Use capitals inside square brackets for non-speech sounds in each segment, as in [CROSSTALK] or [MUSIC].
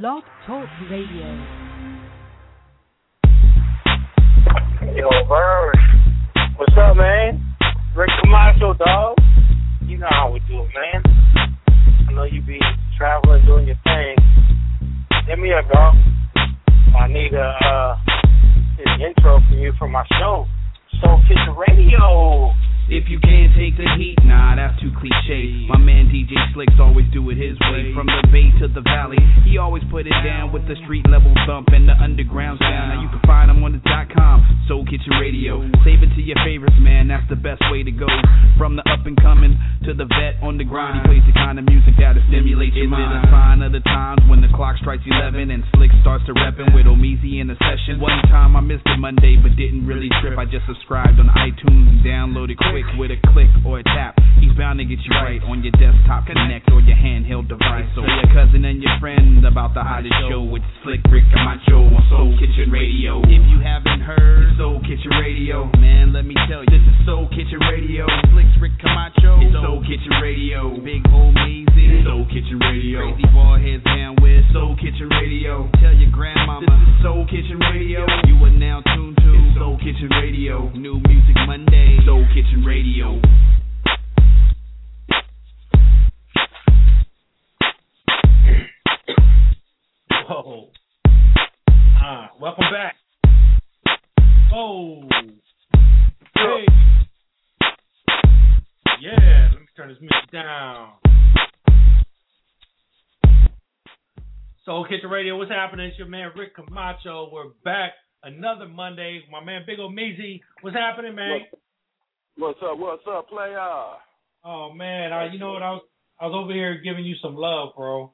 Blog Talk Radio. Yo, Bird. What's up, man? Rick Camacho, dog. You know how we do it, man. I know you be traveling, doing your thing. Hit me up, dog. I need a uh, an intro for you for my show, Soul Kitchen Radio. If you can't take the heat, nah, that's too cliche. My man DJ Slicks always do it his way. From the bay to the valley, he always put it down with the street level thump and the underground sound. Now you can find him on the dot com, Soul Kitchen Radio. Save it to your favorites, man, that's the best way to go. From the up and coming to the vet on the grind, he plays the kind of music that'll stimulate your mind. Is it a sign of the times when the clock strikes 11 and Slick starts to reppin' with Omeezy in the session? One time I missed it Monday, but didn't really trip. I just subscribed on iTunes and downloaded quick with a click or a tap. He's bound to get you right on your desktop connect or your handheld device. So your cousin and your friend about the hottest show with Slick Rick Camacho on Soul Kitchen Radio. If you haven't heard it's Soul Kitchen Radio, man, let me tell you, this is Soul Kitchen Radio. Slick Rick Camacho, it's Soul Kitchen Radio. Big old Mazy, Soul Kitchen Radio. Crazy ball heads down with Soul Kitchen Radio. Tell your grandmama, this is Soul Kitchen Radio. You are now tuned to Soul Kitchen Radio. New music Monday, Soul Kitchen Radio. Whoa. Ah, welcome back. Oh. Hey. Yeah, let me turn this music down. Soul Kitchen Radio, what's happening? It's your man Rick Camacho. We're back another Monday. My man Big Omeezy, what's happening, man? What's up? What's up, player? Oh man, I, you know what? I was I was over here giving you some love, bro.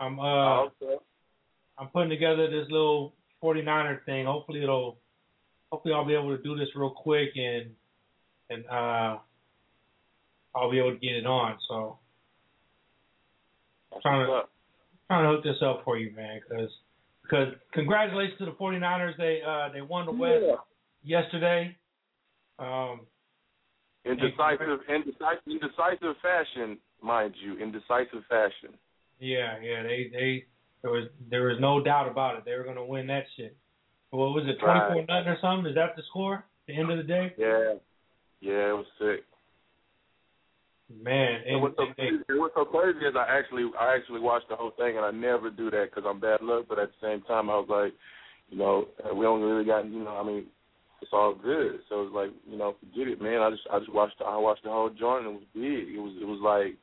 I'm uh Oh, okay. I'm putting together this little 49er thing. Hopefully it'll hopefully I'll be able to do this real quick and and uh I'll be able to get it on. So I'm trying to what's trying to hook this up for you, man, because because congratulations to the 49ers. They uh they won the West yesterday. Um Indecisive, indecisive, indecisive fashion, mind you, indecisive fashion. yeah, yeah, they they there was there was no doubt about it. They were gonna win that shit. What was it, twenty four nothing or something? Is that the score? At the end of the day? Yeah, yeah, it was sick. Man, And and, what's so crazy, and what's so crazy is I actually, I actually watched the whole thing, and I never do that because I'm bad luck. But at the same time, I was like, you know, we don't really got, you know, I mean, it's all good. So it's like, you know, forget it, man. I just, I just watched, I watched the whole joint, and it was big. It was, it was like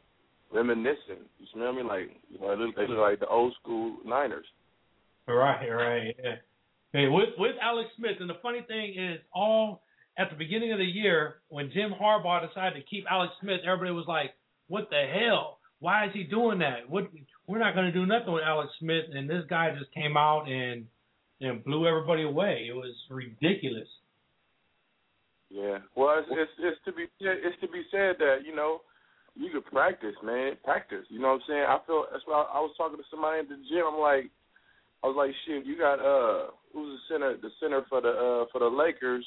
reminiscent. You smell me? Like, you know, it looked, it looked like the old school Niners. Right, right. Yeah. Hey, with with Alex Smith, and the funny thing is, all at the beginning of the year when Jim Harbaugh decided to keep Alex Smith, everybody was like, "What the hell? Why is he doing that? What? We're not going to do nothing with Alex Smith." And this guy just came out and and blew everybody away. It was ridiculous. Yeah. Well, it's, it's it's to be it's to be said that you know you could practice, man. Practice. You know what I'm saying? I feel that's why I, I was talking to somebody at the gym. I'm like, I was like, shit. You got uh, who's the center? The center for the uh for the Lakers,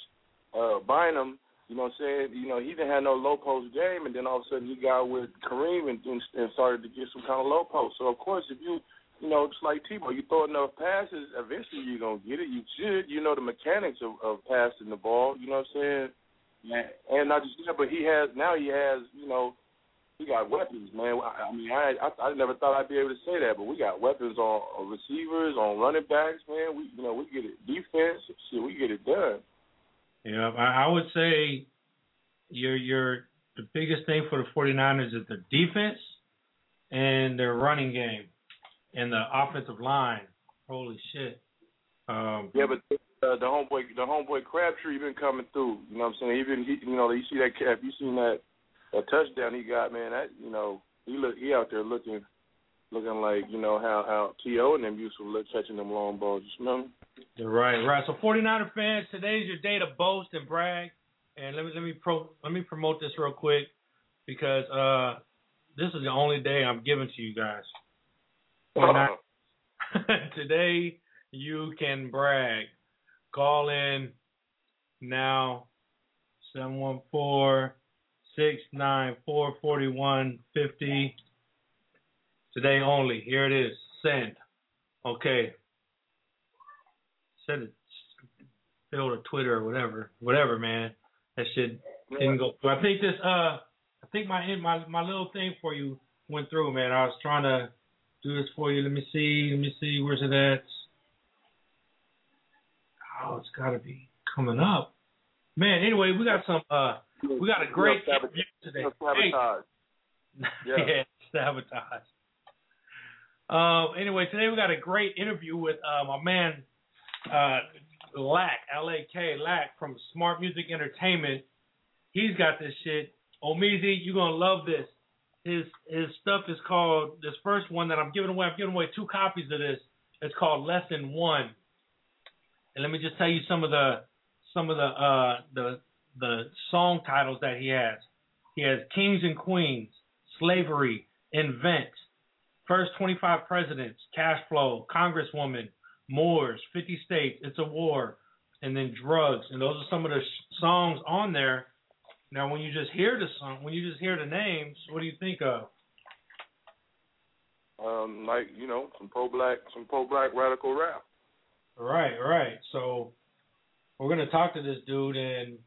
uh, Bynum. You know what I'm saying? You know he didn't have no low post game, and then all of a sudden he got with Kareem and, and started to get some kind of low post. So of course, if you you know, just like Tebow, you throw enough passes, eventually you're gonna get it. You should, you know, the mechanics of, of passing the ball. You know what I'm saying? Yeah. And not just that, but he has now. He has, you know, he got weapons, man. I, I mean, I, I I never thought I'd be able to say that, but we got weapons on, on receivers, on running backs, man. We, you know, we get it defense. Shit, we get it done. Yeah, I, I would say your your the biggest thing for the 49ers is their defense and their running game and the offensive line. Holy shit. Um, Yeah, but uh, the homeboy, the homeboy Crabtree been coming through. You know what I'm saying? Even he, you know, you see that cap, you seen that that touchdown he got, man. That you know, he look he out there looking looking like you know how how To and them used to look catching them long balls. You me? Right, right. So 49er fans, today's your day to boast and brag. And let me let me pro let me promote this real quick because uh this is the only day I'm giving to you guys. 49 [LAUGHS] Today you can brag. Call in now 714 694 4150. Today only. Here it is. Send. Okay. Send it failed a Twitter or whatever. Whatever, man. That shit didn't go through. I think this uh I think my my my little thing for you went through, man. I was trying to do this for you. Let me see. Let me see. Where's it at? Oh, it's gotta be coming up. Man, anyway, we got some uh we got a great interview today. Hey. [LAUGHS] Yeah. yeah, sabotage. Um, anyway, today we got a great interview with uh, my man uh, Lack, L A K Lack from Smart Music Entertainment. He's got this shit. Omeezy, you're gonna love this. His his stuff is called this first one that I'm giving away. I'm giving away two copies of this. It's called Lesson One. And let me just tell you some of the some of the uh the the song titles that he has. He has Kings and Queens, Slavery, Invent, First 25 Presidents, Cash Flow, Congresswoman, Moors, 50 States, It's a War, and then Drugs. And those are some of the sh- songs on there. Now, when you just hear the song, when you just hear the names, what do you think of? Um, like you know, some pro black, some pro black radical rap. Right, right. So we're gonna talk to this dude, and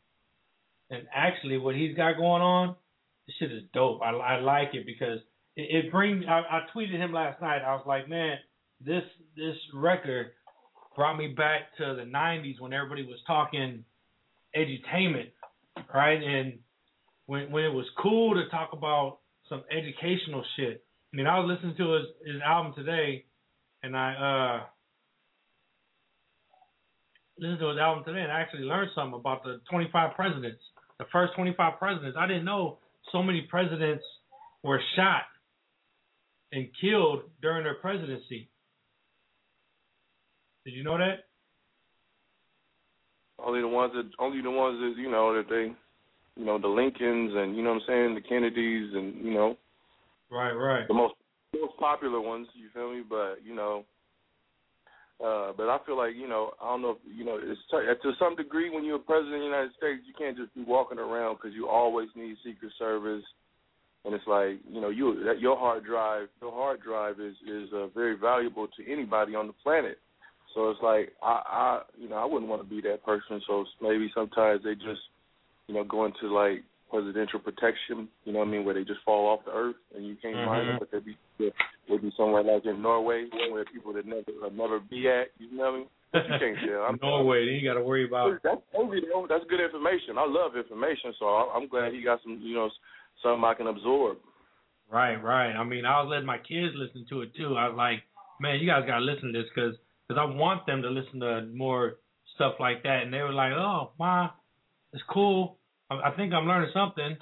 and actually, what he's got going on, this shit is dope. I, I like it because it, it brings. I, I tweeted him last night. I was like, man, this this record brought me back to the '90s when everybody was talking edutainment, right? And when when it was cool to talk about some educational shit. I mean, I was listening to his his album today, and I uh listened to his album today, and I actually learned something about the 25 presidents, the first 25 presidents. I didn't know so many presidents were shot and killed during their presidency. Did you know that? Only the ones that, only the ones that you know that they, you know, the Lincolns and you know what I'm saying, the Kennedys and you know, Right, right. the most most popular ones. You feel me? But you know, uh, but I feel like you know, I don't know, if, you know, it's t- to some degree when you're a president of the United States, you can't just be walking around because you always need Secret Service, and it's like you know, you that your hard drive, your hard drive is is uh, very valuable to anybody on the planet. So it's like I, I, you know, I wouldn't want to be that person. So maybe sometimes they just, you know, go into like presidential protection. You know what I mean, where they just fall off the earth and you can't find them, but they be they be somewhere like in Norway, where people that never uh, never be at. You know what I mean? But you can't tell. I'm [LAUGHS] Norway, then you got to worry about. That's that's good information. I love information, so I'm glad he got some, you know, something I can absorb. Right, right. I mean, I was letting my kids listen to it too. I was like, man, you guys got to listen to this because I want them to listen to more stuff like that. And they were like, oh, ma, it's cool. I, I think I'm learning something.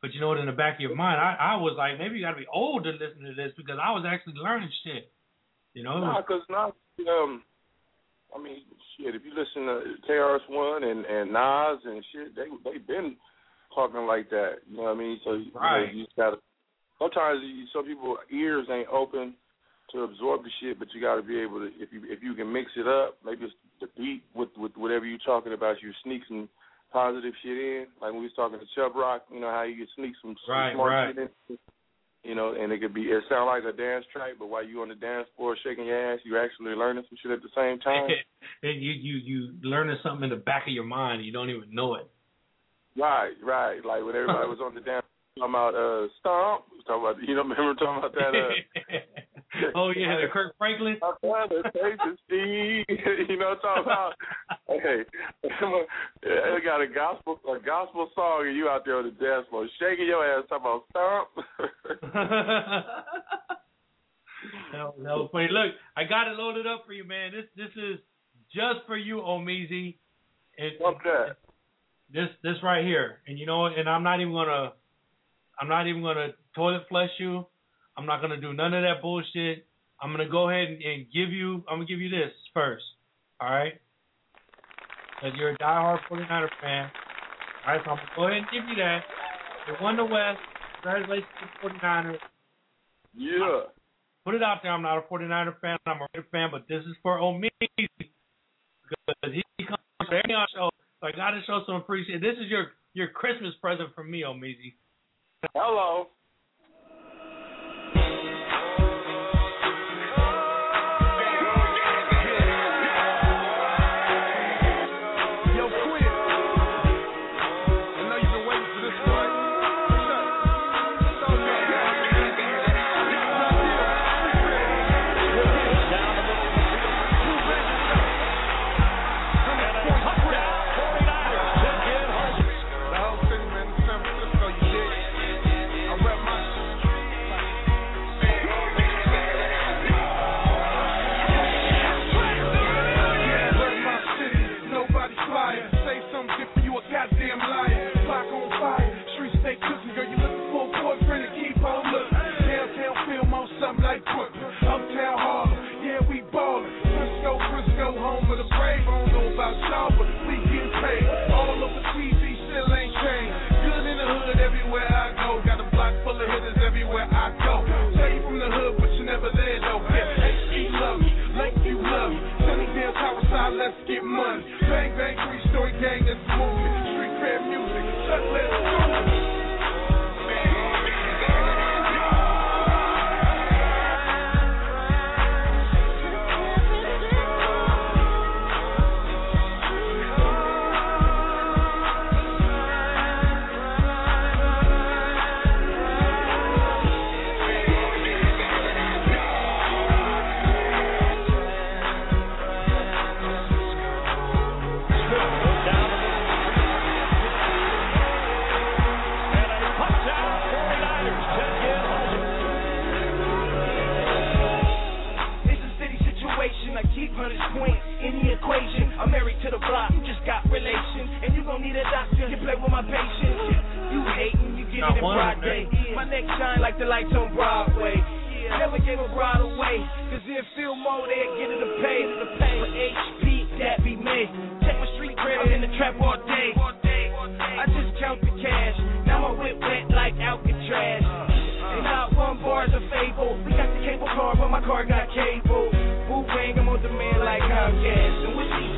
But you know what? In the back of your mind, I, I was like, maybe you got to be old to listen to this because I was actually learning shit. You know? Nah, because now, um, I mean, shit. If you listen to KRS One and and Nas and shit, they they've been talking like that. You know what I mean? So you know, you just gotta. Sometimes you, some people ears ain't open to absorb the shit, but you got to be able to if you if you can mix it up, maybe it's the beat with with whatever you're talking about, you sneak some positive shit in. Like when we was talking to Chubb Rock, you know how you could sneak some, some Right, smart right. shit in. You know, and it could be it sound like a dance track, but while you on the dance floor shaking your ass, you actually learning some shit at the same time. [LAUGHS] and you you you learning something in the back of your mind, you don't even know it. right, right. Like when everybody [LAUGHS] was on the dance talking about uh stomp, talking about you know remember talking about that uh [LAUGHS] oh yeah, the Kirk Franklin. Brother, take the Steve. you know what I'm talking about? Hey, they got a gospel a gospel song and you out there on the dance floor shaking your ass talking about stomp. [LAUGHS] no, no, funny. Look, I got it loaded up for you, man. This this is just for you, Omeezy. And What's that? this this right here. And you know, and I'm not even gonna I'm not even gonna toilet flush you. I'm not gonna do none of that bullshit. I'm gonna go ahead and, and give you I'm gonna give you this first. All right? Because you're a diehard 49er fan. All right, so I'm gonna go ahead and give you that. They won the West. Congratulations to the 49ers. Yeah. Put it out there. I'm not a 49er fan. I'm a Raider fan, but this is for Omeezy because he comes to every show. So I got to show some appreciation. This is your your Christmas present from me, Omeezy. Hello. murder's queen in the equation. I'm married to the block, just got relations. And you gon' need a doctor to play with my patience. You hating, you get it in broad day. My neck shine like the lights on Broadway. Never gave a bride away, cause if more they'll get it to pay, the pay. For HP, that be me. Check my street credit I'm in the trap all day. I just count the cash, now my whip wet like Alcatraz. Uh, uh. They not one bar's a fable. We got the cable car, but my car got cable podcast and with these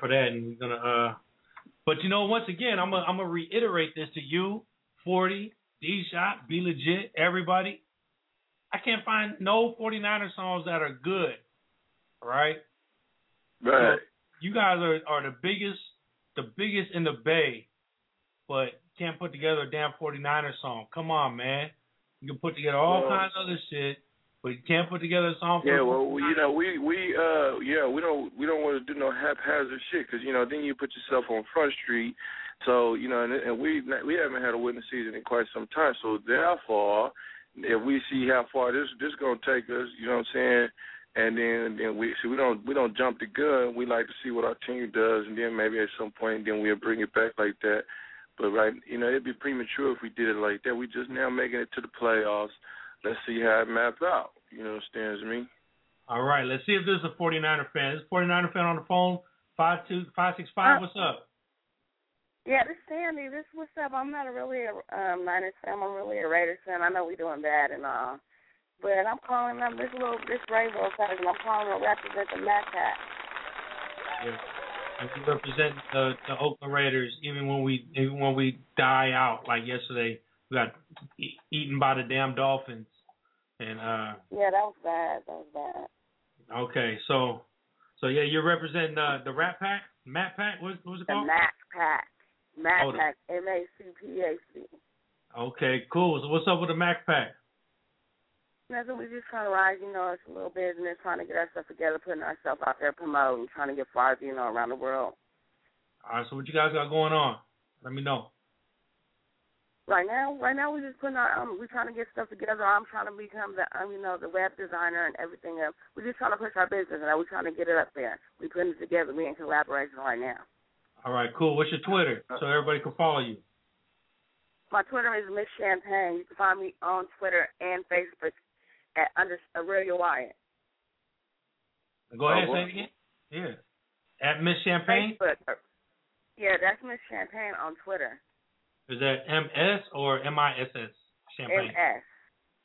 for that. And we're gonna uh but you know, once again, I'm gonna I'm gonna reiterate this to you, 40, D Shot, B-Legit, everybody. I can't find no 49er songs that are good. Right? Right. So you guys are, are the biggest the biggest in the bay, but can't put together a damn 49er song. Come on, man. You can put together all kinds of other shit but you can't put together a song. For yeah, well, we, you know, we we uh yeah we don't we don't want to do no haphazard shit because you know then you put yourself on front street. So you know, and, and we we haven't had a winning season in quite some time. So therefore, if we see how far this this gonna take us, you know what I'm saying. And then, then we so we don't we don't jump the gun. We like to see what our team does, and then maybe at some point, then we'll bring it back like that. But right, you know, it'd be premature if we did it like that. We just now making it to the playoffs. Let's see how it maps out. You understand me? All right, let's see if there's a 49er fan. This 49er fan on the phone, five two five six five. What's up? Yeah, this is Sandy. This what's up? I'm not a really a um, Niners fan. I'm really a Raiders fan. I know we're doing bad and all, but I'm calling them this little this rainbow size, and I'm calling to represent the Mac Cat. Yeah. And we represent the the Oakland Raiders, even when we even when we die out like yesterday, we got e- eaten by the damn Dolphins. And uh Yeah, that was bad. That was bad. Okay, so so yeah, you're representing uh, the Rat Pack, Matt Pack. What, what was it called? The Mac Pack. Mac oh, Pack. M A C P A C. Okay, cool. So what's up with the Mac Pack? Nothing. We just trying to rise. You know, it's a little business, trying to get ourselves together, putting ourselves out there, promoting, trying to get far, you know, around the world. All right. So what you guys got going on? Let me know. Right now, right now we're just putting our um, we're trying to get stuff together. I'm trying to become the um, you know the web designer and everything else. We're just trying to push our business and we're trying to get it up there. We're putting it together. We're in collaboration right now. All right, cool. What's your Twitter so everybody can follow you? My Twitter is Miss Champagne. You can find me on Twitter and Facebook at under Aurelia Wyatt. Go ahead, oh, say it again. Yeah, at Miss Champagne. Facebook. Yeah, that's Miss Champagne on Twitter. Is that MS or M I S S? Champagne.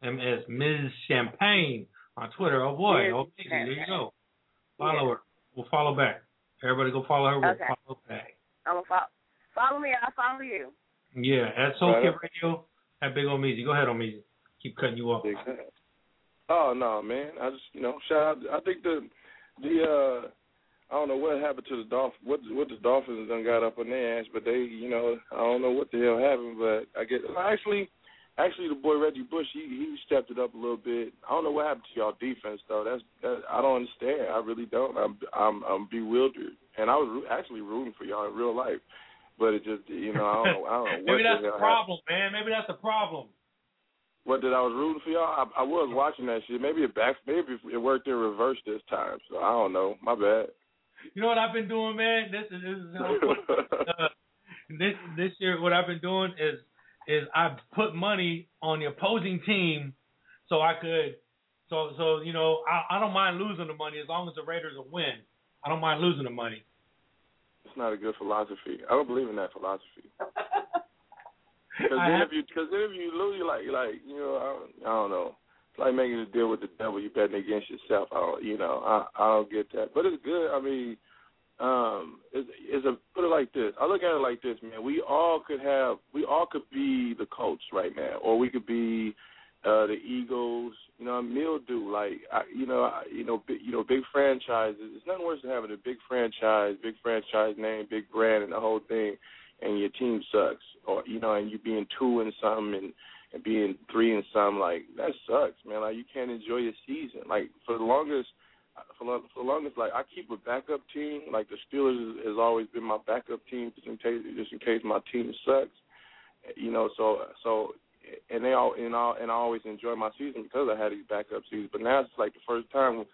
MS. MS. Ms. Champagne on Twitter. Oh boy. Ms. Oh, there you go. Follow yeah. her. We'll follow back. Everybody go follow her. We'll okay. follow back. I'm gonna follow. Follow me. I'll follow you. Yeah, at Soul right. Radio. At Big Old Meezy. Go ahead, Meezy. Keep cutting you off. Oh no, man. I just you know shout out. I think the the uh I don't know what happened to the Dolphins. What what the Dolphins done got up on their ass, but they, you know, I don't know what the hell happened. But I guess actually, actually, the boy Reggie Bush, he he stepped it up a little bit. I don't know what happened to y'all defense though. That's that, I don't understand. I really don't. I'm I'm I'm bewildered, and I was actually rooting for y'all in real life, but it just, you know, I don't know. I don't know. [LAUGHS] Maybe what that's the, the problem, man. Maybe that's the problem. What did I was rooting for y'all? I, I was watching that shit. Maybe it back. Maybe it worked in reverse this time. So I don't know. My bad. You know what I've been doing, man? This is this is [LAUGHS] uh, this this year. What I've been doing is is I've put money on the opposing team, so I could, so so you know I I don't mind losing the money as long as the Raiders will win. I don't mind losing the money. It's not a good philosophy. I don't believe in that philosophy. [LAUGHS] Because then have- if you, because then if you lose, you like, like you know, I don't, I don't know. Making a deal with the devil. You betting against yourself. I don't, you know, I, I don't get that. But it's good. I mean, um, it's, it's a put it like this. I look at it like this, man. We all could have, we all could be the Colts right now, or we could be uh the Eagles. You know, mildew. Like, I, you know, I, you know, big, you know, big franchises. It's nothing worse than having a big franchise, big franchise name, big brand, and the whole thing and your team sucks, or you know, and you being two and something and and being three and some like that sucks, man. Like you can't enjoy your season. Like for the longest, for, for the longest, like I keep a backup team. Like the Steelers has, has always been my backup team, just in case, just in case my team sucks. You know, so so, and they all and all and I always enjoy my season because I had these backup seasons. But now it's like the first time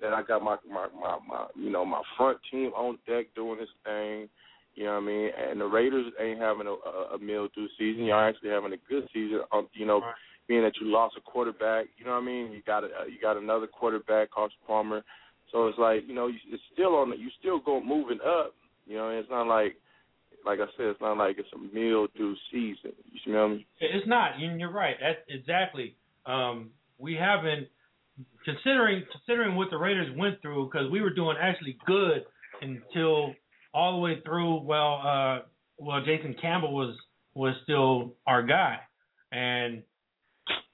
that I got my my my, my you know my front team on deck doing this thing. You know what I mean? And the Raiders ain't having a, a, a mildew season. Y'all actually having a good season. Um, you know, Right. being that you lost a quarterback. You know what I mean? You got a, uh, you got another quarterback, Carson Palmer. So it's like you know, you- it's still on. You still go moving up. You know, it's not like, like I said, it's not like it's a mildew season. You see what I mean? It's not. and You're right. That's exactly. Um, we haven't considering considering what the Raiders went through because we were doing actually good until all the way through. Well, uh, well, Jason Campbell was was still our guy, and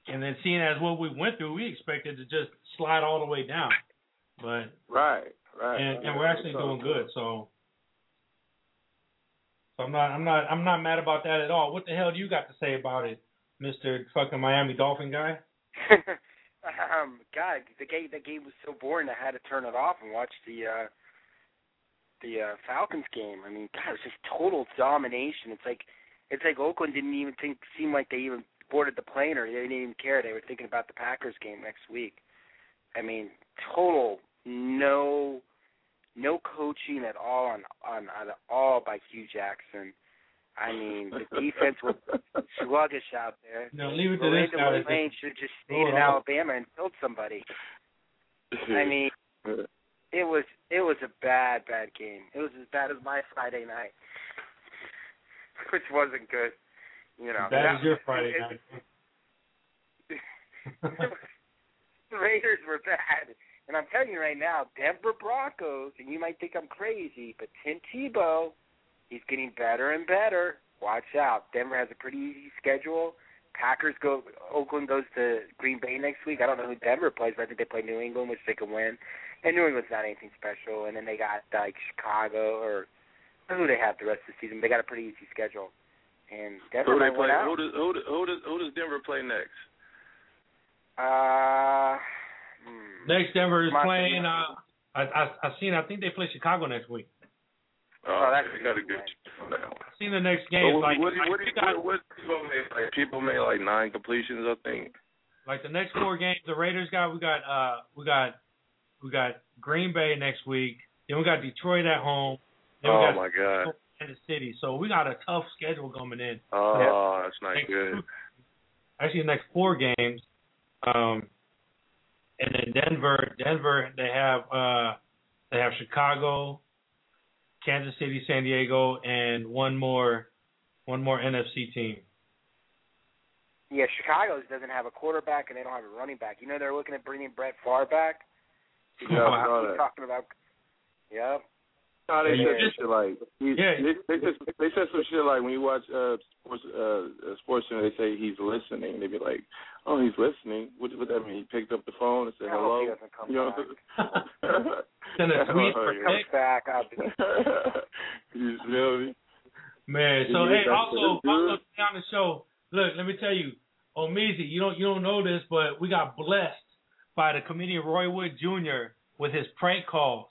and then seeing as what we went through, we expected to just slide all the way down, but Right, right. and and we're actually doing good. So. So I'm not I'm not I'm not mad about that at all. What the hell do you got to say about it, Mister fucking Miami Dolphin guy? [LAUGHS] um, God, the game the game was so boring. I had to turn it off and watch the uh the uh Falcons game. I mean, God, it was just total domination. It's like it's like Oakland didn't even think seem like they even boarded the plane or they didn't even care. They were thinking about the Packers game next week. I mean, total no no coaching at all on on at all by Hue Jackson. I mean, the [LAUGHS] defense was sluggish out there. No, leave it to this guy. to Lane should have just Roll stayed it in off. Alabama and killed somebody. I mean, [LAUGHS] it was it was a bad bad game. It was as bad as my Friday night, [LAUGHS] which wasn't good. You know, That is your it- [LAUGHS] Friday it- night. the [LAUGHS] Raiders were bad. And I'm telling you right now, Denver Broncos, and you might think I'm crazy, but Tim Tebow, he's getting better and better. Watch out. Denver has a pretty easy schedule. Packers go Oakland goes to Green Bay next week. I don't know who Denver plays, but I think they play New England, which they can win. And New England's not anything special. And then they got like Chicago or I don't know who they have the rest of the season. They got a pretty easy schedule. And Denver Who they play? Who does who does, who does who does Denver play next? Uh, hmm. Next, Denver is My- playing. Uh, I I I seen. I think they play Chicago next week. Oh, that's they got a good. I seen the next game. what, like what, like, what, we what, what, people made like people made like nine completions, I think. like the next four games the Raiders got. We got uh we got we got Green Bay next week. Then we got Detroit at home. Then we Oh got my god. Kansas City. So we got a tough schedule coming in. Oh, that's not Next good. two- Actually, the next four games. Um, and then Denver, Denver, they have uh, they have Chicago, Kansas City, San Diego, and one more, one more NFC team. Yeah, Chicago doesn't have a quarterback and they don't have a running back. You know they're looking at bringing Brett Favre back. You Yeah, know I how saw he's that. talking about. Yep. No, they said you some shit like he's, Yeah. they, they just they said some shit like when you watch uh sports uh uh, sports center they say he's listening they be like oh he's listening what what that mean he picked up the phone and said I hello doesn't come you know back. [LAUGHS] [LAUGHS] Send a tweet or Yeah. text. back up. [LAUGHS] you feel me? Man, so Yeah, hey, also also on the show. Look, let me tell you, Omeezy, you don't you don't know this, but we got blessed by the comedian Roy Wood Jr. with his prank calls.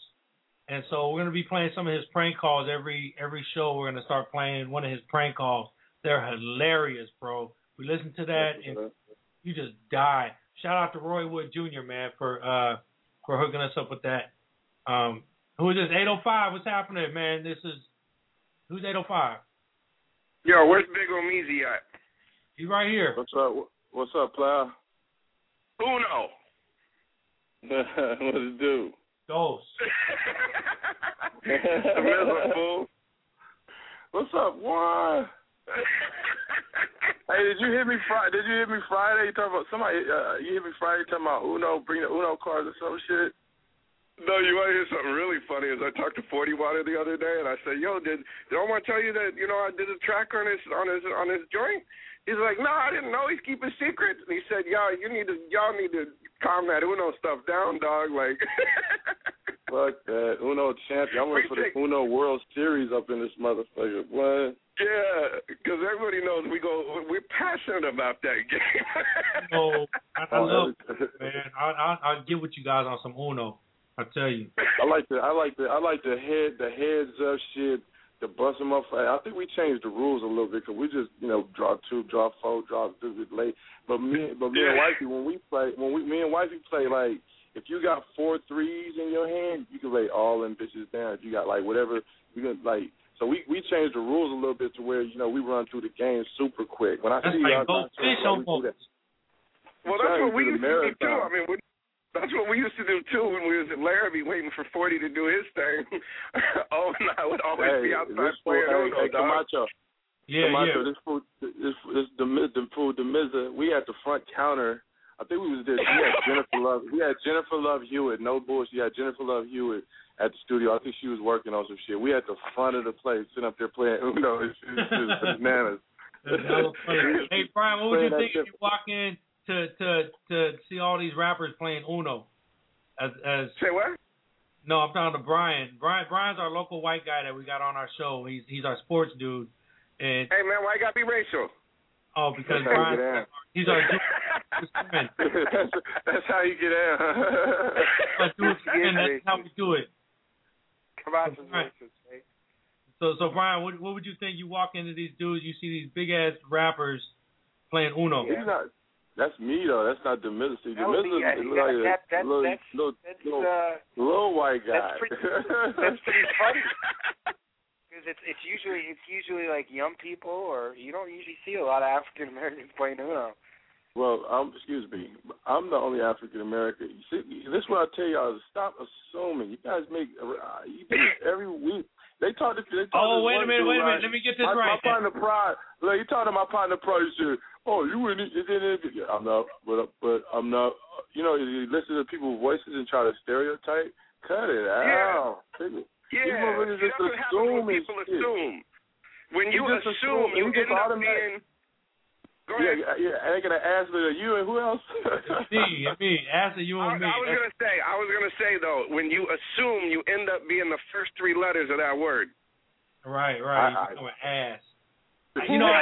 And so we're gonna be playing some of his prank calls every every show. We're gonna start playing one of his prank calls. They're hilarious, bro. We listen to that and you just die. Shout out to Roy Wood Jr. man for uh for hooking us up with that. Um, who is this? 805. What's happening, man? This is who's 805? Yo, where's Big Omeezy at? He's right here. What's up? What's up, player? Uno. [LAUGHS] what it do? Ghost. [LAUGHS] [LAUGHS] the middle fool. What's up, Juan? Hey, did you hit me Friday? Did you hit me Friday? You talking about somebody? Uh, you hit me Friday talking about Uno, bring the Uno cards or some shit. No, you want to hear something really funny? Is I talked to Forty Water the other day, and I said, "Yo, did did I want to tell you that you know I did a track on his on his on his joint?" He's like, "No, I didn't know. He's keeping secrets." And he said, "Y'all, you need to y'all need to calm that Uno stuff down, dog." Like, [LAUGHS] Fuck that Uno champion. I'm ready for the Uno World Series up in this motherfucker. What? yeah, because everybody knows we go we're passionate about that [LAUGHS] game. So I, I love [LAUGHS] it, man. I, I I get with you guys on some Uno. I tell you. I like the I like the I like the head the heads up shit. The bust them up. I think we changed the rules a little bit because we just you know draw two, draw four, draw this is late. But me but me and wifey when we play when we me and wifey play like if you got four threes in your hand you can lay all them bitches down. If you got like whatever you can like. So we we changed the rules a little bit to where you know we run through the game super quick. When I That's see like y'all, go fish on we that. Well, that's Trying what we used do to do too. I mean, we, that's what we used to do too when we was at Larrabee waiting for Forty to do his thing. oh, and I would always Hey, be outside this fool, playing hey, Uno, hey. Camacho. Yeah, Camacho, yeah. this food, this this the the food, the Mizza. We had the front counter. I think we was there. We had Jennifer Love. We had Jennifer Love Hewitt. No bullshit. We had Jennifer Love Hewitt at the studio. I think she was working on some shit. We had the front of the place, sitting up there playing Uno. It's, it's just bananas. That's hella funny. [LAUGHS] Hey Brian, what would you think if you walk in to to to see all these rappers playing Uno? As as Say what? no, I'm talking to Brian. Brian Brian's our local white guy that we got on our show. He's he's our sports dude. And Hey man, why you gotta be racial? oh, because That's Brian, he's our friend. that's, [LAUGHS] that's how you get dude [LAUGHS] friend. That's how we do it. Come on, Right. racist. So so Brian, what what would you think? You walk into these dudes, you see these big ass rappers playing Uno. He's not. That's me though. That's not the Mizza. See, That be- yeah, is that- like a that- that- little, that's- little, That's little, uh, little white guy. that's pretty- [LAUGHS] that's pretty funny. because it's it's usually it's usually like young people, or you don't usually see a lot of African Americans playing Uno. Well, um, excuse me. I'm the only African American. You see, this is what I tell y'all: is stop assuming. You guys make uh, you do this [CLEARS THROAT] every week. They talk to. They talk Oh, to wait a minute, wait a minute. right? Let me get this my, right. My partner Pride. Look, you talking to my partner Pride. He said, "Oh, you in it? in it?" Yeah, I'm not, but uh, but I'm not. Uh, you know, you listen to people's voices and try to stereotype. Cut it out. People- Yeah, people really just that's what happens when people shit. assume. When you, You just assume, assume- you you just end up automatic- being. Go Yeah, ahead. yeah, yeah. I ain't gonna ask me. You and who else? me, and me. Answer you I, and me. I was gonna say, I was gonna say though, when you assume, you end up being the first three letters of that word. Right, right. I- I- you become ass. [LAUGHS] You know,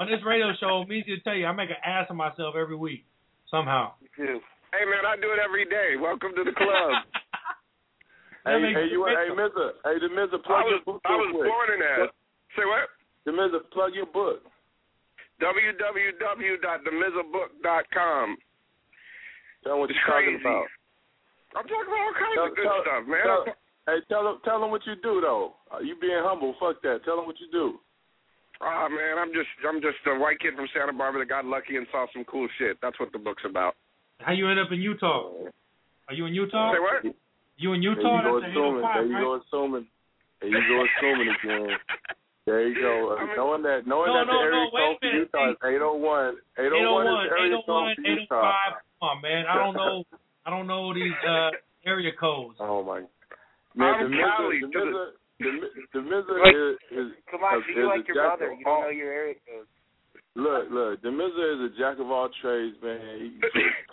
on this radio show, me to tell you, I make an ass of myself every week somehow. You. Hey man, I do it every day. Welcome to the club. [LAUGHS] Hey, hey, you, hey, Mizza, hey, the Mister, plug I was your book I was quick. born in that. Say what? The Mizza, plug your book. www.themizzabook.com. Tell them what It's you're talking about. I'm talking about all kinds Tell, of good tell- stuff, man. tell- hey, tell them, tell them what you do though. Uh, you being humble, fuck that. Tell them what you do. Ah man, I'm just I'm just a white kid from Santa Barbara that got lucky and saw some cool shit. That's what the book's about. How you end up in Utah? Are you in Utah? Say what? You in There Utah? you go That's the assuming. There you right? go assuming. There you go assuming again. [LAUGHS] There you go. [LAUGHS] Uh, knowing that, knowing No, that no, the area no, code for. Utah is 801. 801 is 801, the area code 801, for Utah. 805. Come on, man. I don't know. I don't know these uh, area codes. Oh my. Man, I'm the Cali the the- the, the Mizza Like- is, is Come on, is, you're is like your brother. You don't know your area code. Look, look, the Mizza is a jack of all trades, man. He,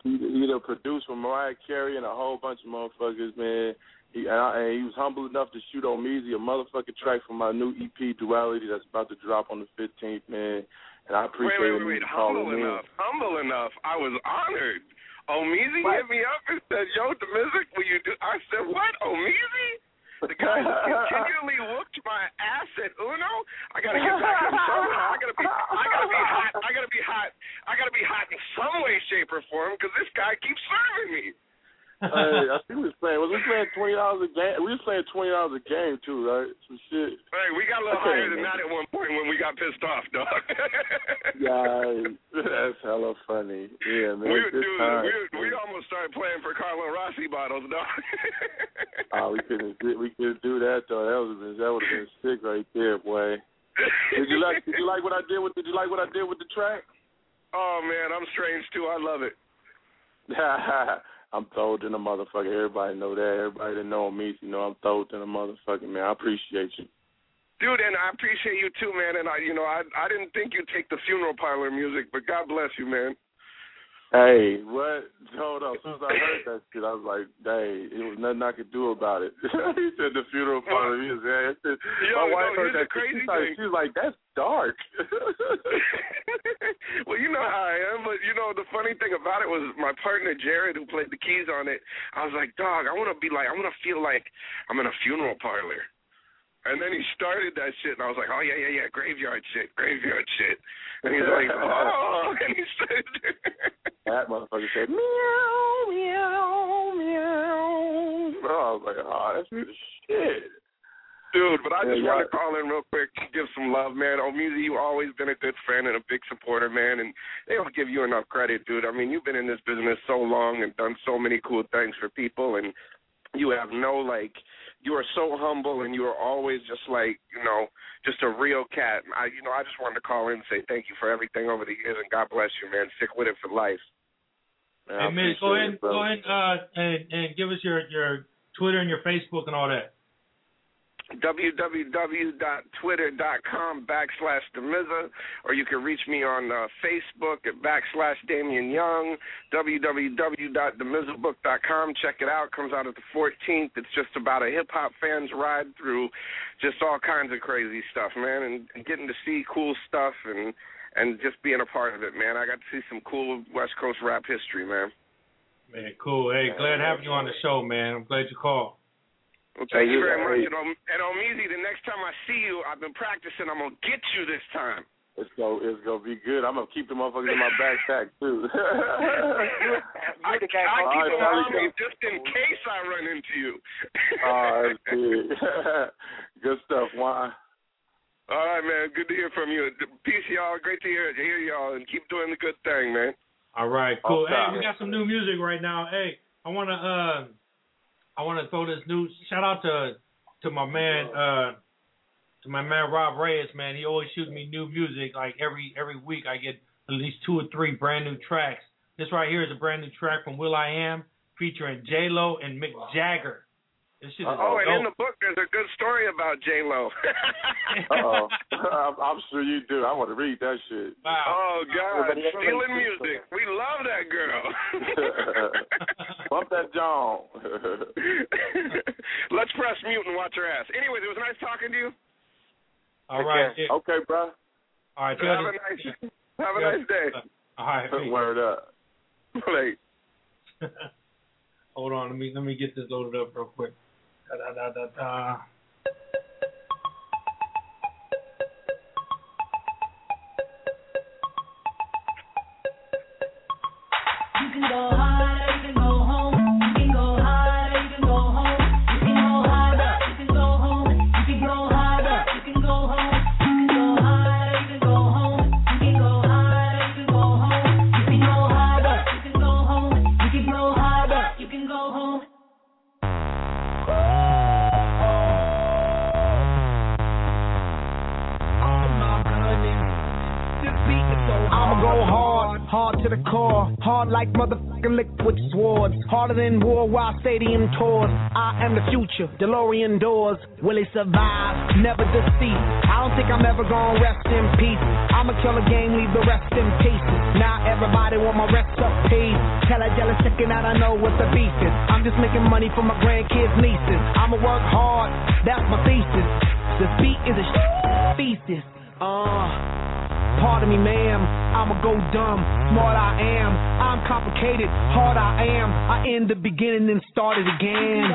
he, he done produced for Mariah Carey and a whole bunch of motherfuckers, man. He and, I, and he was humble enough to shoot on Meezy a motherfucking track from my new EP Duality that's about to drop on the fifteenth, man. And I appreciate wait, wait, wait. him calling Humble in. enough. Humble enough. I was honored. Omeezy What? hit me up and said, "Yo, the music, will you do?" I said, "What, Omeezy?" The guy who continually [LAUGHS] whooped my ass at Uno. I gotta get back to him somehow. I gotta be. I gotta be hot. I gotta be hot. I gotta be hot in some way, shape, or form because this guy keeps serving me. Hey, [LAUGHS] I think we was playing. Was we playing twenty dollars a game? We was playing twenty dollars a game too, right? Some shit. Hey, we got a little higher than that at one point when we got pissed off, dog. [LAUGHS] Yeah, that's hella funny. Yeah, man. we, dude, times. we, we almost started playing for Carlo Rossi bottles, dog. [LAUGHS] Oh, we couldn't. We couldn't do that though. That would have been. That would have been sick right there, boy. Did you like? Did you like what I did with? Did you like what I did with the track? Oh man, I'm strange too. I love it. I'm throwed in a motherfucker. Everybody know that. Everybody that know me, you know I'm throwed in a motherfucker, man. I appreciate you. Dude, and I appreciate you too, man. And I, you know, I, I didn't think you'd take the funeral parlor music, but God bless you, man. Hey, what? Hold on. As soon as I heard that shit, I was like, "Dang, it was nothing I could do about it." [LAUGHS] he said the funeral parlor music. Yeah, it said- Yo, my wife no, heard that. crazy She, thing. she was like, "That's dark." [LAUGHS] well, you know how I am, but you know the funny thing about it was my partner Jared, who played the keys on it. I was like, dog, I want to be like, I want to feel like I'm in a funeral parlor. And then he started that shit, and I was like, oh yeah, yeah, yeah, graveyard shit, graveyard shit. And he's like, [LAUGHS] oh, and he said, [LAUGHS] that motherfucker said, "Meow, meow, meow." Oh, I was like, "Oh, that's good shit." Dude, but I Yeah, just want to call in real quick, give some love, man. Oh, Musi, you've always been a good friend and a big supporter, man, and they don't give you enough credit, dude. I mean, you've been in this business so long and done so many cool things for people, and you have no like, you are so humble, and you are always just like, you know, just a real cat. I, you know, I just wanted to call in and say thank you for everything over the years, and God bless you, man. Stick with it for life. Man, Hey, Mitch, go ahead, go ahead, uh, and and give us your your Twitter and your Facebook and all that. www.twitter.com backslash Demiza, or you can reach me on uh, Facebook at backslash Damian Young, www.demizabook.com. Check it out. Comes out at the 14th. It's just about a hip hop fan's ride through just all kinds of crazy stuff, man, and, and getting to see cool stuff and and just being a part of it, man. I got to see some cool West Coast rap history, man. Man, cool. Hey, glad having you on the show, man. I'm glad you called. Well, thank Hey, you you- very much. And, Om- and Omeezy, the next time I see you, I've been practicing. I'm gonna get you this time. It's gonna, it's gonna be good. I'm gonna keep the motherfuckers in my backpack [LAUGHS] too. [LAUGHS] I, I the guy keep All right, them Charlie, on me just in case I run into you. oh, that's [LAUGHS] good. good stuff, Juan. All right, man. Good to hear from you. Peace, y'all. Great to hear, hear y'all, and keep doing the good thing, man. All right, cool. Okay. Hey, we got some new music right now. Hey, I wanna uh, I wanna throw this new shout out to to my man uh to my man Rob Reyes, man. He always shoots me new music. Like every every week, I get at least two or three brand new tracks. This right here is a brand new track from Will I Am featuring J Lo and Mick Jagger. This shit is Oh, and in the book, there's a good story about J Lo. Oh, I'm, I'm sure you do. I want to read that shit. Wow. Oh God, Everybody stealing music. We love that girl. [LAUGHS] Bump that John. [LAUGHS] Let's press mute and watch her ass. Anyways, it was nice talking to you. All right. yeah. okay, bro. All right. Have a nice, [LAUGHS] have a nice day. All right. peace. Word up. Like, Hold on, let me let me get this loaded up real quick. Da, da, da, da, da. You can go harder, to the core, hard like motherfucking liquid swords, harder than worldwide stadium tours. I am the future, DeLorean doors. Will it survive? Never deceive. I don't think I'm ever gonna rest in peace. I'ma kill a game, leave the rest in pieces. Now everybody want my recipe. Tell a jealous chicken that I know what the beef is. I'm just making money for my grandkids, nieces. I'ma work hard, that's my thesis. The beat is a thesis. Uh. Pardon me, ma'am. I'ma go dumb. Smart I am. I'm complicated. Hard I am. I end the beginning and start it again.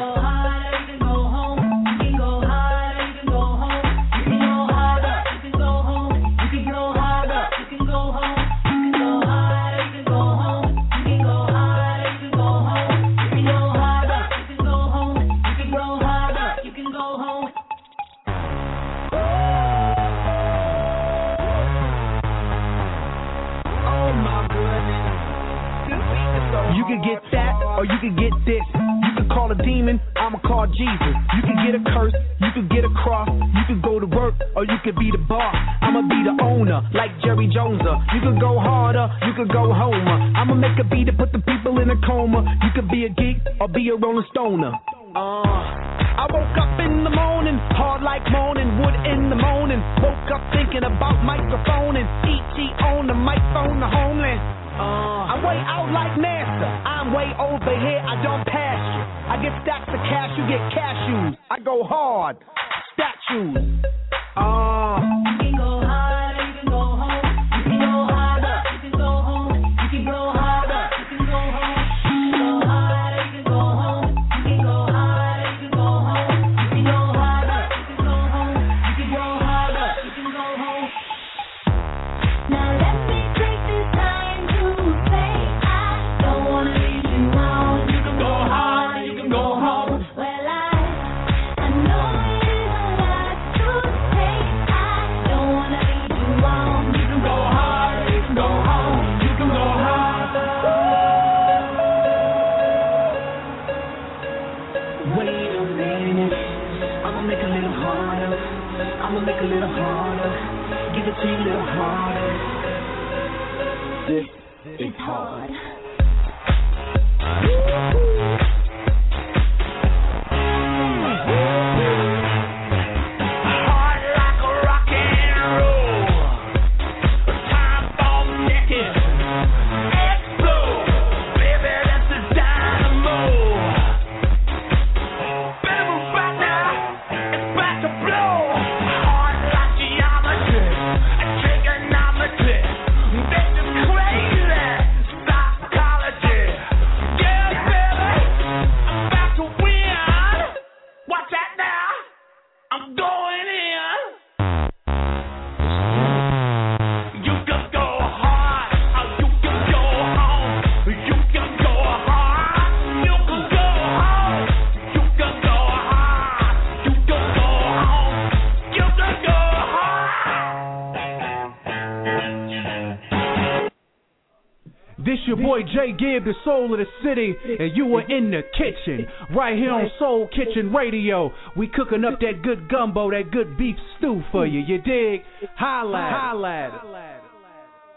Right here on Soul Kitchen Radio. We cooking up that good gumbo, that good beef stew for you. You dig? Holla, at it. holla.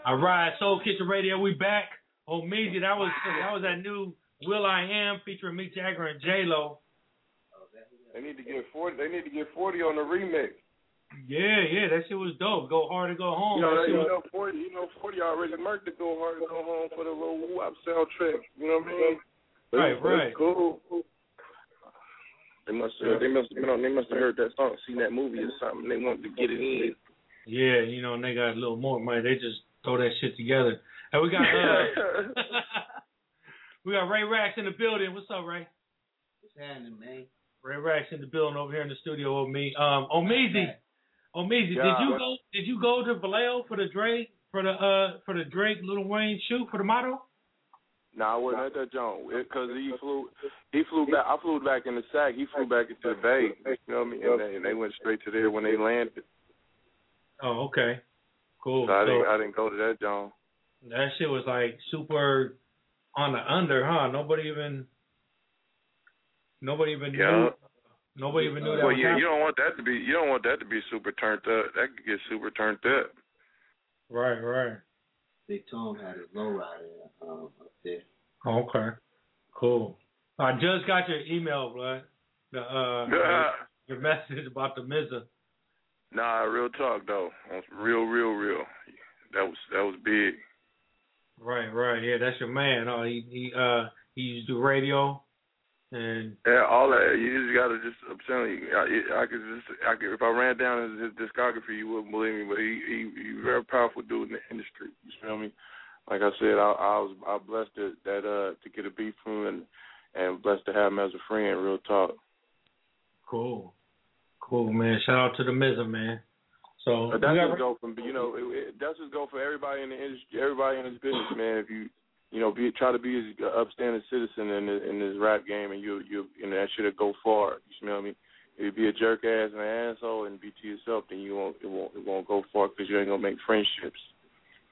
All right, Soul Kitchen Radio, we back. Oh, Meezy, that was that was that new Will I Am featuring Mick Jagger and J Lo. They need to get forty. They need to get forty on the remix. Yeah, yeah, that shit was dope. Go hard to go home. You know, That you was- know, forty. You know, forty already marked to go hard and go home for the little wop soundtrack. You know what I mean? But Right, it's- right. it's Cool. They must have. They must have been on. They must have heard that song, seen that movie or something. They wanted to get it in. Yeah, you know, and they got a little more money. They just throw that shit together. And we got uh, [LAUGHS] we got Ray Rax in the building. What's up, Ray? What's happening, man? Ray Rax in the building over here in the studio with me. Um, Omeezy, Omeezy, did you go? Did you go to Vallejo for the Drake for the uh for the Drake Lil Wayne shoot for the motto? Nah, I wasn't at that joint because he flew. He flew back. I flew back in the sack. He flew back into the bay. You know what I mean? And they, and they went straight to there when they landed. Oh, okay, cool. So I So didn't. I didn't go to that joint. that shit was like super on the under, huh? Nobody even, nobody even Yeah. knew. Nobody even knew that Well, yeah, happening. you don't want that to be. You don't want that to be super turned up. That could get super turned up. Right, right. Big Tom had his lowrider um, up there. Okay. Cool. I just got your email, blood. The uh your, your message about the Mizza. Nah, real talk though. That's real, real, real. That was that was big. Right, right. Yeah, that's your man. Oh, he he uh he used to do radio and Yeah, all that. You just gotta just. I'm telling you, I, I could just. I could, if I ran down his, his discography, you wouldn't believe me. But he he he very powerful dude in the industry. You feel me? Like I said, I, I was I blessed that, that uh to get a beat from him and and blessed to have him as a friend. Real talk. cool. Cool, man. Shout out to the Mizza, man. So But we that got- just go from you know it, it, that's just go for everybody in the industry, everybody in this business, man. If you you know be try to be an upstanding citizen in in this rap game, and you you and that should go far. You smell me? If you be a jerk ass and an asshole and be to yourself, then you won't it won't it won't go far because you ain't gonna make friendships.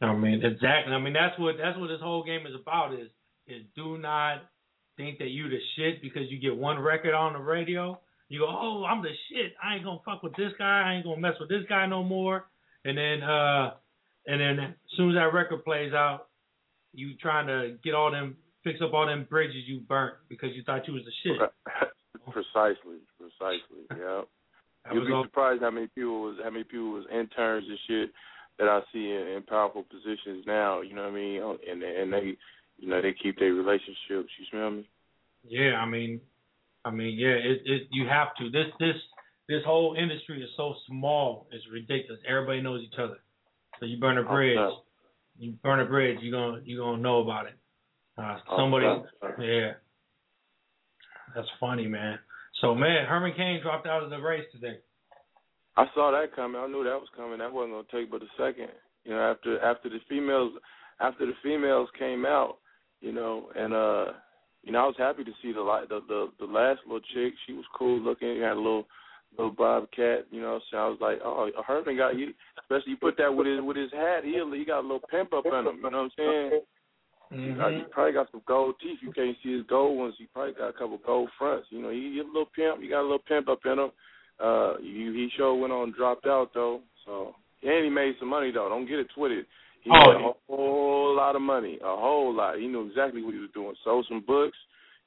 I mean, exactly. I mean, that's what that's what this whole game is about. Is is do not think that you the shit because you get one record on the radio. You go, oh, I'm the shit. I ain't gonna fuck with this guy. I ain't gonna mess with this guy no more. And then, uh, and then as soon as that record plays out, you trying to get all them, fix up all them bridges you burnt because you thought you was the shit. [LAUGHS] precisely, precisely. [LAUGHS] Yeah. Was be all- surprised how many people was how many people was interns and shit that I see in, in powerful positions now. You know what I mean? Uh, And and they, you know, they keep their relationships. You smell me? Yeah, I mean, I mean, yeah, it, it you have to. This this this whole industry is so small, it's ridiculous. Everybody knows each other. So you burn a bridge. You burn a bridge, you're gonna you're gonna know about it. Uh, Oh, somebody, Okay. yeah, that's funny, man. So man, Herman Cain dropped out of the race today. I saw that coming. I knew that was coming. That wasn't gonna take but a second. You know, after after the females after the females came out, you know, and uh you know, I was happy to see the the the, the last little chick. She was cool looking, had a little little bobcat, you know, so I was like, Oh, Herman got you especially you put that with his with his hat, he he got a little pimp up in him, you know what I'm saying? He, got, he probably got some gold teeth. You can't see his gold ones. He probably got a couple gold fronts. You know, he, he a little pimp. He got a little pimp up in him. Uh, he, he sure went on and dropped out though. So and he made some money though. Don't get it twisted. He Oh, made a whole lot of money, a whole lot. He knew exactly what he was doing. Sold some books.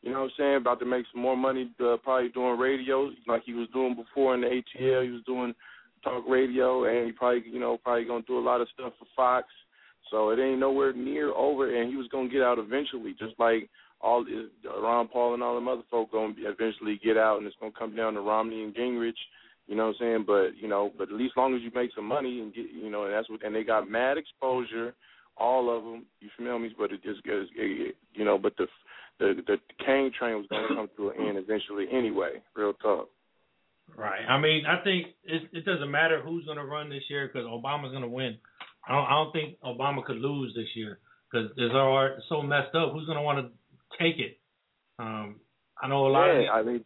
You know what I'm saying? About to make some more money. Uh, probably doing radio like he was doing before in the ATL. He was doing talk radio, and he probably you know probably gonna do a lot of stuff for Fox. So it ain't nowhere near over, and he was gonna get out eventually, just like all Ron Paul and all them other folk gonna eventually get out, and it's gonna come down to Romney and Gingrich. You know what I'm saying? But you know, but at least long as you make some money and get, you know, and that's what, and they got mad exposure, all of them. You feel me? But it just goes, you know, but the the the Cain train was gonna come to an end eventually anyway. Real talk. Right. I mean, I think it, it doesn't matter who's going to run this year because Obama's going to win. I don't, I don't think Obama could lose this year because it's all so messed up. Who's going to want to take it? Um, I know a lot yeah, of I mean,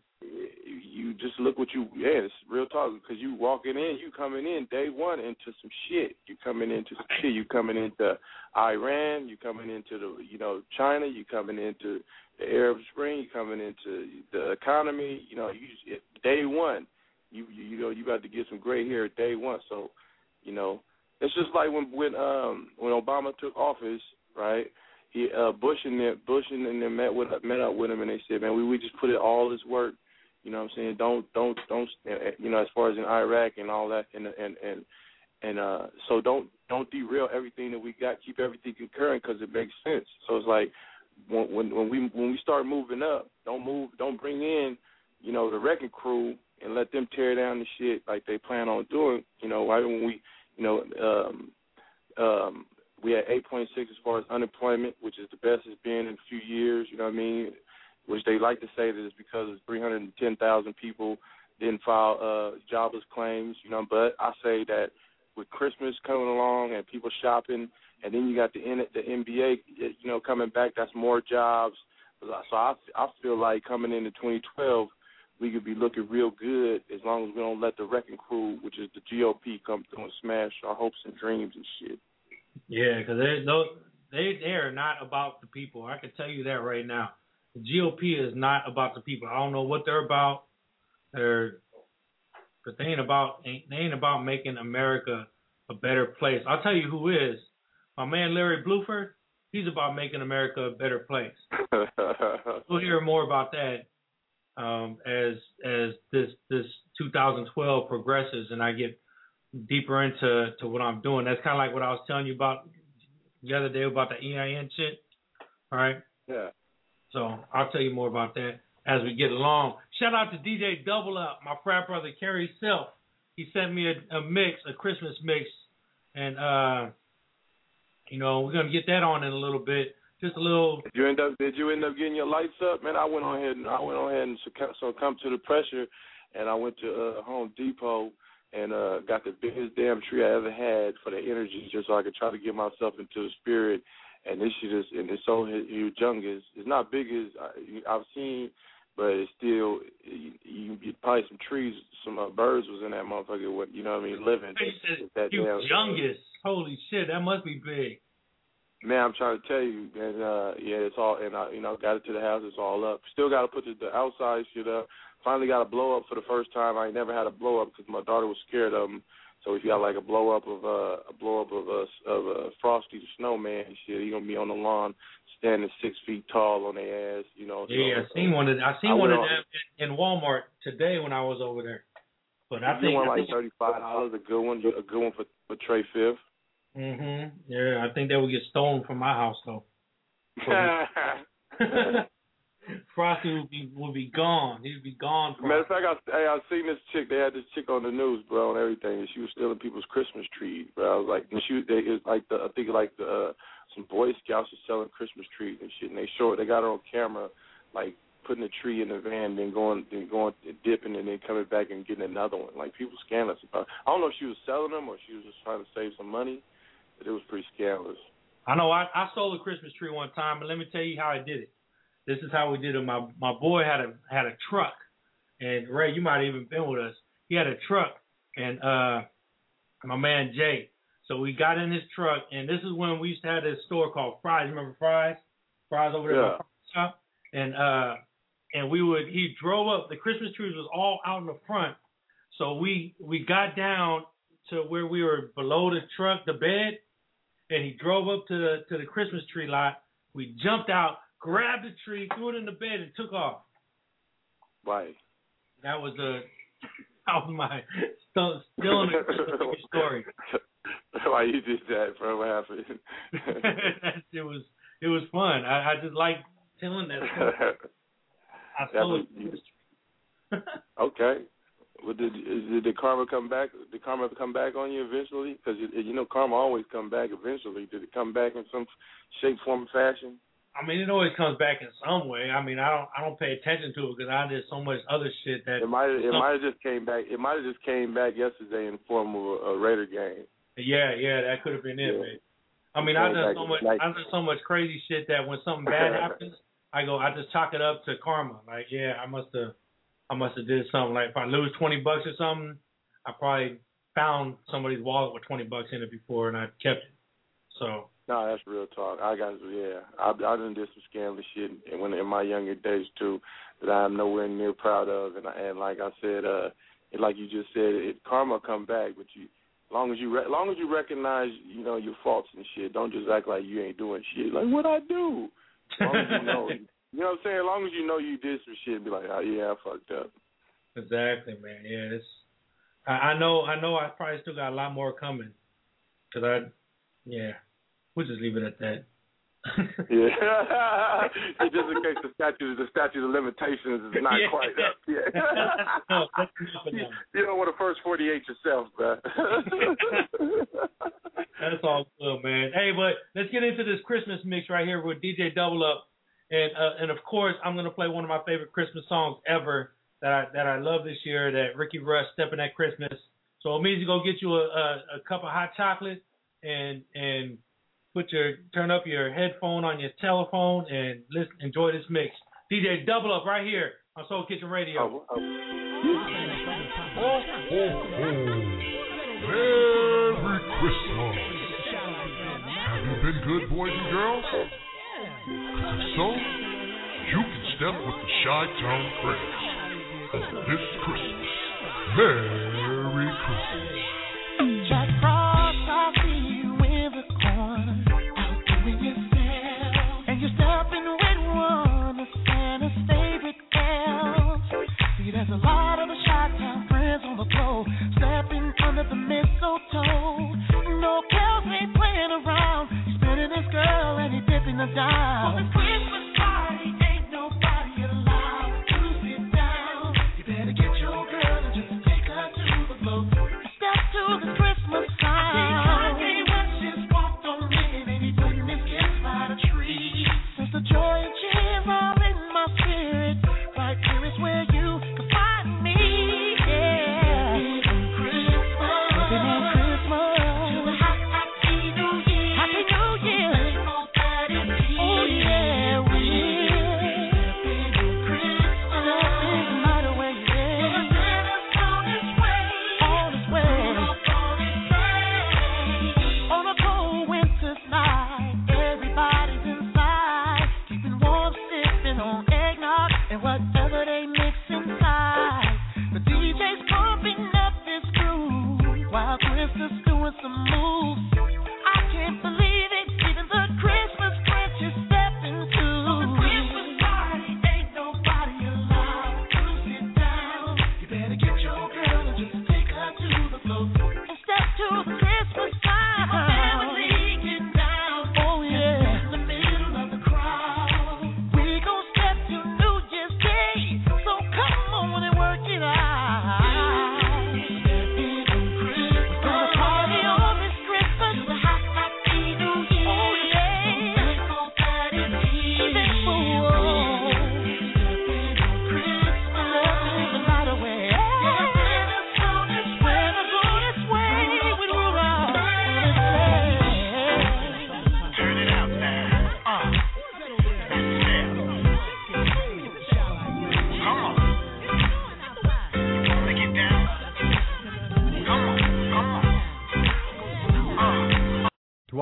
you just look what you. Yeah, it's real talk because you walking in, you coming in day one into some shit. You coming into some shit. You coming into Iran. You coming into the you know China. You coming into the Arab Spring. You coming into the economy. You know, you day one. You you, you know you got to get some gray hair day one. So, you know, it's just like when when um when Obama took office, right? He uh Bush and them Bush and them met with met up with him and they said, man, we we just put in all this work. You know what I'm saying? Don't don't don't you know as far as in Iraq and all that and and and and uh so don't don't derail everything that we got. Keep everything concurrent because it makes sense. So it's like when when when we when we start moving up, don't move don't bring in you know the wrecking crew and let them tear down the shit like they plan on doing. You know, right when we you know um um we had 8.6 as far as unemployment, which is the best it's been in a few years. You know what I mean? Which they like to say that it's because of 310,000 people didn't file uh, jobless claims. You know, but I say that with Christmas coming along and people shopping, and then you got the the NBA, you know, coming back. That's more jobs. So I I feel like coming into 2012, we could be looking real good as long as we don't let the wrecking crew, which is the GOP, come through and smash our hopes and dreams and shit. Yeah, because they they they are not about the people. I can tell you that right now. The GOP is not about the people. I don't know what they're about. They're, but they ain't about ain't, they ain't about making America a better place. I'll tell you who is. my man Larry Bluford, he's about making America a better place. [LAUGHS] We'll hear more about that um, as as this this 2012 progresses and I get deeper into to what I'm doing. That's kind of like what I was telling you about the other day about the EIN shit. All right. yeah. So I'll tell you more about that as we get along. Shout out to DJ Double Up, my frat brother Kerry Self. He sent me a, a mix, a Christmas mix, and uh, you know we're gonna get that on in a little bit. Just a little. Did you end up? Did you end up getting your lights up, man? I went on ahead and I went on ahead and succumb, succumbed to the pressure, and I went to uh, Home Depot and uh got the biggest damn tree I ever had for the energy, just so I could try to get myself into the spirit. And this shit is, and it's so huge, jungus. It's not big as I, I've seen, but it's still you, you probably some trees, some uh, birds was in that motherfucker. What you know what I mean? Living. He said, It's that you damn- youngest. Holy shit, that must be big. Man, I'm trying to tell you, and uh yeah, it's all and I you know got it to the house, it's all up. Still got to put the, the outside shit up. Finally got a blow up for the first time. I ain't never had a blow up because my daughter was scared of them. So if you got like a blow up of uh, a blow up of a of a Frosty the Snowman and shit, he gonna be on the lawn standing six feet tall on their ass, you know. Yeah, so, I seen one of I seen I one of them in, in Walmart today when I was over there. But I you think I like thirty five dollars, a good one, a good one for for Trey Fifth. Mhm. Yeah, I think they would get stolen from my house though. [LAUGHS] [LAUGHS] Frosty would be would be gone. He'd be gone. Matter of fact, I, hey, I seen this chick. They had this chick on the news, bro, and everything. And she was stealing people's Christmas trees, bro. I was like, and she, they, it was like the, I think like the uh, some Boy Scouts were selling Christmas trees and shit. And they showed, they got her on camera, like putting a tree in the van, then going, then going dipping, and then coming back and getting another one. Like people scandalous. I don't know if she was selling them or she was just trying to save some money, but it was pretty scandalous. I know I, I sold a Christmas tree one time, but let me tell you how I did it. This is how we did it. My my boy had a had a truck, and Ray, you might have even been with us. He had a truck, and uh, my man Jay. So we got in his truck, and this is when we used to have this store called Fry's. Remember Fry's? Fry's over there Yeah. the shop, and uh, and we would. He drove up. The Christmas trees was all out in the front, so we we got down to where we were below the truck, the bed, and he drove up to the to the Christmas tree lot. We jumped out, grabbed the tree, threw it in the bed, and took off. Right. That was a that was my still still in the story. Why you did that, bro? What happened? [LAUGHS] it was it was fun. I, I just like telling that story. [LAUGHS] I stole was- [LAUGHS] okay. Well, did did the karma come back? Did karma come back on you eventually? Because you, you know karma always come back eventually. Did it come back in some shape, form, or fashion? I mean, it always comes back in some way. I mean, I don't I don't pay attention to it because I did so much other shit that It might it some- might have just came back. It might have just came back yesterday in the form of a, a Raider game. Yeah, yeah, that could have been it, Yeah. man. I mean, I Going done so much. like- I done so much crazy shit that when something bad [LAUGHS] happens, I go, I just chalk it up to karma. Like, yeah, I must have, I must have did something. Like, if I lose twenty bucks or something, I probably found somebody's wallet with twenty bucks in it before, and I kept it. So, No, that's real talk. I got yeah. I I done did some scandalous shit and when in my younger days too that I'm nowhere near proud of and and like I said, uh like you just said, it karma come back, but you long as you re- long as you recognize you know your faults and shit, don't just act like you ain't doing shit. Like what I do. Long as you know, [LAUGHS] you know what I'm saying. As long as you know you did some shit, be like, oh yeah, I fucked up. exactly, man. Yeah, it's. I, I know, I know. I probably still got a lot more coming. Cause I, yeah, we'll just leave it at that. [LAUGHS] Yeah. [LAUGHS] just in case the statute the statute of limitations is not [LAUGHS] Yeah. quite up. Yeah. No, that's enough of you, you don't want to first forty eight yourself, man. That's all good, man. Hey, but let's get into this Christmas mix right here with DJ Double Up, and uh, and of course I'm gonna play one of my favorite Christmas songs ever that I that I love this year. That Ricky Rush stepping at Christmas. So it means you go get you a, a a cup of hot chocolate and and put your turn up your headphone on your telephone and listen enjoy this mix. DJ Double Up right here on Soul Kitchen Radio. Oh, oh. Oh, Merry Christmas. Have you been good, boys and girls? 'Cause if so, you can step with the Shy Town Craze on this Christmas. Merry Christmas. Jack Frost, under the mistletoe. No ain't playing around. He's his girl and dipping the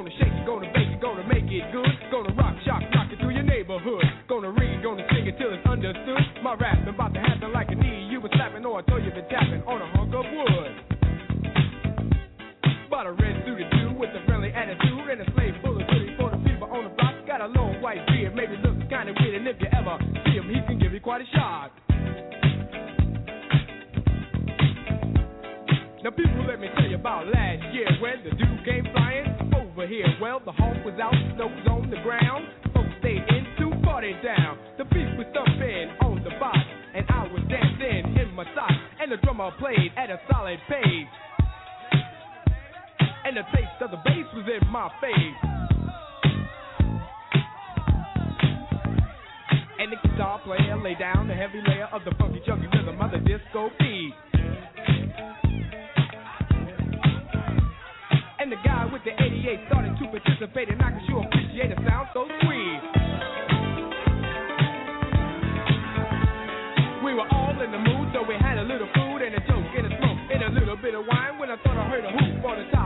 Gonna shake it, gonna bake it, gonna make it good. Gonna rock, shock, rock it through your neighborhood. Gonna read, gonna sing it till it's understood. My rap about to happen like a knee you been slapping or I throw you been tapping on a hunk of wood. Bought a red suited dude with a friendly attitude and a slave full of goodies for the people on the block. Got a long white beard, maybe looks kinda weird, and if you ever see him, he can give you quite a shock. Now people, let me tell you about last year when the dude came flying here. Well, the hawk was out, snow was on the ground. Folks stayed in to party down. The beat was thumping on the box, and I was dancing in my socks. And the drummer played at a solid pace. And the taste of the bass was in my face. And the guitar player laid down the heavy layer of the funky chunky rhythm of the disco beat. The guy with the 88 started to participate, and I can sure appreciate a sound so sweet. We were all in the mood, so we had a little food and a joke and a smoke and a little bit of wine. When I thought I heard a hoop on the top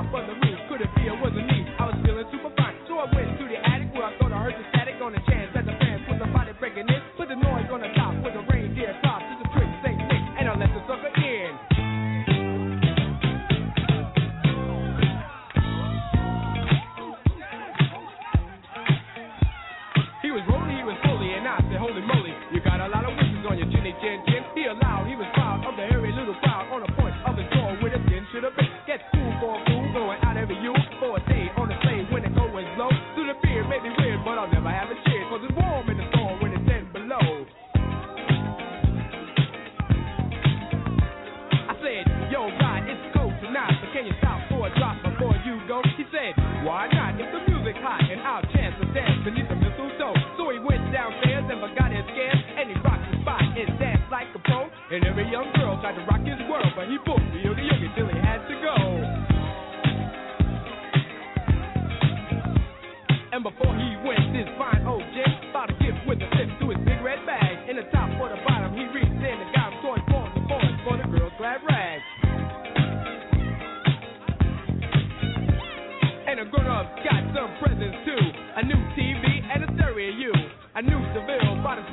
And every young girl tried to rock his world, but he booked the yogi yogi till he had to go. And before he went, this fine old gent bought a gift with a tip to his big red bag. In the top or the bottom, he reached in and got a toy for the boys for the girl's glad rag. And the grown-ups got some presents too. A new TV and a stereo. A new Seville, bought a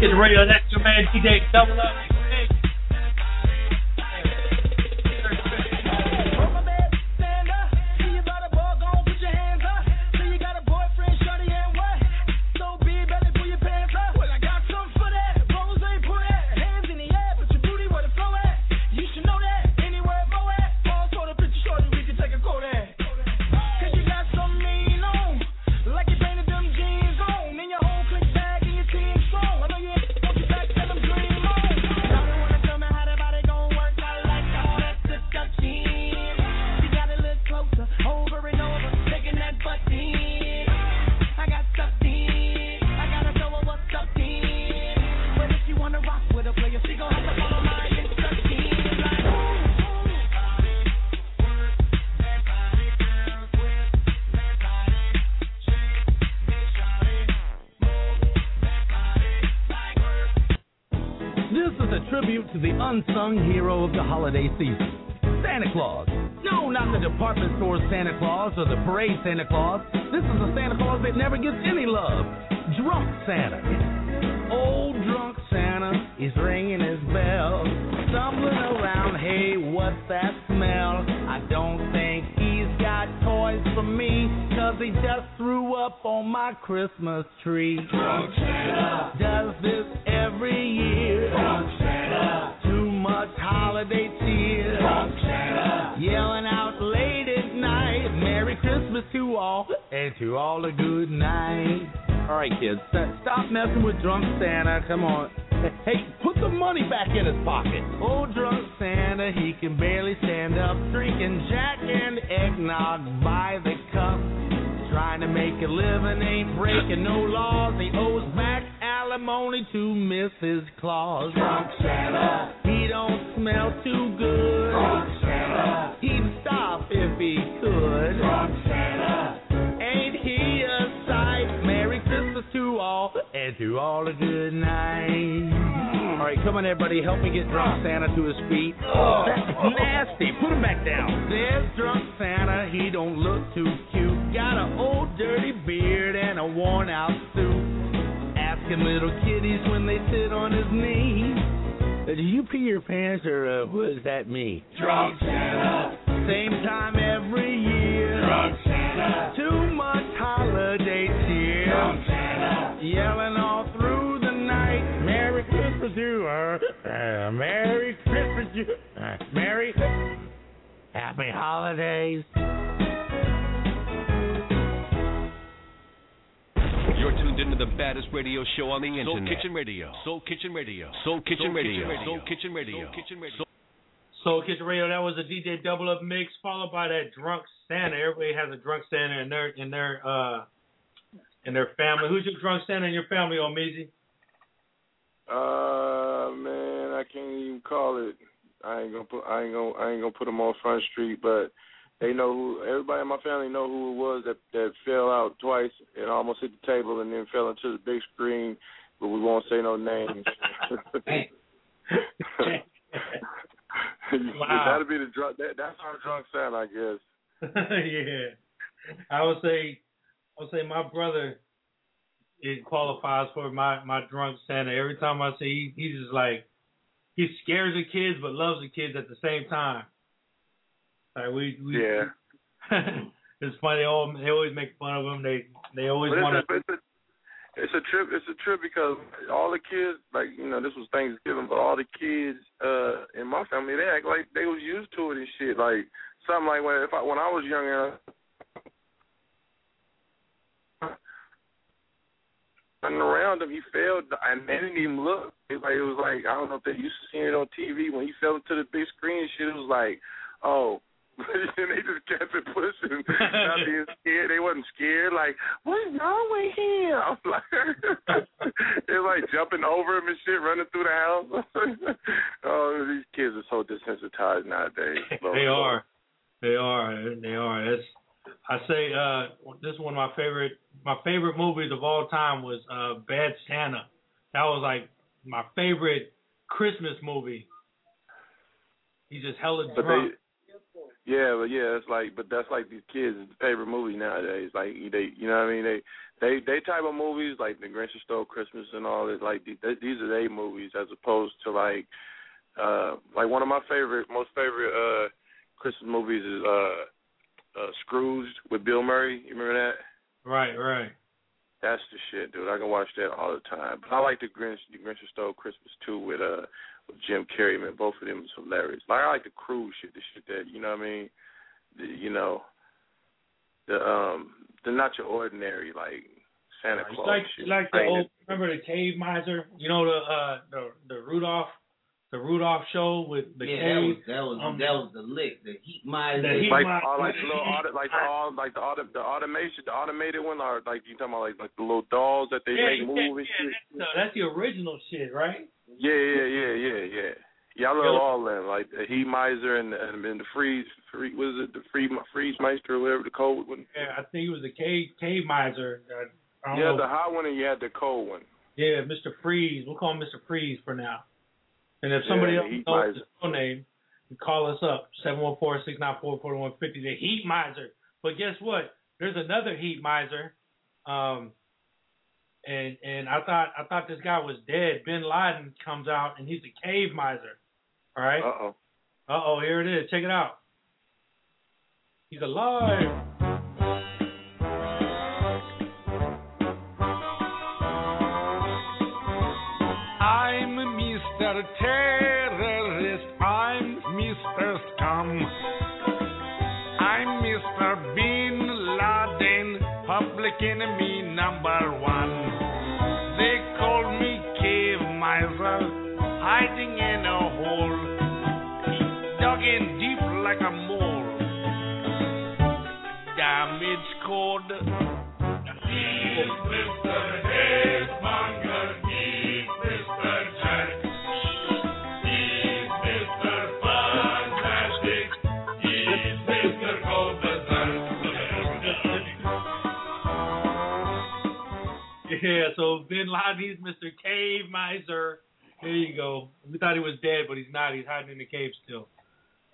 It's Radio Next Man, DJ Double cause he just threw up on my Christmas tree. Drunk Santa does this every year. Drunk Santa. Too much holiday cheer. Drunk Santa. Yelling out late at night. Merry Christmas to all, and to all a good night. All right, kids, stop messing with Drunk Santa. Come on. Hey, put the money back in his pocket. Old drunk Santa, he can barely stand up, drinking Jack and eggnog by the cup. Trying to make a living, ain't breaking no laws. He owes back alimony to Mrs. Claus. Drunk Santa, he don't smell too good. Drunk Santa, he'd stop if he could. Drunk Santa, ain't he a sight? to all and to all a good night. All right, come on, everybody. Help me get drunk Santa to his feet. Oh, that's nasty. Put him back down. There's drunk Santa. He don't look too cute. Got an old dirty beard and a worn out suit. Asking little kiddies when they sit on his knee. Uh, do did you pee your pants or uh, was that me? Drunk Santa. Same time every year. Drunk Santa. Too much holiday. Yelling all through the night. Merry Christmas to her. Uh, Merry Christmas to uh, Merry Happy Holidays. You're tuned into the baddest radio show on the internet. Soul Kitchen Radio. Soul Kitchen Radio. Soul Kitchen Radio. Soul Kitchen Radio. Soul Kitchen Radio. Soul Kitchen Radio. That was a DJ double up mix, followed by that drunk Santa. Everybody has a drunk Santa in their in their uh in their family. Who's your drunk Santa in your family, Omeezy? Uh, man, I can't even call it. I ain't gonna put. I ain't gonna. I ain't gonna put them on Front Street, but they know who. Everybody in my family know who it was that that fell out twice and almost hit the table and then fell into the big screen. But we won't say no names. [LAUGHS] [LAUGHS] Wow. That'll be the drunk. That, that's our drunk Santa, I guess. [LAUGHS] yeah. I would say I would say my brother it qualifies for my my drunk Santa. Every time I see he, he's just like he scares the kids but loves the kids at the same time. Like we, we Yeah. [LAUGHS] it's funny. They all they always make fun of him. They they always want to. it's, a, it's a trip. It's a trip because all the kids, like you know, this was Thanksgiving, but all the kids uh in my family, they act like they was used to it and shit. Like something like when if I when I was younger. Running around him, he fell, and they didn't even look. It, like it was like I don't know if they used to seeing it on TV. When he fell into the big screen, and shit, it was like, oh, [LAUGHS] and they just kept it pushing, [LAUGHS] not being scared. They wasn't scared. Like, what's wrong with him? [LAUGHS] I'm like, they're like jumping over him and shit, running through the house. oh, these kids are so desensitized nowadays. They are. They are. They are. That's I say uh this is one of my favorite my favorite movies of all time was uh Bad Santa. That was like my favorite Christmas movie. He's just hella But drunk. they, yeah, but yeah, it's like, but that's like these kids' favorite movie nowadays. Like they, you know what I mean? They, they, they type of movies like The Grinch Stole Christmas and all that. Like th- these are their movies as opposed to like, uh, like one of my favorite, most favorite uh Christmas movies is uh, uh Scrooged with Bill Murray. You remember that? Right, right. That's the shit, dude. I can watch that all the time. But I like the Grinch, the Grinch Stole Christmas too with uh with Jim Carrey. Man, both of them is hilarious. Like I like the cruise shit, the shit that you know what I mean. The, you know, the um the not your ordinary like Santa It's Claus like shit. like the old remember the cave miser? You know the uh the the Rudolph the Rudolph show with the yeah, cave. that was that was Um, that was the lick, the heat miser. The heat like miser. all like the little auto, like the all like the auto, the automation the automated one or like you talking about like like the little dolls that they yeah, make yeah, move and yeah, shit. that's, the, that's the original shit, right? Yeah, yeah, yeah, yeah, yeah. Yeah, I love all of them. Like the Heat Miser and and, and the Freeze, free, what is it? The Free Freeze Meister or whatever the cold one. Yeah, I think it was the cave cave miser. Uh, I don't You had know. the hot one and you had the cold one. Yeah, Mr. Freeze. We'll call him Mr. Freeze for now. And if somebody Yeah, else knows Miser. his full name, you call us up seven one four six nine four forty one fifty. The Heat Miser. But guess what? There's another Heat Miser. Um, and and I thought I thought this guy was dead. Bin Laden comes out and he's a cave miser. All right. Uh oh. Uh oh, here it is. Check it out. He's alive. Mr. Terrorist. I'm Mr. Scum. I'm Mr. Bin Laden, public enemy number one. They call me Cave Miser, hiding in a hole, dug in deep like a mole. Damage code. Yeah, so Bin Laden's Mr. Cave Miser. There you go. We thought he was dead, but he's not. He's hiding in the cave still.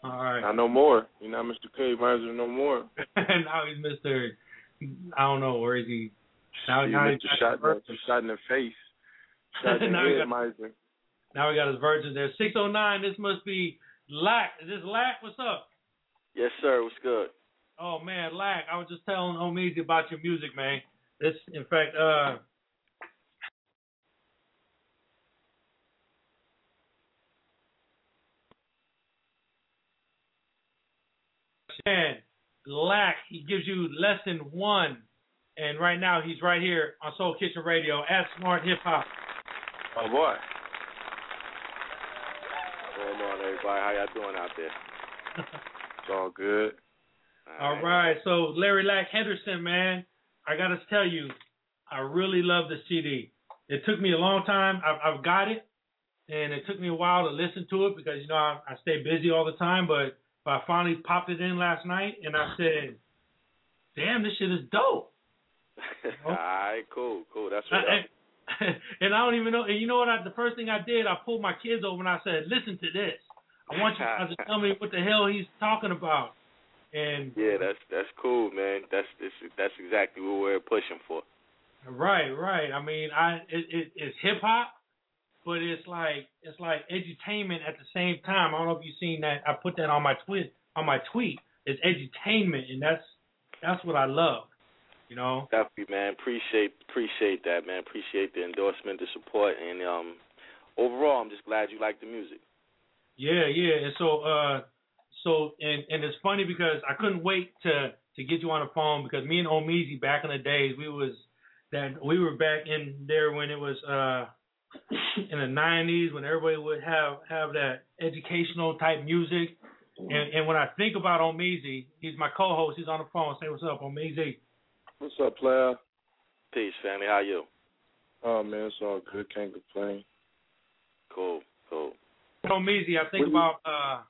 All right. Not no more. You're not Mr. Cave Miser no more. and [LAUGHS] now he's Mr. I don't know where is he. Now, you now Mr. he's Shot, shot in the face. [LAUGHS] Shot in the head, got- Miser. Now we got his virgin there. Six oh nine. This must be Lack. Is this Lack? What's up? Yes, sir. What's good? Oh man, Lack. I was just telling Omeezy about your music, man. This, in fact, uh. Man, Lack, he gives you lesson one, and right now he's right here on Soul Kitchen Radio at Smart Hip Hop. Oh boy. What's going on, everybody? How y'all doing out there? [LAUGHS] It's all good. All right, so Larry Lack Henderson, man, I gotta tell you, I really love the CD. It took me a long time. I've, I've got it, and it took me a while to listen to it because you know I, I stay busy all the time. But, but I finally popped it in last night, and I said, "Damn, this shit is dope." [LAUGHS] All right, cool, cool. That's what. I- [LAUGHS] and I don't even know. And you know what? I, the first thing I did, I pulled my kids over and I said, "Listen to this. I want you guys to tell me what the hell he's talking about." And yeah, that's that's cool, man. That's this, that's exactly what we're pushing for. Right, right. I mean, I it, it it's hip hop, but it's like it's like edutainment at the same time. I don't know if you've seen that. I put that on my tweet on my tweet. It's edutainment, and that's that's what I love. You know. Definitely, man. Appreciate appreciate that, man. Appreciate the endorsement, the support, and um, overall, I'm just glad you like the music. Yeah, yeah. And so uh so and and it's funny because I couldn't wait to to get you on the phone because me and Omeezy back in the days we was that we were back in there when it was uh [COUGHS] in the nineties when everybody would have have that educational type music. And and when I think about Omeezy, he's my co host, he's on the phone. Say what's up, Omeezy. What's up, player? Peace, family. How you? Oh man, it's all good. Can't complain. Cool, cool. Omeezy, I think about uh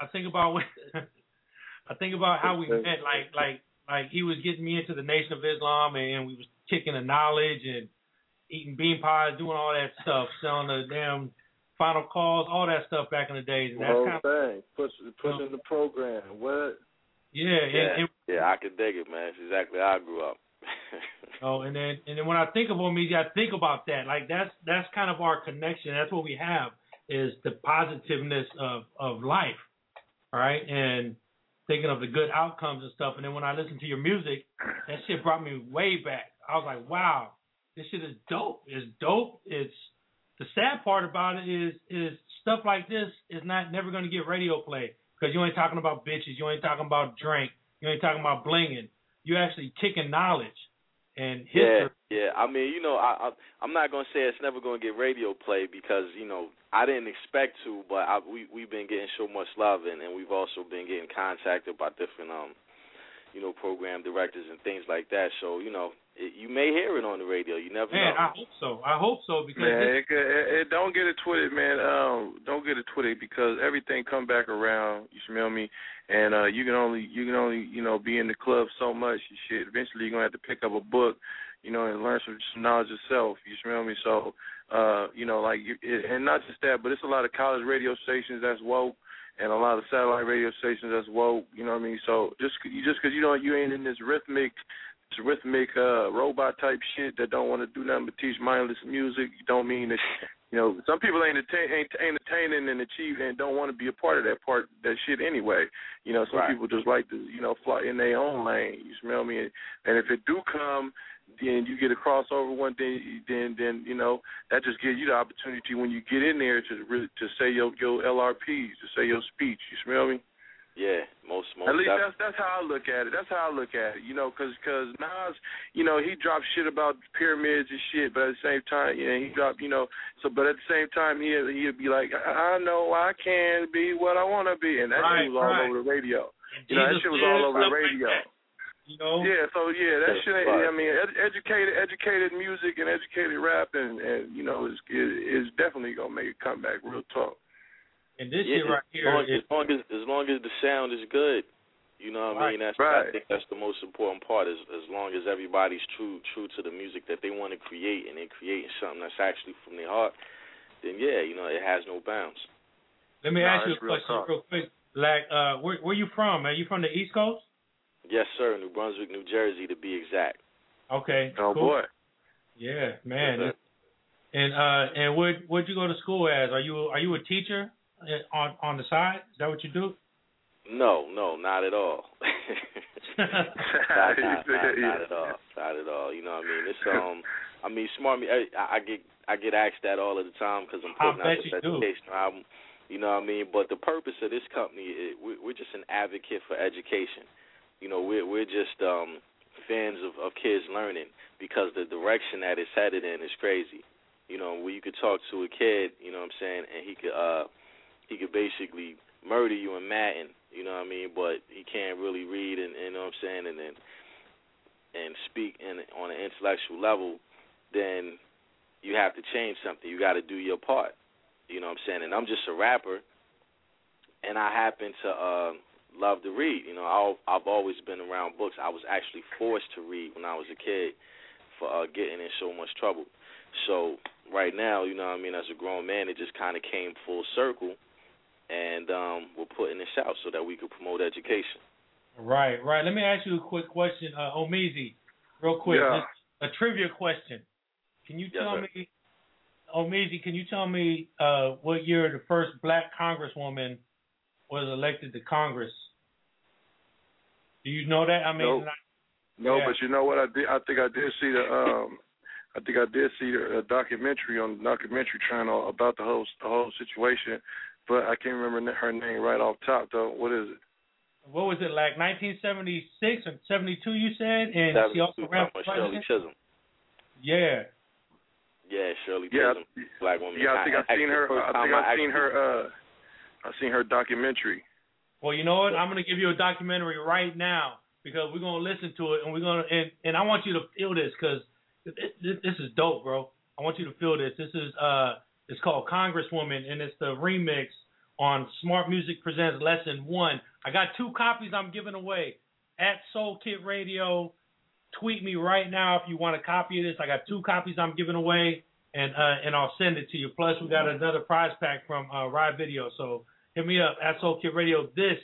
I think about when [LAUGHS] I think about how we met. Like like like he was getting me into the Nation of Islam, and we was kicking the knowledge and eating bean pies, doing all that stuff, selling the damn final calls, all that stuff back in the days. And The that's whole kind of thing. Push, pushing the program. What? yeah, Yeah, and yeah, I can dig it, man. It's exactly how I grew up. [LAUGHS] Oh, and then and then when I think of Omeezy, I think about that. Like that's that's kind of our connection. That's what we have is the positiveness of of life, all right, and thinking of the good outcomes and stuff. And then when I listen to your music, that shit brought me way back. I was like, wow, this shit is dope. It's dope. It's the sad part about it is is stuff like this is not never going to get radio play because you ain't talking about bitches, you ain't talking about drink, you ain't talking about blinging. You actually kicking knowledge and history. Yeah, yeah. I mean, you know, I, I I'm not gonna say it's never gonna get radio play because you know I didn't expect to, but I, we we've been getting so much love and, and we've also been getting contacted by different um you know program directors and things like that. So you know it, you may hear it on the radio. You never Man, know. I hope so. I hope so because Man, it, it, it, don't get it twisted, man. Um, don't get it twisted because everything come back around. You smell me? And uh, you can only you can only you know be in the club so much. You Shit, eventually you're gonna have to pick up a book, you know, and learn some, some knowledge yourself. You smell me? So, uh, you know, like, you, it, and not just that, but it's a lot of college radio stations that's woke, and a lot of satellite radio stations that's woke. You know what I mean? So just you just because you know you ain't in this rhythmic this rhythmic uh robot type shit that don't want to do nothing but teach mindless music. You don't mean that [LAUGHS] you know some people ain't attain, ain't entertaining and achieving and don't want to be a part of that part that shit anyway. You know some Right. people just like to you know fly in their own lane. You smell me? And, and if it do come. Then you get a crossover one day, then then you know that just gives you the opportunity when you get in there to really to say your your LRPs, to say your speech. You smell me? Yeah, most most At least def- that's that's how I look at it. That's how I look at it. You know, because cause Nas, you know, he dropped shit about pyramids and shit, but at the same time, you know, he dropped, you know, so but at the same time, he he'd be like, I, I know I can be what I want to be, and that Right, shit was all right. over the radio. You know, that shit was all over the stuff like radio. You know? Yeah, so yeah, that Yeah, shit. ain't- right. I mean, ed- educated, educated music and educated rap, and and you know, is is, is definitely gonna make a comeback. Real talk. And this yeah, shit right as here long, is as long as as long as the sound is good, You know what I mean? That's I think that's the most important part. Is as long as everybody's true true to the music that they want to create, and they're creating something that's actually from their heart, then yeah, you know, it has no bounds. Let me Nah, ask you a it's real question talk. real quick. Like, uh, where where you from? Are you from the East Coast? Yes, sir. New Brunswick, New Jersey, to be exact. Okay. Oh, cool. boy. Yeah, man. Yes, and uh, and where where'd you go to school as? Are you are you a teacher on on the side? Is that what you do? No, no, not at all. [LAUGHS] not, [LAUGHS] not, not, not at all. Not at all. You know what I mean? It's um, I mean, smart me. I, I get I get asked that all of the time because I'm putting out this you do. educational album. You know what I mean? But the purpose of this company, is we- we're just an advocate for education. You know, we're we're just um fans of of kids learning because the direction that it's headed in is crazy. You know, where you could talk to a kid, you know what I'm saying, and he could uh he could basically murder you in Madden, you know what I mean, but he can't really read and you know what I'm saying and then and speak in on an intellectual level, then you have to change something. You got to do your part. You know what I'm saying? And I'm just a rapper and I happen to uh love to read. You know, I've I've always been around books. I was actually forced to read when I was a kid for uh getting in so much trouble. So right now, you know what I mean, as a grown man, it just kind of came full circle, and um, we're putting this out so that we could promote education. Right, right. Let me ask you a quick question, uh, Omeezy, real quick. Yeah. Just a trivia question. Can you tell sir. me, Omeezy, can you tell me uh, what year the first black congresswoman was elected to Congress? Do you know that? I mean, Nope. No, Yeah. but you know what? I did. I think I did see the. um I think I did see a documentary on the documentary channel about the whole the whole situation, but I can't remember her name right off top though. What is it? what was it like 1976 or 72? You said, and she also Seventy-two, ran for about Shirley. Chisholm. Yeah. Yeah, Shirley Yeah, Chisholm, black woman. Yeah, I think I Actually, seen her. I think I seen her. uh I seen her documentary. Well, you know what? I'm gonna give you a documentary right now because we're gonna listen to it and we're gonna and, and I want you to feel this because this, this is dope, bro. I want you to feel this. This is uh, it's called Congresswoman and it's the remix on Smart Music Presents Lesson One. I got two copies I'm giving away at Soul Kit Radio. Tweet me right now if you want a copy of this. I got two copies I'm giving away and uh, and I'll send it to you. Plus we got another prize pack from uh, Ride Video. So hit me up at Soul Kit Radio. This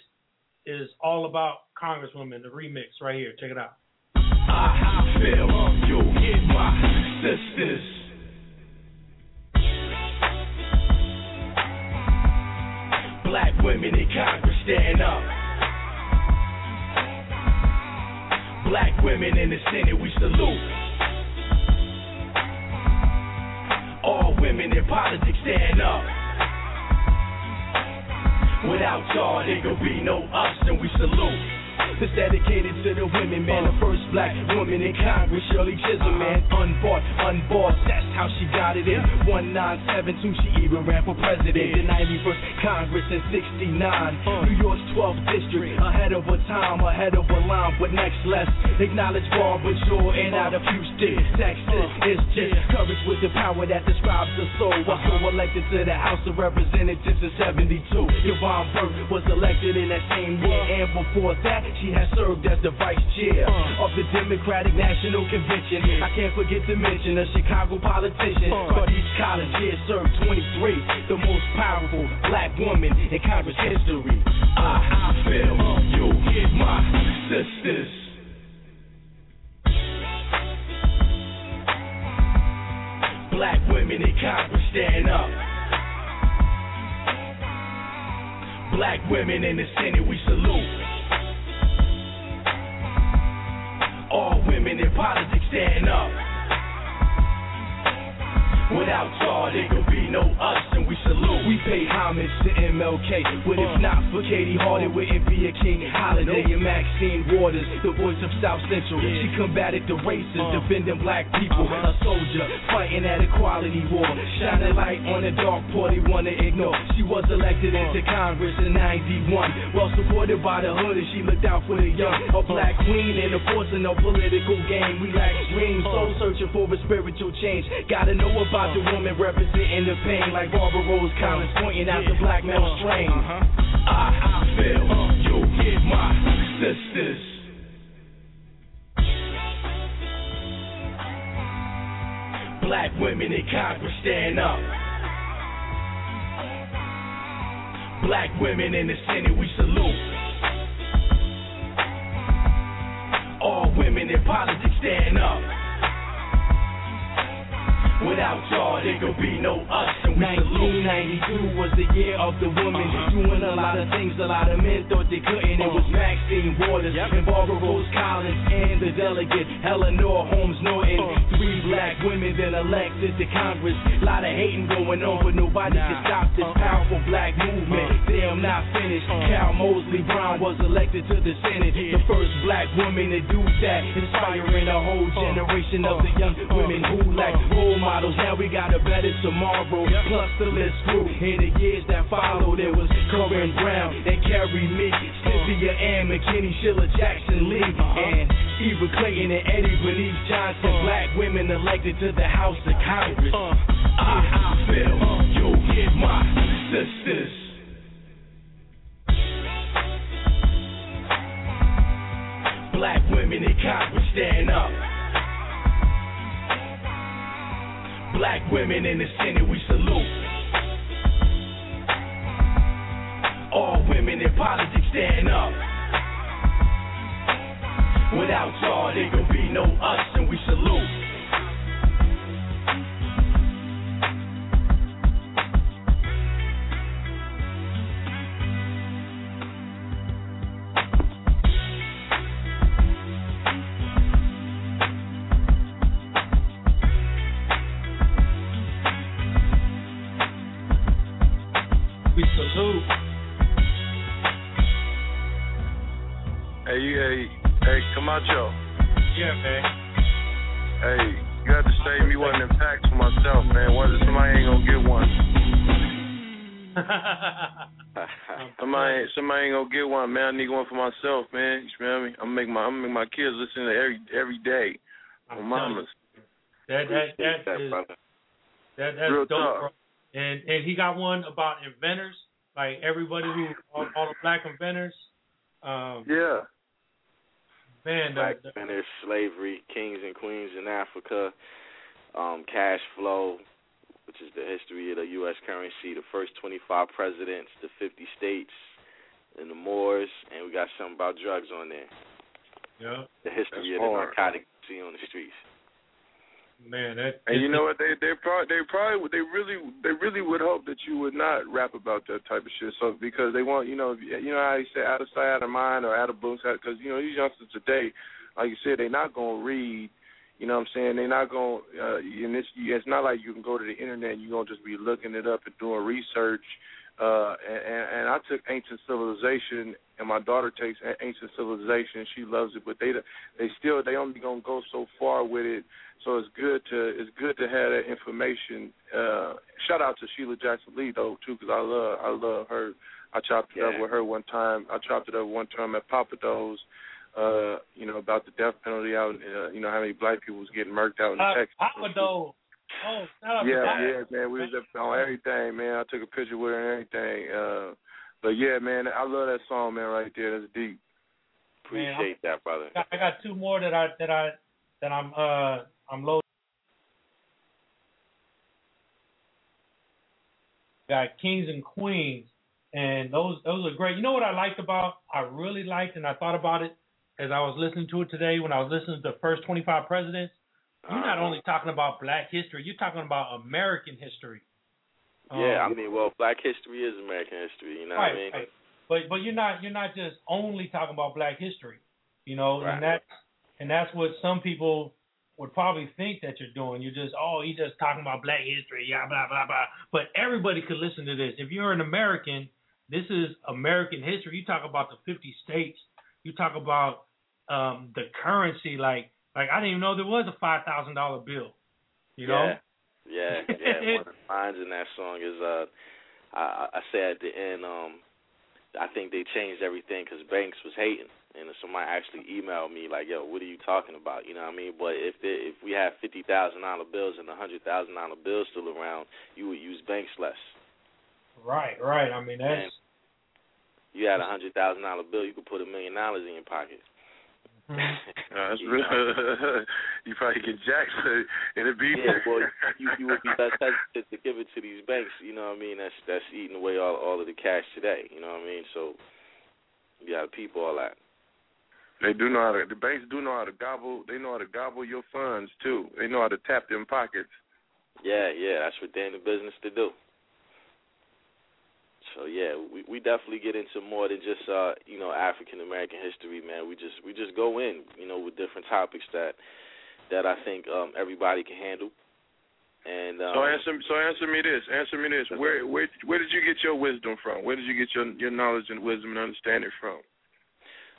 is all about Congresswoman, the remix right here. Check it out. I feel you my sisters. Black women in Congress stand up. Black women in the Senate, we salute. All women in politics stand up. Without y'all, there could be no us, and we salute. This dedicated to the women, man. The first black woman in Congress, Shirley Chisholm, man. Unbought, unbossed, that's how she got it in. 1972, she even ran for president. The 91st Congress in 69. New York's 12th district, ahead of her time, ahead of her line. But next, let's acknowledge Barbara Jordan out of Houston, Texas. It's just courage with the power that describes the soul. Was so elected to the House of Representatives in 72. Yvonne Burke was elected in that same year, and before that, she has served as the vice chair of the Democratic National Convention. I can't forget to mention a Chicago politician, but each college year served 23, the most powerful black woman in Congress history. I, I feel you my sisters. Black women in Congress stand up. Black women in the Senate, we salute. All women in politics stand up. Without y'all, there could be no us, and we salute. We pay homage to MLK, but if not for Katie Hall, it wouldn't be a King Holiday and Maxine Waters, the voice of South Central. She combated the racists, uh-huh. defending black people. Uh-huh. A soldier fighting that equality war, shining light on the dark part they wanna ignore. She was elected uh-huh. into Congress in '91, well supported by the hood, and she looked out for the young. A black queen and a force in a political game. We lack dreams, soul searching for a spiritual change. Gotta know about the woman representing the pain, like Barbara Rose Collins pointing out the black male strain. I, I feel you in my sisters. Black women in Congress, stand up. Black women in the Senate, we salute. All women in politics, stand up. Without y'all, there could be no us. And we salute. 1992 was the year of the woman doing a lot of things a lot of men thought they couldn't. It was Maxine Waters and Barbara Rose Collins and the delegate Eleanor Holmes Norton. Oh. Three black women then elected to Congress. A lot of hating going on, but nobody can stop this uh-uh. powerful black movement. Uh-uh. Damn, not finished. Uh-uh. Carol Moseley Braun was elected to the Senate, the first black woman to do that, inspiring a whole generation of the young women who lack role models. Now we got a better tomorrow. Plus the list grew. In the years that followed, there was Corrine Brown and Carrie Meek, Cynthia Ann, McKinney, Sheila Jackson Lee, and Eva Clayton and Eddie Bernice Johnson. Black women elected to the House of Congress. Uh, uh, I, I feel you get my sisters. Black women in Congress, stand up. Black women in the Senate, we salute. All women in politics, stand up. Without y'all, there could be no us, and we salute. Hey, Yeah, man. Hey, you got to save me one of them packs for myself, man. What if somebody ain't gonna get one? [LAUGHS] Somebody, ain't- somebody ain't gonna get one, man. I need one for myself, man. You feel me? I'm make my, I'm make my kids listen to every every day. My mamas. That that that Appreciate is brother. that that's Real dope, bro. And and he got one about inventors, like everybody who all, all the black inventors. Um, Yeah. Man, Black the, the, Spanish slavery, kings and queens in Africa, um, cash flow, which is the history of the U.S. currency, the first 25 presidents, the 50 states, and the Moors, and we got something about drugs on there. yeah, The history That's of the hard. narcotics you see on the streets. Man, that And you know what? They they probably they probably they really they really would hope that you would not rap about that type of shit. So because they want you know you know how you say out of sight, out of mind, or out of books. Because you know these youngsters today, like you said, they're not gonna read. You know what I'm saying? They're not gonna. Uh, and it's it's not like you can go to the internet. and You're gonna just be looking it up and doing research. Uh, and, and I took ancient civilization, and my daughter takes ancient civilization. She loves it, but they they still they only gonna go so far with it. So it's good to it's good to have that information. Uh, shout out to Sheila Jackson Lee though too, because I love I love her. I chopped it up with her one time. I chopped it up one time at Pappadeaux's. Uh, you know about the death penalty out. Uh, you know how many black people was getting murked out in Pop- Texas. Pappadeaux. Oh, Yeah, to yeah, man. We was up on everything, man. I took a picture with her and everything. Uh, but yeah, man, I love that song, man. Right there, that's deep. Man, Appreciate that, brother. I got- I got two more that I that I that I'm uh I'm loading. Got Kings and Queens, and those those are great. You know what I liked about? I really liked, and I thought about it as I was listening to it today when I was listening to the first 25 presidents. You're not only talking about Black history, you're talking about American history. Yeah, I Um, mean, well, Black history is American history. You know right, what I mean? right. But but you're not you're not just only talking about Black history, you know, Right. and that's and that's what some people would probably think that you're doing. You're just oh he's just talking about Black history, yeah, blah blah blah. But everybody could listen to this. If you're an American, this is American history. You talk about the 50 states. You talk about um the currency. Like like I didn't even know there was a five thousand dollar bill. You know. Yeah, yeah, yeah. One of the [LAUGHS] lines in that song is, uh, I, I say at the end, um, I think they changed everything because Banks was hating, and somebody actually emailed me like, "Yo, what are you talking about?" You know what I mean? But if they, if we have fifty thousand dollar bills and a hundred thousand dollar bills still around, you would use Banks less. Right, right. I mean that's you had a hundred thousand dollar bill, you could put a million dollars in your pocket. [LAUGHS] Uh, that's real. [LAUGHS] you probably get jacked, but it'll be yeah, well, you you would be [LAUGHS] less hesitant to give it to these banks. You know what I mean? That's that's eating away all all of the cash today. You know what I mean? So you got to peep all that. They do know how to. The banks do know how to gobble. They know how to gobble your funds too. They know how to tap them pockets. Yeah, yeah, that's what they're in the business to do. So yeah, we we definitely get into more than just uh, you know, African American history, man. We just we just go in, you know, with different topics that that I think um everybody can handle. And um, so answer so answer me this. Answer me this. Where where where did you get your wisdom from? Where did you get your your knowledge and wisdom and understanding from?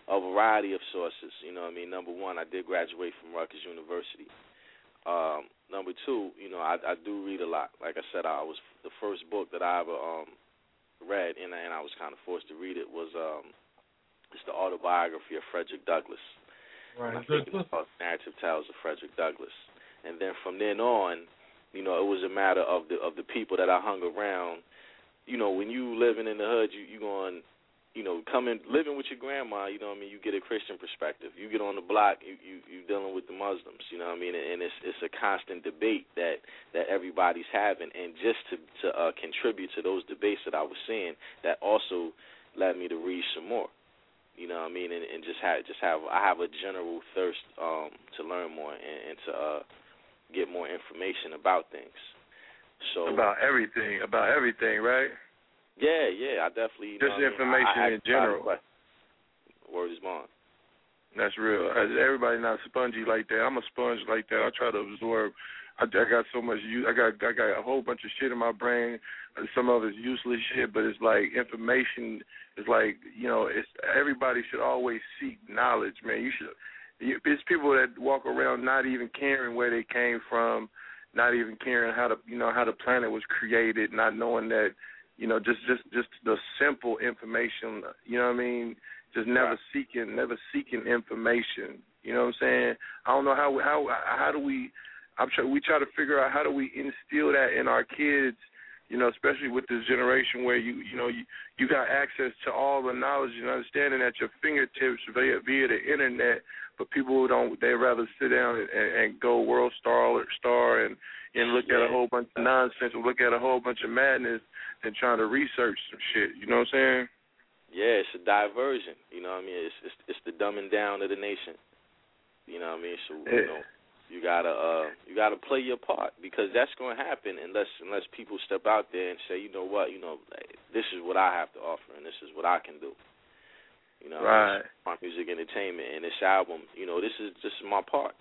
a variety of sources. You know what I mean? Number one, I did graduate from Rutgers University. Um, number two, you know, I, I do read a lot. Like I said, I was the first book that I ever um read and, and I was kind of forced to read it was um it's the autobiography of Frederick Douglass. Right. And I think it's called Narrative Tales of Frederick Douglass. And then from then on, you know, it was a matter of the of the people that I hung around. You know, when you living in the hood, you you going you know, coming living with your grandma, you know what I mean, you get a Christian perspective. You get on the block, you you you dealing with the Muslims, you know what I mean, and it's it's a constant debate that that everybody's having and just to to uh contribute to those debates that I was seeing, that also led me to read some more. You know what I mean, and, and just have just have I have a general thirst um to learn more and, and to uh get more information about things. So about everything, about everything, right? Yeah, yeah, I definitely. Just know information I, I in general. Word is bond. That's real. Everybody not spongy like that. I'm a sponge like that. I try to absorb. I, I got so much. use. I got I got a whole bunch of shit in my brain. Some of it's useless shit, but it's like information. It's like you know. It's everybody should always seek knowledge, man. You should. You, it's people that walk around not even caring where they came from, not even caring how the you know how the planet was created, not knowing that you know just just just the simple information. You know what I mean? just never seeking never seeking information. You know what I'm saying? I don't know how how how do we I'm try, we try to figure out how do we instill that in our kids, you know, especially with this generation where you you know you you got access to all the knowledge and understanding at your fingertips via via the internet, but people who don't they rather sit down and, and go world star or star and and look at a whole bunch of nonsense and look at a whole bunch of madness than trying to research some shit. You know what I'm saying? Yeah, it's a diversion. You know what I mean? It's it's, it's the dumbing down of the nation. You know what I mean? So you know, you gotta uh you gotta play your part because that's gonna happen unless unless people step out there and say, you know what, you know, like, this is what I have to offer and this is what I can do. You know, right. my music entertainment and this album, you know, this is this is my part.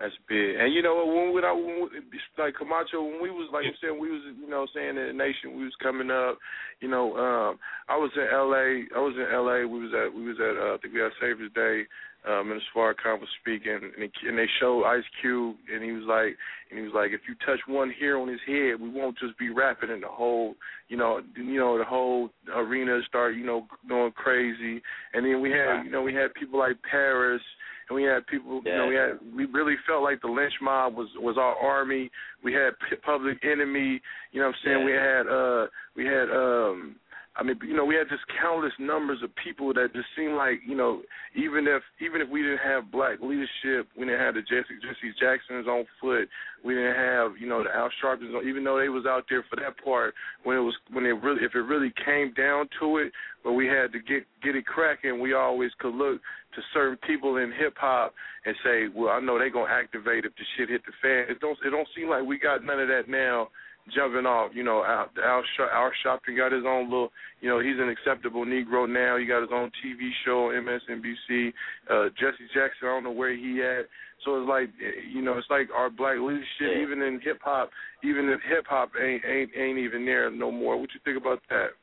That's big. And you know when we, when we like Camacho when we was like you said we was you know saying in the nation we was coming up, you know, um I was in LA I was in LA, we was at we was at uh, I think we had Savior's Day, um and Farrakhan was speaking and, and they showed Ice Cube and he was like and he was like if you touch one hair on his head, we won't just be rapping and the whole you know you know the whole arena start, you know, going crazy. And then we had you know, we had people like Paris and we had people. You know, we had we really felt like the Lench Mob was was our army. We had Public Enemy. You know, what I'm saying we had uh we had um. I mean, you know, we had just countless numbers of people that just seemed like, you know, even if even if we didn't have black leadership, we didn't have the Jesse Jesse Jacksons on foot, we didn't have, you know, the Al Sharptons, even though they was out there for that part when it was when it really if it really came down to it, but we had to get get it cracking, we always could look to certain people in hip hop and say, well, I know they gonna activate if the shit hit the fan. It don't it don't seem like we got none of that now jumping off. You know, Al, Al, Al Sharpton got his own little, you know, he's an acceptable Negro now. He got his own TV show on MSNBC. Uh, Jesse Jackson, I don't know where he at. So it's like, you know, it's like our black leadership, even in hip hop, even if hip hop ain't ain't ain't even there no more. What you think about that?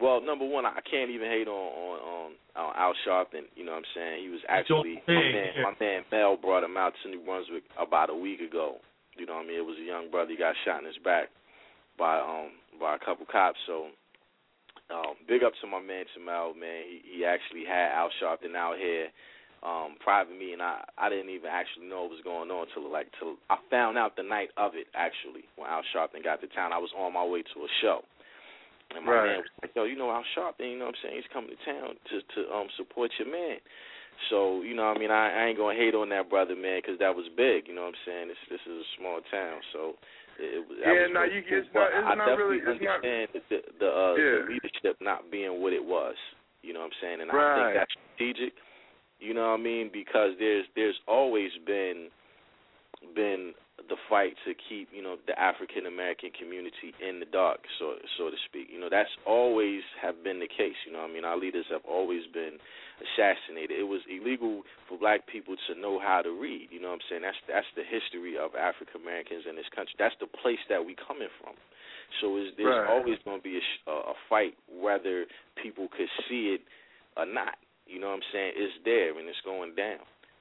Well, number one, I can't even hate on on, on, on Al Sharpton. You know what I'm saying? He was actually my man. My man Mel brought him out to New Brunswick about a week ago. You know what I mean? It was a young brother. He got shot in his back by um by a couple cops. So um big up to my man Jamel, man. He he actually had Al Sharpton out here um private me and I I didn't even actually know what was going on till like till I found out the night of it actually when Al Sharpton got to town. I was on my way to a show. And my Right. man was like, yo, you know Al Sharpton, you know what I'm saying? He's coming to town to to um support your man. So you know, what I mean, I, I ain't gonna hate on that brother, man, because that was big. You know what I'm saying? This this is a small town, so it, it, Yeah, now you cool. it's not- it's I not definitely really- it's not- understand the the, uh, Yeah. the leadership not being what it was. You know what I'm saying? And I think that's strategic. You know what I mean? Because there's there's always been been the fight to keep you know the African American community in the dark, so so to speak. You know that's always have been the case. You know I mean our leaders have always been assassinated. It was illegal for black people to know how to read. You know what I'm saying? That's that's the history of African Americans in this country. That's the place that we coming from. So it's, there's Right. always going to be a, a a fight whether people could see it or not. You know what I'm saying? It's there and it's going down.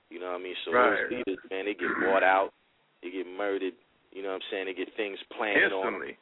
You know what I mean? So Right. those leaders, man, they get bought out, they get murdered. You know what I'm saying? They get things planned on. Instantly.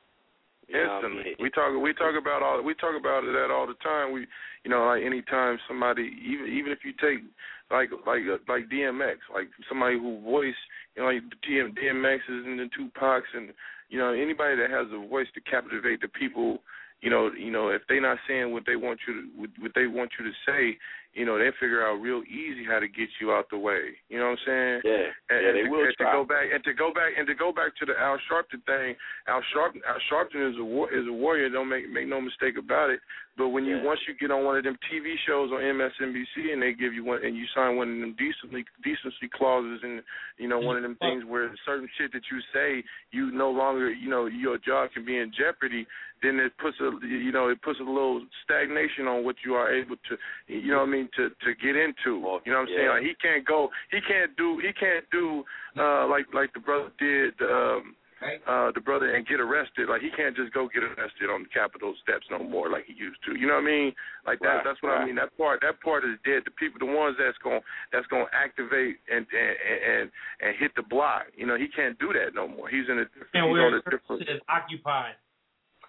You know I Instantly. mean? We talk we talk about all we talk about that all the time. We you know like anytime somebody even even if you take like like uh, like DMX like somebody who voice you know like DM, DMXs and the Tupacs and you know anybody that has a voice to captivate the people. You know, you know, if they not saying what they want you to, what they want you to say, you know, they figure out real easy how to get you out the way. You know what I'm saying? Yeah, and, yeah, and they to, will and to go back and to go back and to go back to the Al Sharpton thing. Al Sharpton, Al Sharpton is a war, is a warrior. Don't make make no mistake about it. But when you Yeah. once you get on one of them TV shows on MSNBC and they give you one and you sign one of them decently decency clauses and you know one of them things where certain shit that you say you no longer you know your job can be in jeopardy. Then it puts a you know it puts a little stagnation on what you are able to you know what I mean to to get into. You know what I'm saying? yeah. Like he can't go he can't do he can't do uh like like the brother did um uh the brother and get arrested. Like he can't just go get arrested on the Capitol steps no more like he used to. You know what I mean? Like that Right, that's what I mean. That part that part is dead. The people the ones that's going that's going to activate and and and and hit the block. You know, he can't do that no more. He's in a different And he's where on a different is occupied.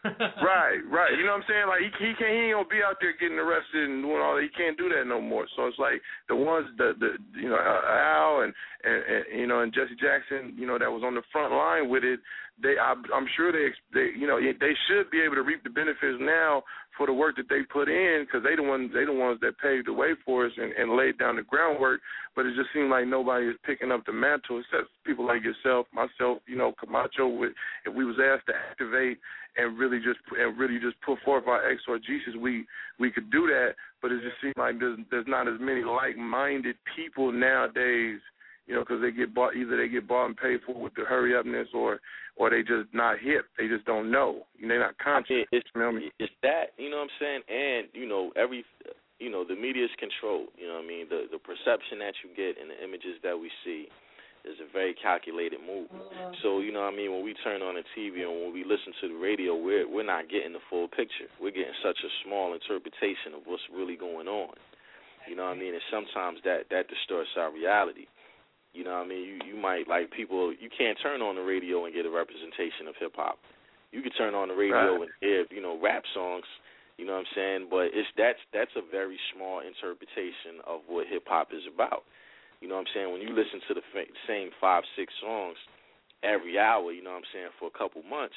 Right, right. You know what I'm saying? Like he he can't he ain't gonna be out there getting arrested and doing all that. He can't do that no more. So it's like the ones the the you know Al and, and and you know and Jesse Jackson you know that was on the front line with it. They I, I'm sure they they you know they should be able to reap the benefits now for the work that they put in because they the ones they the ones that paved the way for us and, and laid down the groundwork. But it just seemed like nobody is picking up the mantle except people like yourself, myself, you know, Camacho. With if we was asked to activate and really just and really just put forth our exorgesis, we we could do that. But it just seems like there's there's not as many like-minded people nowadays. You know, because they get bought either they get bought and paid for with the hurry upness, or or they just not hip. They just don't know. They're not I conscious. mean, it's you know what I mean? it's that you know what I'm saying, and you know every you know the media is controlled. You know what I mean. The the perception that you get and the images that we see is a very calculated move. So you know what I mean. When we turn on the TV and when we listen to the radio, we're we're not getting the full picture. We're getting such a small interpretation of what's really going on. You know what I mean. And sometimes that that distorts our reality. You know what I mean? You you might like people you can't turn on the radio and get a representation of hip hop. You could turn on the radio Right. and hear, you know, rap songs, you know what I'm saying? But it's that's that's a very small interpretation of what hip hop is about. You know what I'm saying? When you listen to the fa- same 5 6 songs every hour, you know what I'm saying, for a couple months,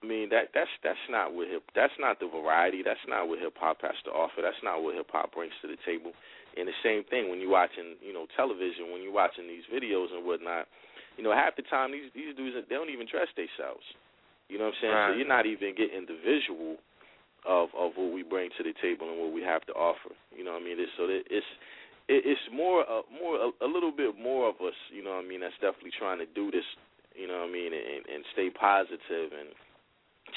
I mean that that's that's not what hip that's not the variety. That's not what hip hop has to offer. That's not what hip hop brings to the table. And the same thing when you're watching, you know, television, when you're watching these videos and whatnot, you know, half the time these these dudes they don't even dress themselves. You know what I'm saying? So you're not even getting the visual of of what we bring to the table and what we have to offer. You know what I mean? It's, so that it's it, it's more uh, more a, a little bit more of us. You know what I mean? That's definitely trying to do this. You know what I mean? And, and stay positive and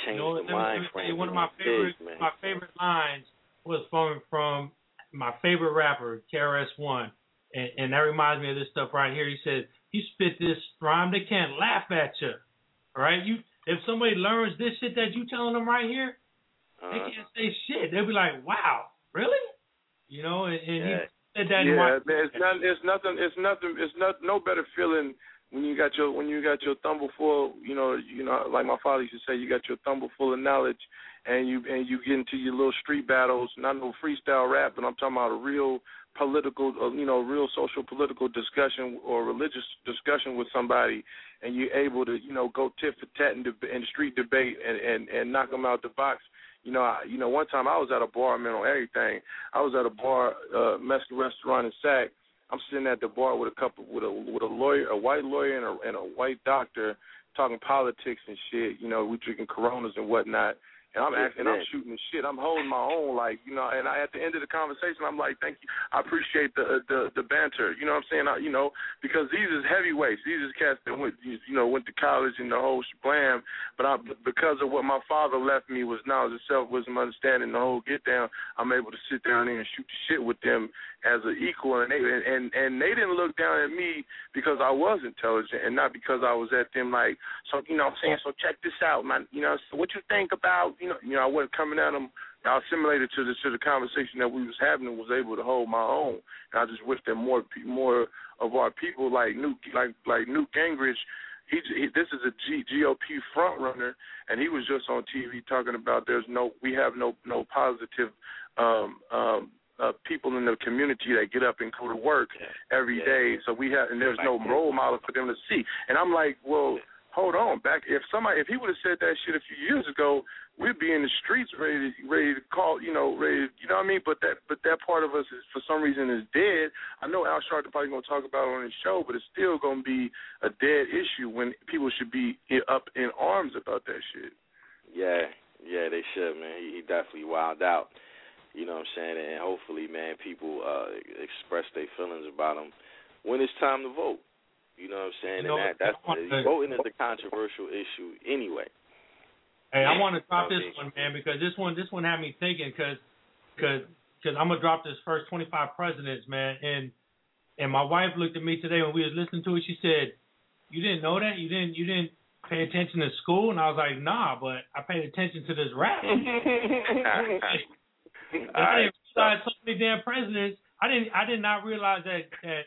change You know, the let me- let mind me frame. one of my favorite is, man. my favorite lines was from from my favorite rapper, KRS One. And, and that reminds me of this stuff right here. He said, You spit this rhyme, they can't laugh at you. All right? You if somebody learns this shit that you telling them right here, they Uh-huh. can't say shit. They'll be like, Wow, really? You know, and, and Yeah. he said that in yeah, my man, it's not. It's nothing. It's nothing. It's not no better feeling when you got your when you got your thumble full. You know, you know, like my father used to say, you got your thumble full of knowledge, and you and you get into your little street battles. Not no freestyle rap, but I'm talking about a real political, uh, you know, real social political discussion or religious discussion with somebody, and you're able to, you know, go tit for tat in, deb- in street debate and and and knock them out the box You know, I, you know, one time I was at a bar, man, on everything. I was at a bar, uh, Mexican restaurant in Sac. I'm sitting at the bar with a couple, with a with a lawyer, a white lawyer, and a and a white doctor, talking politics and shit. You know, we drinking Coronas and whatnot. And I'm acting, I'm shooting the shit. I'm holding my own, like you know. And I, at the end of the conversation, I'm like, "Thank you. I appreciate the uh, the the banter." You know what I'm saying? I, you know, because these is heavyweights. These is cats that went, you know, went to college and the whole blam. But I, because of what my father left me was knowledge of self, wisdom, understanding, the whole get down. I'm able to sit down there and shoot the shit with them as an equal, and they and and, they didn't look down at me because I was intelligent, and not because I was at them like, so you know, what I'm saying, so check this out, man. You know, so what you think about, you know, you know, I wasn't coming at them. I assimilated to the to the conversation that we was having and was able to hold my own. And I just wish that more more of our people like Newt like like Newt Gingrich. He, he this is a G, GOP front runner, and he was just on TV talking about there's no we have no no positive um um uh, people in the community that get up and go to work every day. So we have, and there's no role model for them to see. And I'm like, well, hold on. Back if somebody, if he would have said that shit a few years ago, we'd be in the streets ready, to, ready to call, you know, ready, to, you know what I mean? But that, but that part of us is for some reason is dead. I know Al Sharpton probably gonna talk about it on his show, but it's still gonna be a dead issue when people should be up in arms about that shit. Yeah, yeah, they should, man. He, he definitely wilded out. You know what I'm saying? And hopefully, man, people uh express their feelings about him when it's time to vote. You know what I'm saying? You know, and that that's I to- voting is a controversial issue anyway. Hey, I want to drop this one, man, because this one, this one had me thinking, because, because, because I'm gonna drop this first 25 presidents, man, and and my wife looked at me today when we was listening to it. She said, "You didn't know that? You didn't, you didn't pay attention to school?" And I was like, "Nah, but I paid attention to this rap." [LAUGHS] I didn't realize so many damn presidents. I didn't, I did not realize that that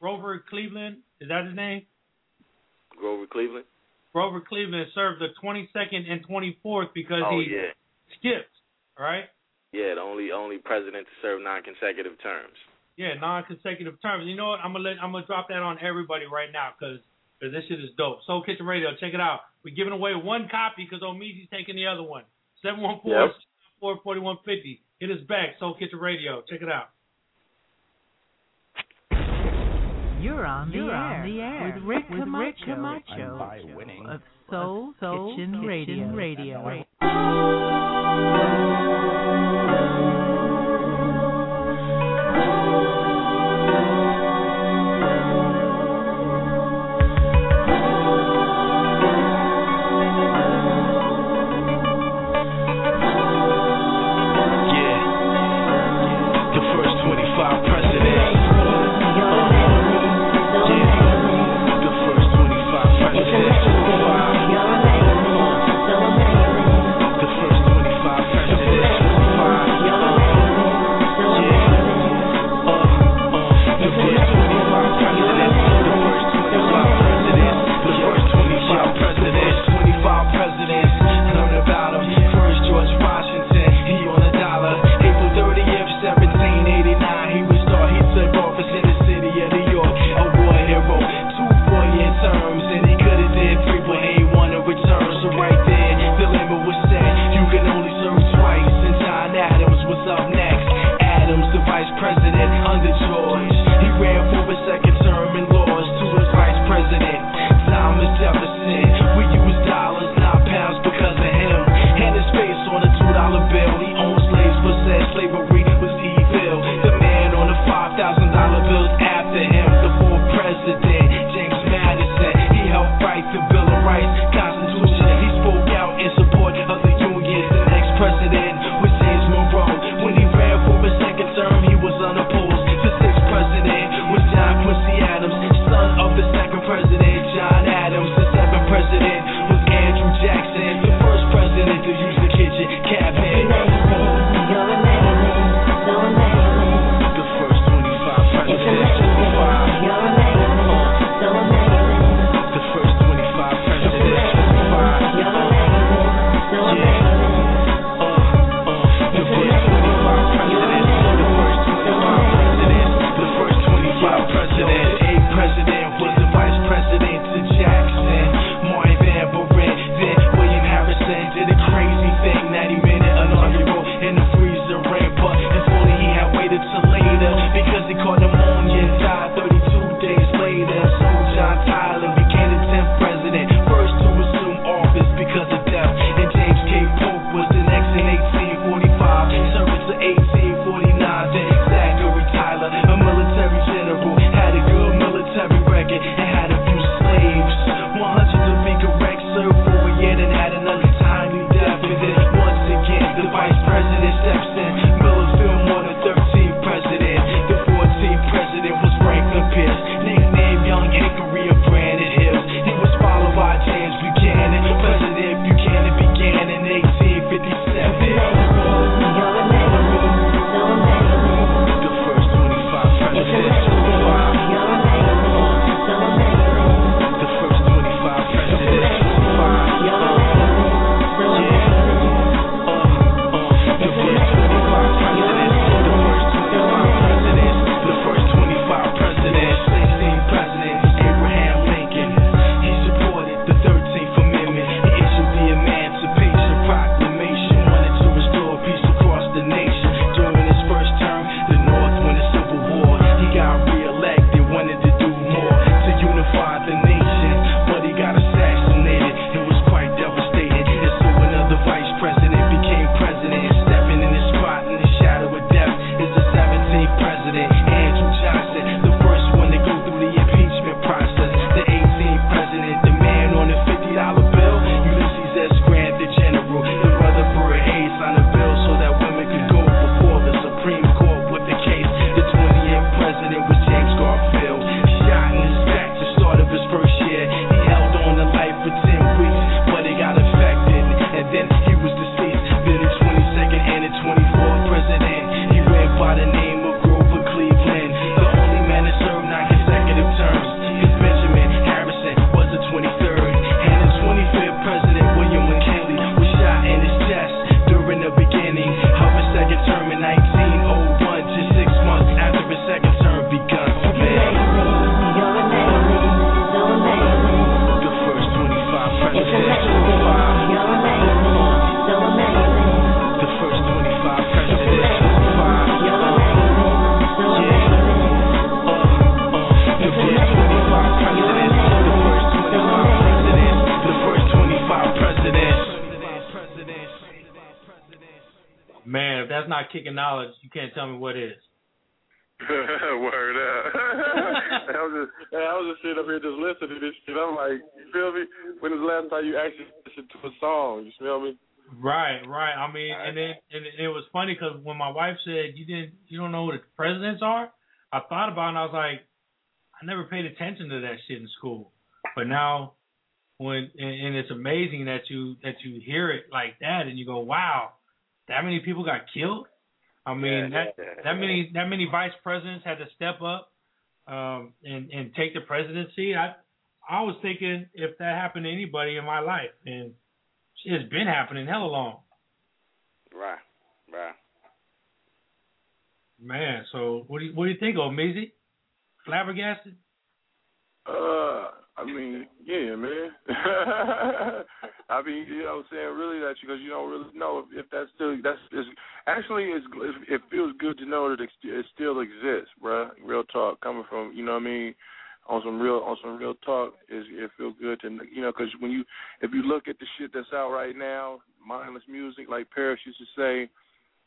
Grover Cleveland is that his name? Grover Cleveland. Grover Cleveland served the 22nd and 24th because Oh he yeah, skipped, right? yeah. The only only president to serve non-consecutive terms. Yeah, non-consecutive terms. You know what? I'm gonna let I'm gonna drop that on everybody right now because because this shit is dope. Soul Kitchen Radio, check it out. We're giving away one copy because Omeezy's taking the other one. Seven one four four forty one fifty. Hit us back. Soul Kitchen Radio. Check it out. You're on the You're air, on the air with Rick with Camacho, Rick Camacho by winning of Soul, Soul Kitchen, Kitchen Radio. Radio. Kicking knowledge, you can't tell me what is. [LAUGHS] Word up. [LAUGHS] I was just, I was just sitting up here just listening to this shit. I'm like, you feel me? When was the last time you actually listened to a song? You feel me? Right, right. I mean, and then and it was funny because when my wife said you didn't, you don't know who the presidents are, I thought about it and I was like, I never paid attention to that shit in school. But now, when and, and it's amazing that you that you hear it like that and you go, wow, that many people got killed. I mean, Yeah, that yeah, that many that many vice presidents had to step up um, and and take the presidency. I I was thinking if that happened to anybody in my life, and it's been happening hella long, Right, right. man. So what do you what do you think, Omeezy? Flabbergasted? Uh, I mean, yeah, man. [LAUGHS] I mean, you know what I'm saying? Really, that because you don't really know if, if that's still that's it's, actually it's, it feels good to know that it, it still exists, bruh. Real talk coming from you know what I mean on some real on some real talk is it feels good to you know because when you if you look at the shit that's out right now, mindless music like Paris used to say.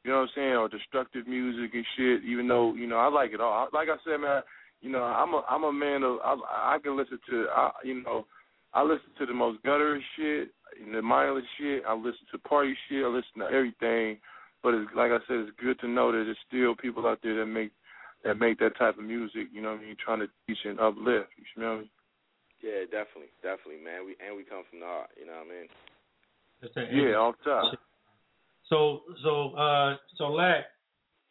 You know what I'm saying, or destructive music and shit. Even though you know I like it all. Like I said, man, you know, I'm a I'm a man of I, I can listen to I, you know, I listen to the most gutter shit, and the mindless shit. I listen to party shit. I listen to everything. But it's like I said, it's good to know that there's still people out there that make that make that type of music. You know what I mean? Trying to teach and uplift. You know me? Yeah, definitely, definitely, man. We and we come from the heart. You know what I mean? That's a- Yeah, off top. So so uh so Lack,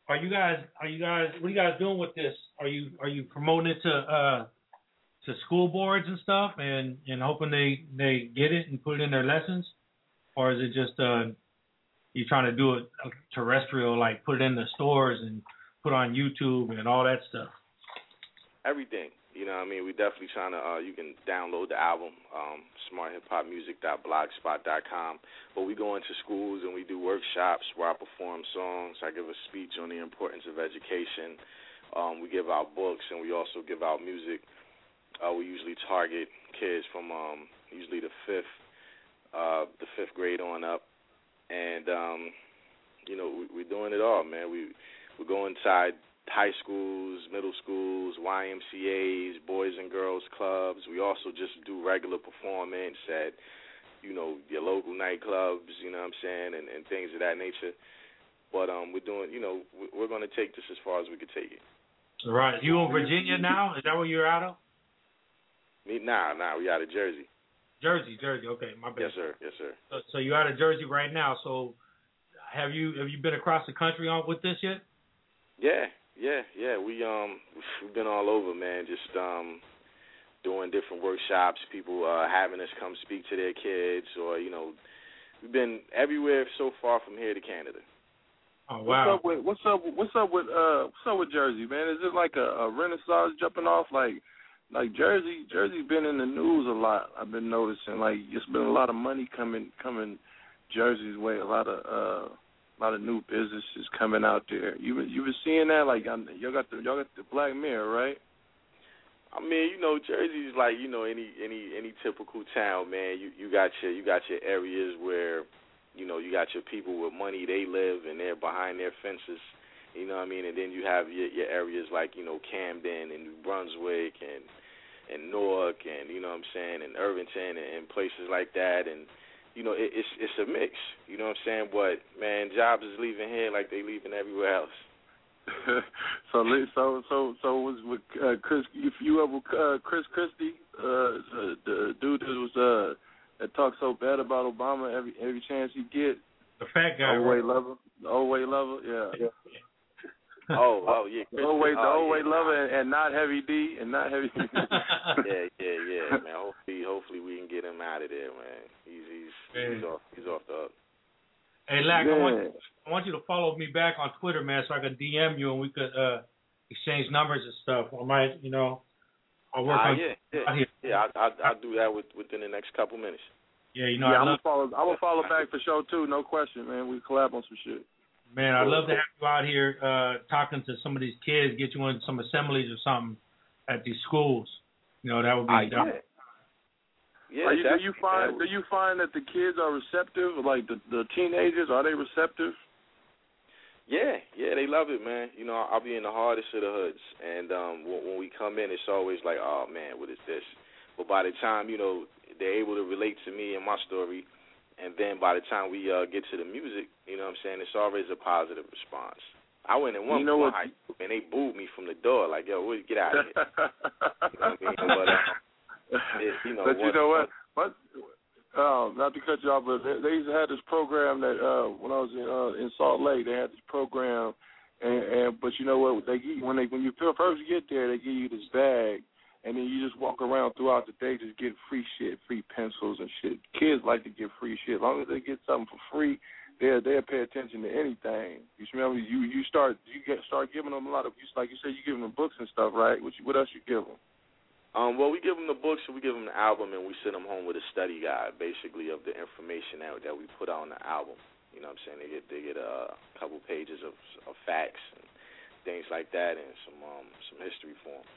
are you guys are you guys what are you guys doing with this? Are you are you promoting it to uh to school boards and stuff and and hoping they they get it and put it in their lessons, or is it just uh you trying to do it terrestrial like put it in the stores and put on YouTube and all that stuff? Everything. You know what I mean? We definitely trying to. Uh, you can download the album, um, smarthiphopmusic.blogspot.com. But we go into schools and we do workshops where I perform songs. I give a speech on the importance of education. Um, we give out books and we also give out music. Uh, we usually target kids from um, usually the fifth, uh, the fifth grade on up, and um, you know we, we're doing it all, man. We we go inside high schools, middle schools, YMCA's, boys and girls clubs. We also just do regular performance at, you know, your local nightclubs, you know what I'm saying, and, and things of that nature. But um, we're doing, you know, we- we're going to take this as far as we could take it. Right. You in Virginia now? Is that where you're out of? Me, nah, nah, we out of Jersey. Jersey, Jersey. Okay, my bad. Yes, sir. Yes, sir. So, so you're out of Jersey right now. So have you have you been across the country on with this yet? Yeah, yeah, yeah. We um we've been all over, man. Just um doing different workshops. People uh having us come speak to their kids, or you know, we've been everywhere so far from here to Canada. Oh wow. What's up with what's up what's up with uh what's up with Jersey, man? Is it like a, a renaissance jumping off like like Jersey Jersey's been in the news a lot. I've been noticing like it's been a lot of money coming coming Jersey's way, a lot of uh a lot of new businesses coming out there. You you been seeing that like um, y'all got the y'all got the Black Mirror, right? I mean, you know, Jersey's like you know any any any typical town, man. You you got your you got your areas where you know you got your people with money. They live and they're behind their fences. You know what I mean? And then you have your your areas like you know Camden and New Brunswick and and Newark and you know what I'm saying and Irvington and, and places like that and you know it, it's it's a mix. You know what I'm saying? But man, jobs is leaving here like they leaving everywhere else. [LAUGHS] so li- so so so was with uh, Chris if you ever uh, Chris Christie, uh, uh the dude that was uh that talks so bad about Obama every every chance he get. The fat guy. Old right? way lover. The old way lover, yeah. Oh, oh yeah, The old way the oh, old way yeah, lover and, and not heavy D and not heavy [LAUGHS] [LAUGHS] yeah, yeah, yeah, man. Hopefully, hopefully we can get him out of there, man. He's he's he's off he's off the up. Hey, Lack, I want Yeah. I want you to follow me back on Twitter, man, so I can DM you and we could uh exchange numbers and stuff. I might, you know, I'll work Ah, on yeah, yeah, here. yeah. I I I'll do that with, within the next couple minutes. Yeah, you know, yeah, I I'm gonna follow I'm gonna follow back for sure too, no question, man. We collab on some shit. Man, I'd love to have you out here uh talking to some of these kids, get you in some assemblies or something at these schools. You know, that would be Ah, that- yeah. Yeah, you, do you find do you find that the kids are receptive, like the the teenagers, are they receptive? Yeah, yeah, they love it, man. You know, I'll be in the hardest of the hoods, and um, when, when we come in, it's always like, oh man, what is this? But by the time you know they're able to relate to me and my story, and then by the time we uh, get to the music, you know what I'm saying, it's always a positive response. I went in one You know one what- and they booed me from the door, like, yo, what- get out of here. [LAUGHS] you know what I mean? But, uh, it, you know, but you know what? What? Um, not to cut you off, but they, they used to have this program that uh, when I was in uh, in Salt Lake, they had this program, and, and but you know what? They give when they when you first get there, they give you this bag, and then you just walk around throughout the day, just get free shit, free pencils and shit. Kids like to get free shit. As long as they get something for free, they'll they'll pay attention to anything. You remember you you start you get start giving them a lot of you like you said you give them books and stuff, right? What you, what else you give them? Um, well, we give them the books, and we give them the album, and we send them home with a study guide, basically of the information that that we put on the album. You know what I'm saying? They get they get a couple pages of of facts and things like that, and some um some history for them.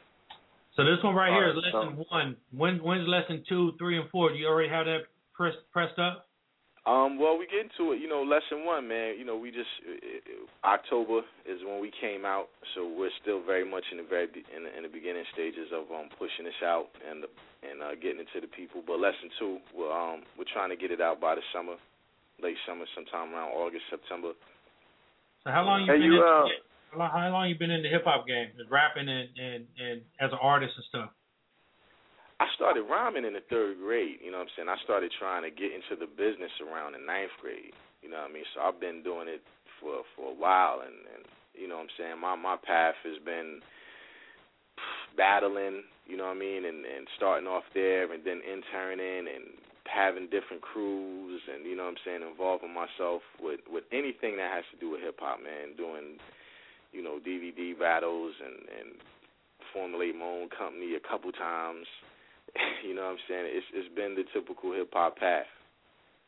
So this one right here is lesson one. When when's lesson two, three, and four? Do you already have that press, pressed up? Um, well, we get into it. You know, lesson one, man. You know, we just it, it, October is when we came out, so we're still very much in the very in the, in the beginning stages of um pushing this out and and uh, getting it to the people. But lesson two, we're um we're trying to get it out by the summer, late summer, sometime around August, September. So how long you Hey, been you, in? uh, how long- you been in the hip hop game, rapping and, and and as an artist and stuff? I started rhyming in the third grade. You know what I'm saying? I started trying to get into the business around the ninth grade. You know what I mean? So I've been doing it for for a while, and and you know what I'm saying. My my path has been battling. You know what I mean? And and starting off there, and then interning and having different crews, and you know what I'm saying, involving myself with with anything that has to do with hip hop, man. Doing you know DVD battles and and formulate my own company a couple times. [LAUGHS] you know what I'm saying? It's it's been the typical hip hop path.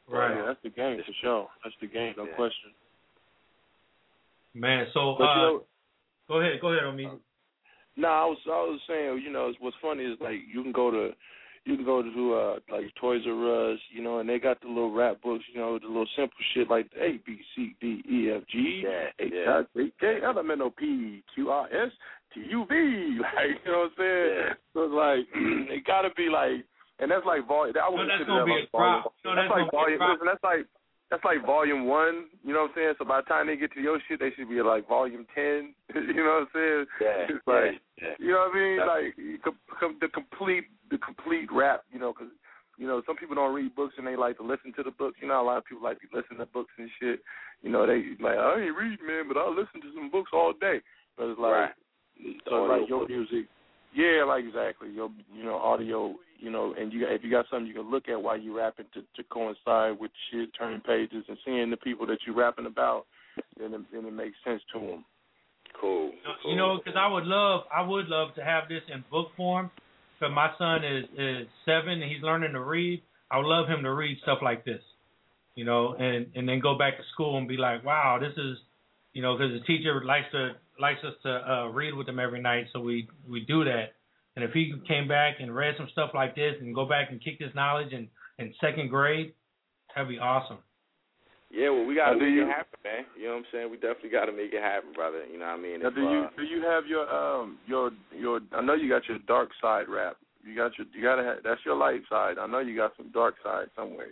Right. Yeah, that's the game for sure. That's the game, no Yeah. question. Man, so But uh, you know, go ahead, go ahead, Omi. no, I was I was saying, you know, what's funny is like you can go to you can go to uh like Toys R Us, you know, and they got the little rap books, you know, the little simple shit like A B C D E F G H I J K L M N O P Q R S T U V, [LAUGHS] like you know what I'm saying? So it's like [CLEARS THROAT] it got to be like, and that's like volume. I would No, that's consider gonna that be like a drop. volume. No, that's, that's like gonna be a volume. Listen, that's like that's like volume one. You know what I'm saying? So by the time they get to your shit, they should be like volume ten. [LAUGHS] you know what I'm saying? Yeah, It's like yeah. you know what I mean? Like com- com- the complete the complete rap. You know, because you know some people don't read books and they like to listen to the books. You know, a lot of people like to listen to books and shit. You know, they like I ain't read man, but I listen to some books all day. But it's like Right. so like your music. Yeah, like exactly. Your you know audio. You know, and you got, if you got something you can look at while you rapping to to coincide with shit, turning pages and seeing the people that you rapping about, then it, then it makes sense to them. Cool. You know, because I would love, I would love to have this in book form. Because my son is is seven and he's learning to read. I would love him to read stuff like this, you know, and and then go back to school and be like, wow, this is, you know, because the teacher likes to likes us to uh, read with them every night, so we we do that. And if he came back and read some stuff like this and go back and kick his knowledge in in second grade, that'd be awesome. Yeah, well, we gotta Now, make you- it happen, man. You know what I'm saying? We definitely gotta make it happen, brother. You know what I mean? Now, If, do you uh, do you have your um your your? I know you got your dark side rap. You got your you gotta have that's your light side. I know you got some dark side somewhere.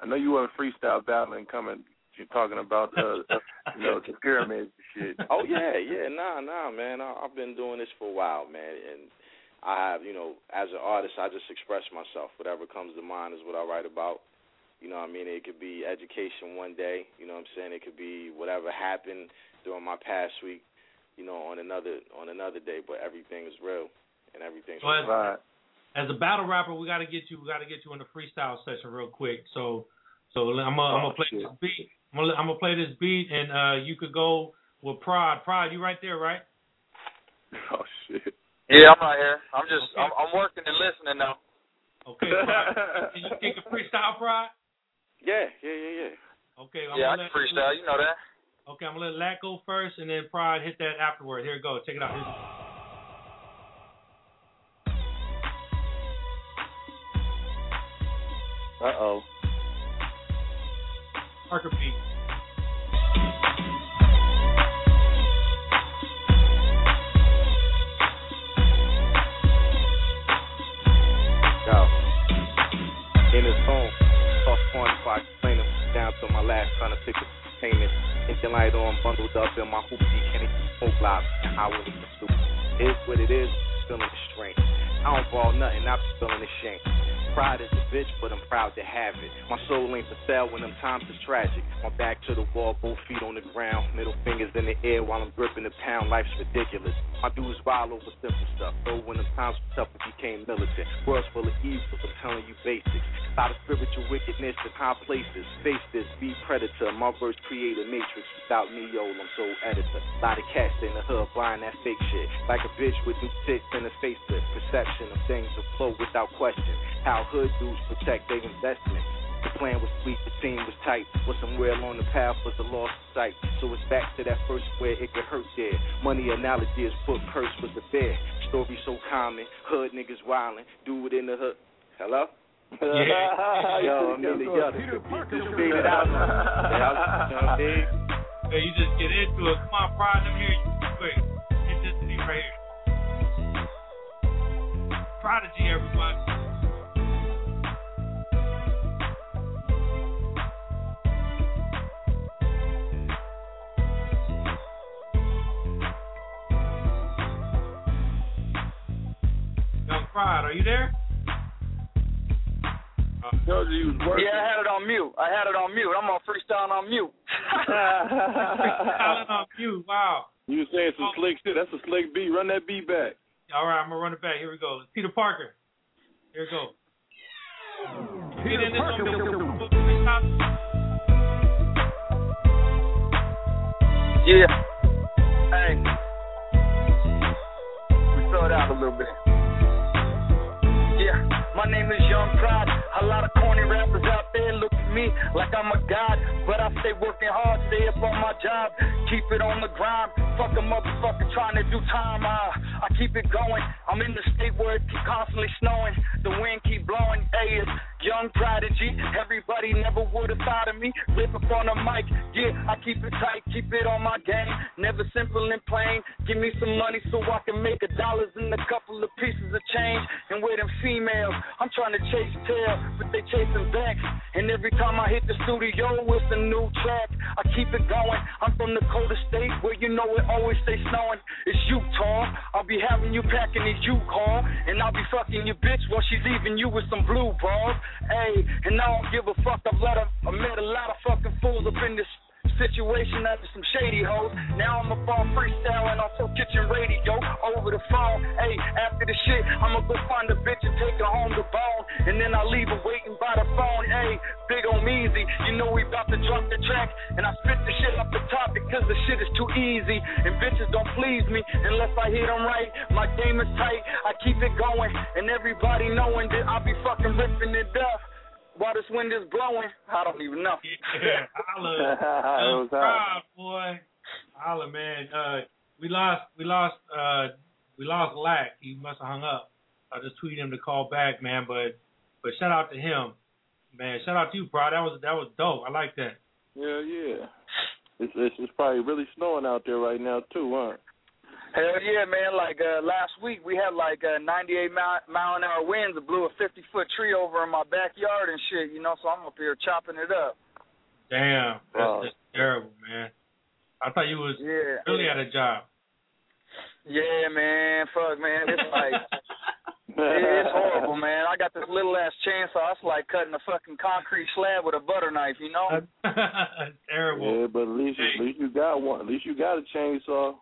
I know you weren't freestyle battling coming. You're talking about uh, [LAUGHS] you know the pyramids and shit. oh yeah, yeah, nah, nah, man. I, I've been doing this for a while, man, and I have, you know, as an artist, I just express myself. Whatever comes to mind is what I write about. You know what I mean? It could be education one day, you know what I'm saying? It could be whatever happened during my past week, you know, on another on another day, but everything is real and everything's Well, real. As a battle rapper, we got to get you. We got to get you in the freestyle session real quick. So, so I'm gonna, I'm gonna Oh, play shit. this beat. I'm gonna, I'm gonna play this beat, and uh, you could go with Prod. Prod, you right there, right? Oh shit. Yeah, I'm right here. I'm just I'm, I'm working and listening though. Okay, Prod. [LAUGHS] Can you kick a freestyle, Prod? Yeah, yeah, yeah, yeah. Okay. I'm yeah, I can freestyle. Let, you know that. Okay, I'm gonna let Lat go first, and then Pride hit that afterward. Here it go, Check it out. Here's- Uh oh. Parker Pete. Go. in his phone. I explain them down to my last trying to pick a payment. Thinking light on, bundled up in my hoopty, can't even smoke loud. I be stupid. It's what it is, feeling the strength. I don't fall nothing, I'm feeling the shame. Pride is a bitch, but I'm proud to have it. My soul ain't for sale when them times is tragic. My back to the wall, both feet on the ground, middle fingers in the air while I'm gripping the pound. Life's ridiculous. My dudes wild over simple stuff. Though when the times were tough, we became militant. World's full of evil, I'm telling you basics. A lot of spiritual wickedness in high places. Face this, be predator. My verse create a matrix. Without me, yo, I'm so editor. A lot of cats in the hood buying that fake shit. Like a bitch with new tits and a facelift. Perception of things will flow without question. How hood dudes protect their investment. The plan was sweet, the team was tight. Was somewhere along the path was a lost sight. So it's back to that first where it could hurt there. Money analogy is book curse was the bear. Story so common, hood niggas wildin', do it in the hood. Hello? Yeah. [LAUGHS] Yo, I mean the other. Just figured it out. Yeah, you know what I mean? Hey, you just get into it. Come on, Pride, let me hear you. Quick. Intensity right here. Prodigy, everybody. Pride, are you there? Uh, Told you he was working. Yeah, I had it on mute. I had it on mute. I'm on freestyle on mute. Freestyling on you. Wow. You were saying some oh. slick shit. That's a slick beat. Run that beat back. All right, I'm gonna run it back. Here we go. Peter Parker. Here we go. Peter Parker. Yeah. Hey. We slow it out a little bit. My name is Young Pride. A lot of corny rappers out there look at me like I'm a god, but I stay working hard, stay up on my job, keep it on the grind. Fuck a motherfucker trying to do time. Uh, I keep it going. I'm in the state where it keep constantly snowing, the wind keep blowing. Hey, it's Young Prodigy. Everybody never would have thought of me. Rip up on the mic. Yeah, I keep it tight, keep it on my game. Never simple and plain. Give me some money so I can make a dollars and a couple of pieces of change. And with them females, I'm trying to chase tail, but they chasing back. And every time I hit the studio, it's a new track. I keep it going. I'm from the coldest state where you know it always stay snowing. It's Utah. I'll be having you packing a U-Haul, and I'll be fucking your bitch while she's leaving you with some blue balls. Hey, and I don't give a fuck. I've let a, I met a lot of fucking fools up in this situation under some shady hoes. Now I'm up on freestyle and on Soul Kitchen Radio over the phone. Hey, after the shit, I'ma go find a bitch and take her home to bone. And then I leave her waiting by the phone. Hey, Big Omeezy. You know we about to drop the track. And I spit the shit off the top because the shit is too easy. And bitches don't please me unless I hit them right. My game is tight. I keep it going. And everybody knowing that I be fucking ripping it up. While this wind is blowing, I don't even know. Yeah, [LAUGHS] holla. It was proud, boy. Holla, man. Uh, we lost, we lost, uh, we lost Lack. He must have hung up. I just tweeted him to call back, man. But, but shout out to him, man. Shout out to you, bro. That was that was dope. I like that. Yeah, yeah. It's, it's it's probably really snowing out there right now too, huh? Hell yeah, man! Like uh, last week, we had like uh, 98 mile, mile an hour winds that blew a 50 foot tree over in my backyard and shit. You know, so I'm up here chopping it up. Damn, that's Wow. just terrible, man. I thought you was Yeah. really at a job. Yeah, man. Fuck, man. It's like [LAUGHS] it's horrible, man. I got this little ass chainsaw. It's like cutting a fucking concrete slab with a butter knife. You know? [LAUGHS] terrible. Yeah, but at least at least you got one. At least you got a chainsaw.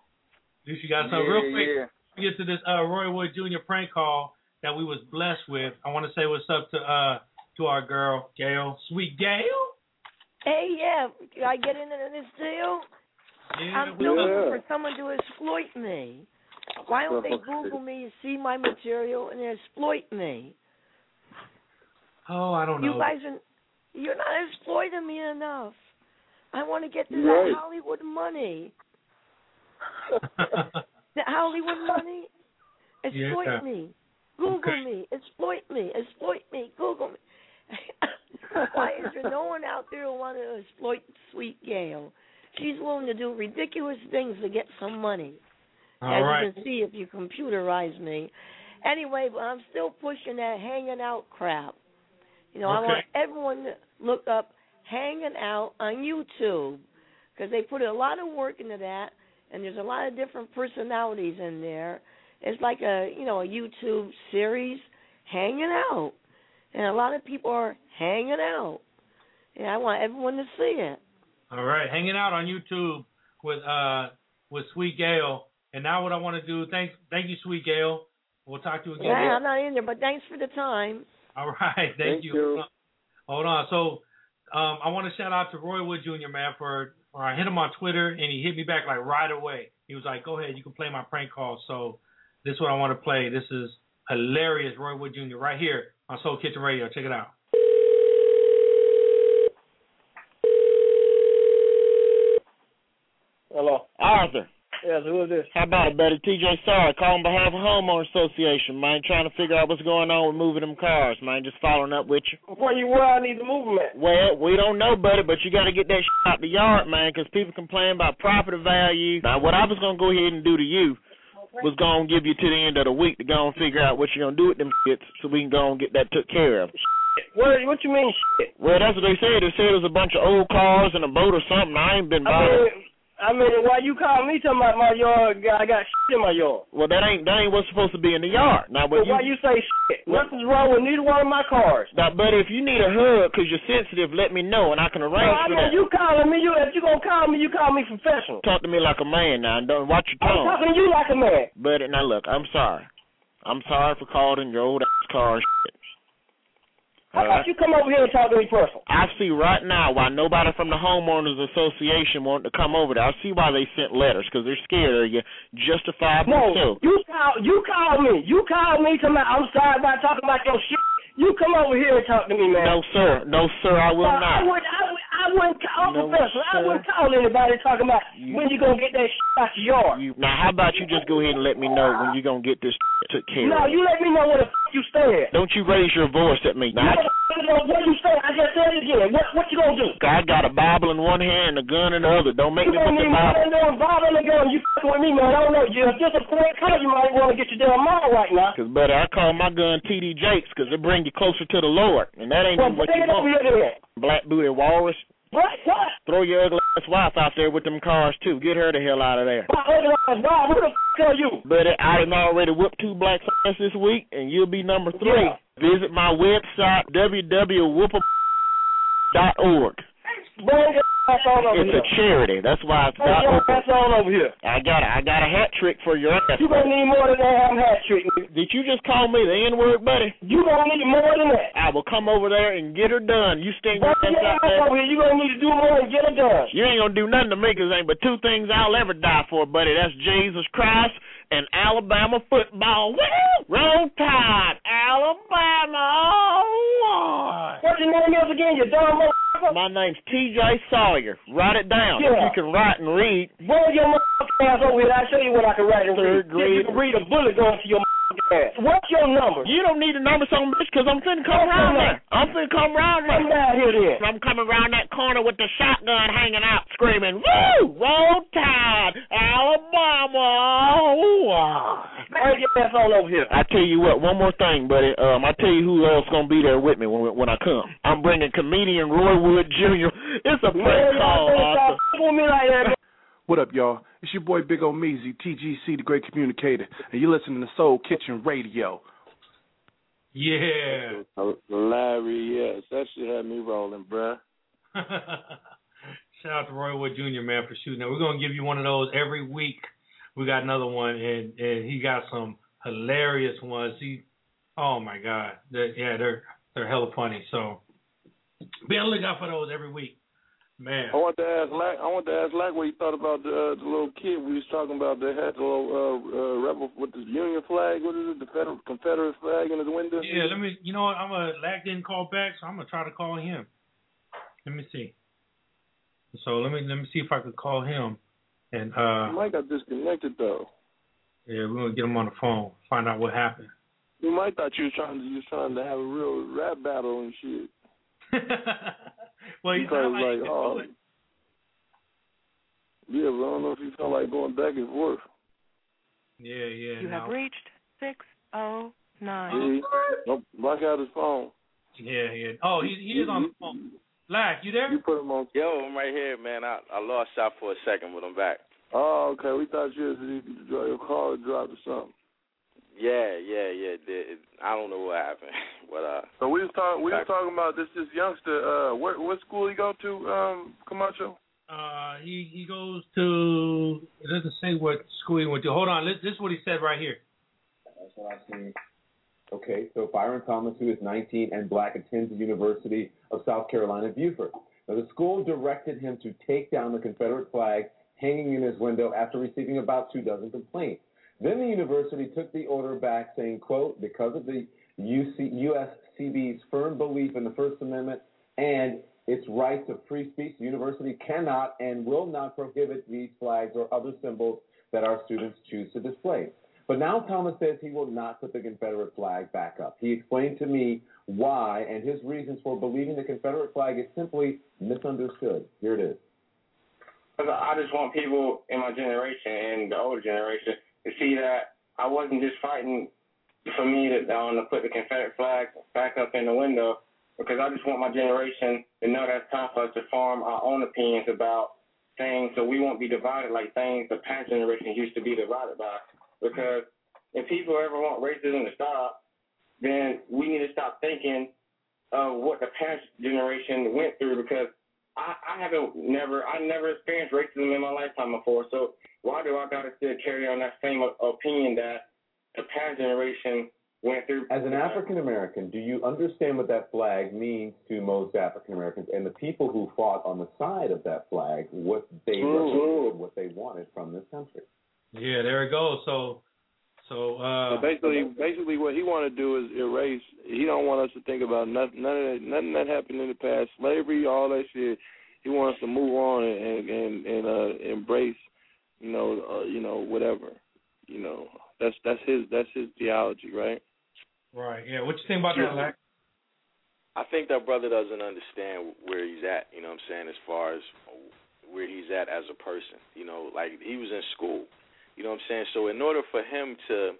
At least you got some Yeah, real quick. yeah. We get to this uh, Roy Wood Jr. prank call that we was blessed with. I want to say what's up to uh to our girl Gail, sweet Gail. Hey, yeah, can I get into this deal? Yeah, I'm still love looking for someone to exploit me. Why don't they Google me and see my material and exploit me? Oh, I don't know. You guys are you're not exploiting me enough. I want to get to Right. that Hollywood money. [LAUGHS] the Hollywood money. [LAUGHS] Exploit Yeah. me. Google Okay. me. Exploit me. Exploit me. Google me. [LAUGHS] Why is there no one out there who wants to exploit Sweet Gail? She's willing to do ridiculous things to get some money. All as right. you can see if you computerize me. Anyway, but I'm still pushing that hanging out crap. You know, I want everyone to look up hanging out on YouTube because they put a lot of work into that, and there's a lot of different personalities in there. It's like a you know a YouTube series, hanging out, and a lot of people are hanging out, and I want everyone to see it. All right, hanging out on YouTube with uh with Sweet Gail. And now what I want to do, thank thank you, Sweet Gail. We'll talk to you again. Yeah, I'm not in there, but thanks for the time. All right, [LAUGHS] thank, Thank you. you. Hold on. So um, I want to shout out to Roy Wood Jr. man for, for I hit him on Twitter and he hit me back like right away. He was like, "Go ahead, you can play my prank call." So this is what I want to play. This is hilarious, Roy Wood Jr. right here on Soul Kitchen Radio. Check it out. Hello. Arthur. Yes, who is this? How about it, buddy? TJ Sorry, calling on behalf of Homeowner Association, man. Trying to figure out what's going on with moving them cars, man. Just following up with you. Where you where I need to move them at? Well, we don't know, buddy, but you got to get that shit out the yard, man, 'cause people complain about property value. Now, what I was going to go ahead and do to you was going to give you to the end of the week to go and figure out what you're going to do with them shits so we can go and get that took care of. What what you mean shit? Well, that's what they said. They said it was a bunch of old cars and a boat or something. I ain't been I bothered. mean, I mean, why you calling me talking about my yard? I got shit in my yard. Well, that ain't that ain't what's supposed to be in the yard. Now, But when why you say shit? Nothing's wrong with neither one of my cars. Now, buddy, if you need a hug because you're sensitive, let me know and I can No, arrange I for mean, that. you calling me. You if you gonna call me, you call me professional. Talk to me like a man now and don't watch your I'm tongue. talking to you like a man. Buddy, now look, I'm sorry. I'm sorry for calling your old ass car shit. How about uh, you come over here and talk to me personal? I see right now why nobody from the homeowners association wanted to come over there. I see why they sent letters because they're scared of you. Justifiably No, so. you call you call me. You call me to my I'm sorry about talking about your shit. You come over here and talk to me, man. No, sir. No, sir. I will Well, not. I would, I would, I wouldn't call No, professional. I wouldn't call anybody talking about when you gonna get that shit out your yard. You, now, how about you just go ahead and let me know when you're gonna get this took care No, of? No, you let me know what the you stand. Don't you raise your voice at me. You Now, don't where you stand. I just said it again. What what you gonna do? I got a Bible in one hand and a gun in the other. Don't make You me put the Bible. than no involvement in gun. You fucking with me, man. I don't know. You're just a point color. You might want to get your damn mind right now. Cause, buddy, I call my gun TD Jakes because it bring you closer to the Lord, and that ain't Well, what you want. Black booty walrus. What? What? Throw your ugly ass wife out there with them cars too. Get her the hell out of there. My ugly ass dog. Who the f- are you? But I done already whooped two black ass this week, and you'll be number three. Yeah. Visit my website www.whoop.org. Bring on over It's here. a charity. That's why it's your org. ass on over here. I got a, I got a hat trick for your ass. You gonna need more than that hat trick. Did you just call me the N word, buddy? You gonna need more than that. I will come over there and get her done. You Bring ass your out there. over here. You gonna need to do more and get her done. You ain't gonna do nothing to me 'cause ain't but two things I'll ever die for, buddy. That's Jesus Christ and Alabama football. Woo! Roll Tide, Alabama. Oh, What your name is again? You dumb motherfucker. My name's T.J. Sawyer. Write it down. If Yeah. you can write and read. Bring your motherfucking ass over here. I'll show you what I can write and read. Third grade. You can read a bullet going to your. What's your number? You don't need a number, a bitch, 'cause I'm finna come Come around there. I'm finna come around there. Come down here then. I'm coming around that corner with the shotgun hanging out, screaming, "Woo! Roll Tide, Alabama!" Bring your ass on over here. I tell you what, one more thing, buddy. Um, I tell you who else gonna be there with me when when I come. I'm bringing comedian Roy Wood Jr. It's a prank call, Arthur. stop with me like that. Man. What up, y'all? It's your boy Big Omeezy, TGC, the Great Communicator, and you're listening to Soul Kitchen Radio. Yeah. Larry, yes, that shit had me rolling, bruh. [LAUGHS] Shout out to Roy Wood Jr. man for shooting that. We're gonna give you one of those every week. We got another one, and and he got some hilarious ones. He, oh my God, they're, yeah, they're they're hella funny. So be on the lookout for those every week, man. I want to ask Lack. I want to ask Lack what he thought about the, uh, the little kid we was talking about that had the little uh, uh, rebel with the Union flag. What is it? The Federal Confederate flag in his window. Yeah, let me. You know what? I'm gonna Lack didn't call back, so I'm gonna try to call him. Let me see. So let me let me see if I could call him, and uh, Mike got disconnected though. yeah, we're gonna get him on the phone, find out what happened. You might thought you was trying to you was trying to have a real rap battle and shit. [LAUGHS] well, He he's probably not like, was like, oh, um, it. yeah, but I don't know if he felt like going back and forth. Yeah, yeah. You have reached six oh nine. See, don't block out his phone. Yeah, yeah. Oh, he he is on the phone. Black, you there? You put him on. Yo, I'm right here, man. I I lost out for a second, but I'm back. Oh, okay. We thought you was your call dropped or something. Yeah, yeah, yeah. Did, I don't know what happened, [LAUGHS] but uh. So we was talking. We was talking about this this youngster. Uh, what what school he go to? Um, Camacho. Uh, he he goes to. It doesn't say what school he went to. Hold on. This, this is what he said right here. That's what I see. Okay, so Byron Thomas, who is 19 and black, attends the University of South Carolina, Beaufort. Now, the school directed him to take down the Confederate flag hanging in his window after receiving about two dozen complaints. Then the university took the order back, saying, quote, because of the UC, USCB's firm belief in the First Amendment and its rights of free speech, the university cannot and will not prohibit these flags or other symbols that our students choose to display. But now Thomas says he will not put the Confederate flag back up. He explained to me why and his reasons for believing the Confederate flag is simply misunderstood. Here it is. I just want people in my generation and the older generation to see that I wasn't just fighting for me to, um, to put the Confederate flag back up in the window, because I just want my generation to know that it's time for us to form our own opinions about things so we won't be divided like things the past generation used to be divided by. Because if people ever want racism to stop, then we need to stop thinking of what the past generation went through because I, I haven't never I never experienced racism in my lifetime before. So why do I gotta still carry on that same opinion that the past generation went through? As an African American, do you understand what that flag means to most African Americans and the people who fought on the side of that flag, what they True. represented, what they wanted from this country? Yeah, there it goes. So, so uh, So basically, basically, what he want to do is erase. He don't want us to think about nothing, none of that, nothing that happened in the past, slavery, all that shit. He wants to move on and and and uh, embrace, you know, uh, you know, whatever. You know, that's that's his that's his theology, right? right, yeah. What you think about that, Black? I think that brother doesn't understand where he's at, you know what I'm saying, as far as where he's at as a person. You know, like he was in school. You know what I'm saying? So in order for him to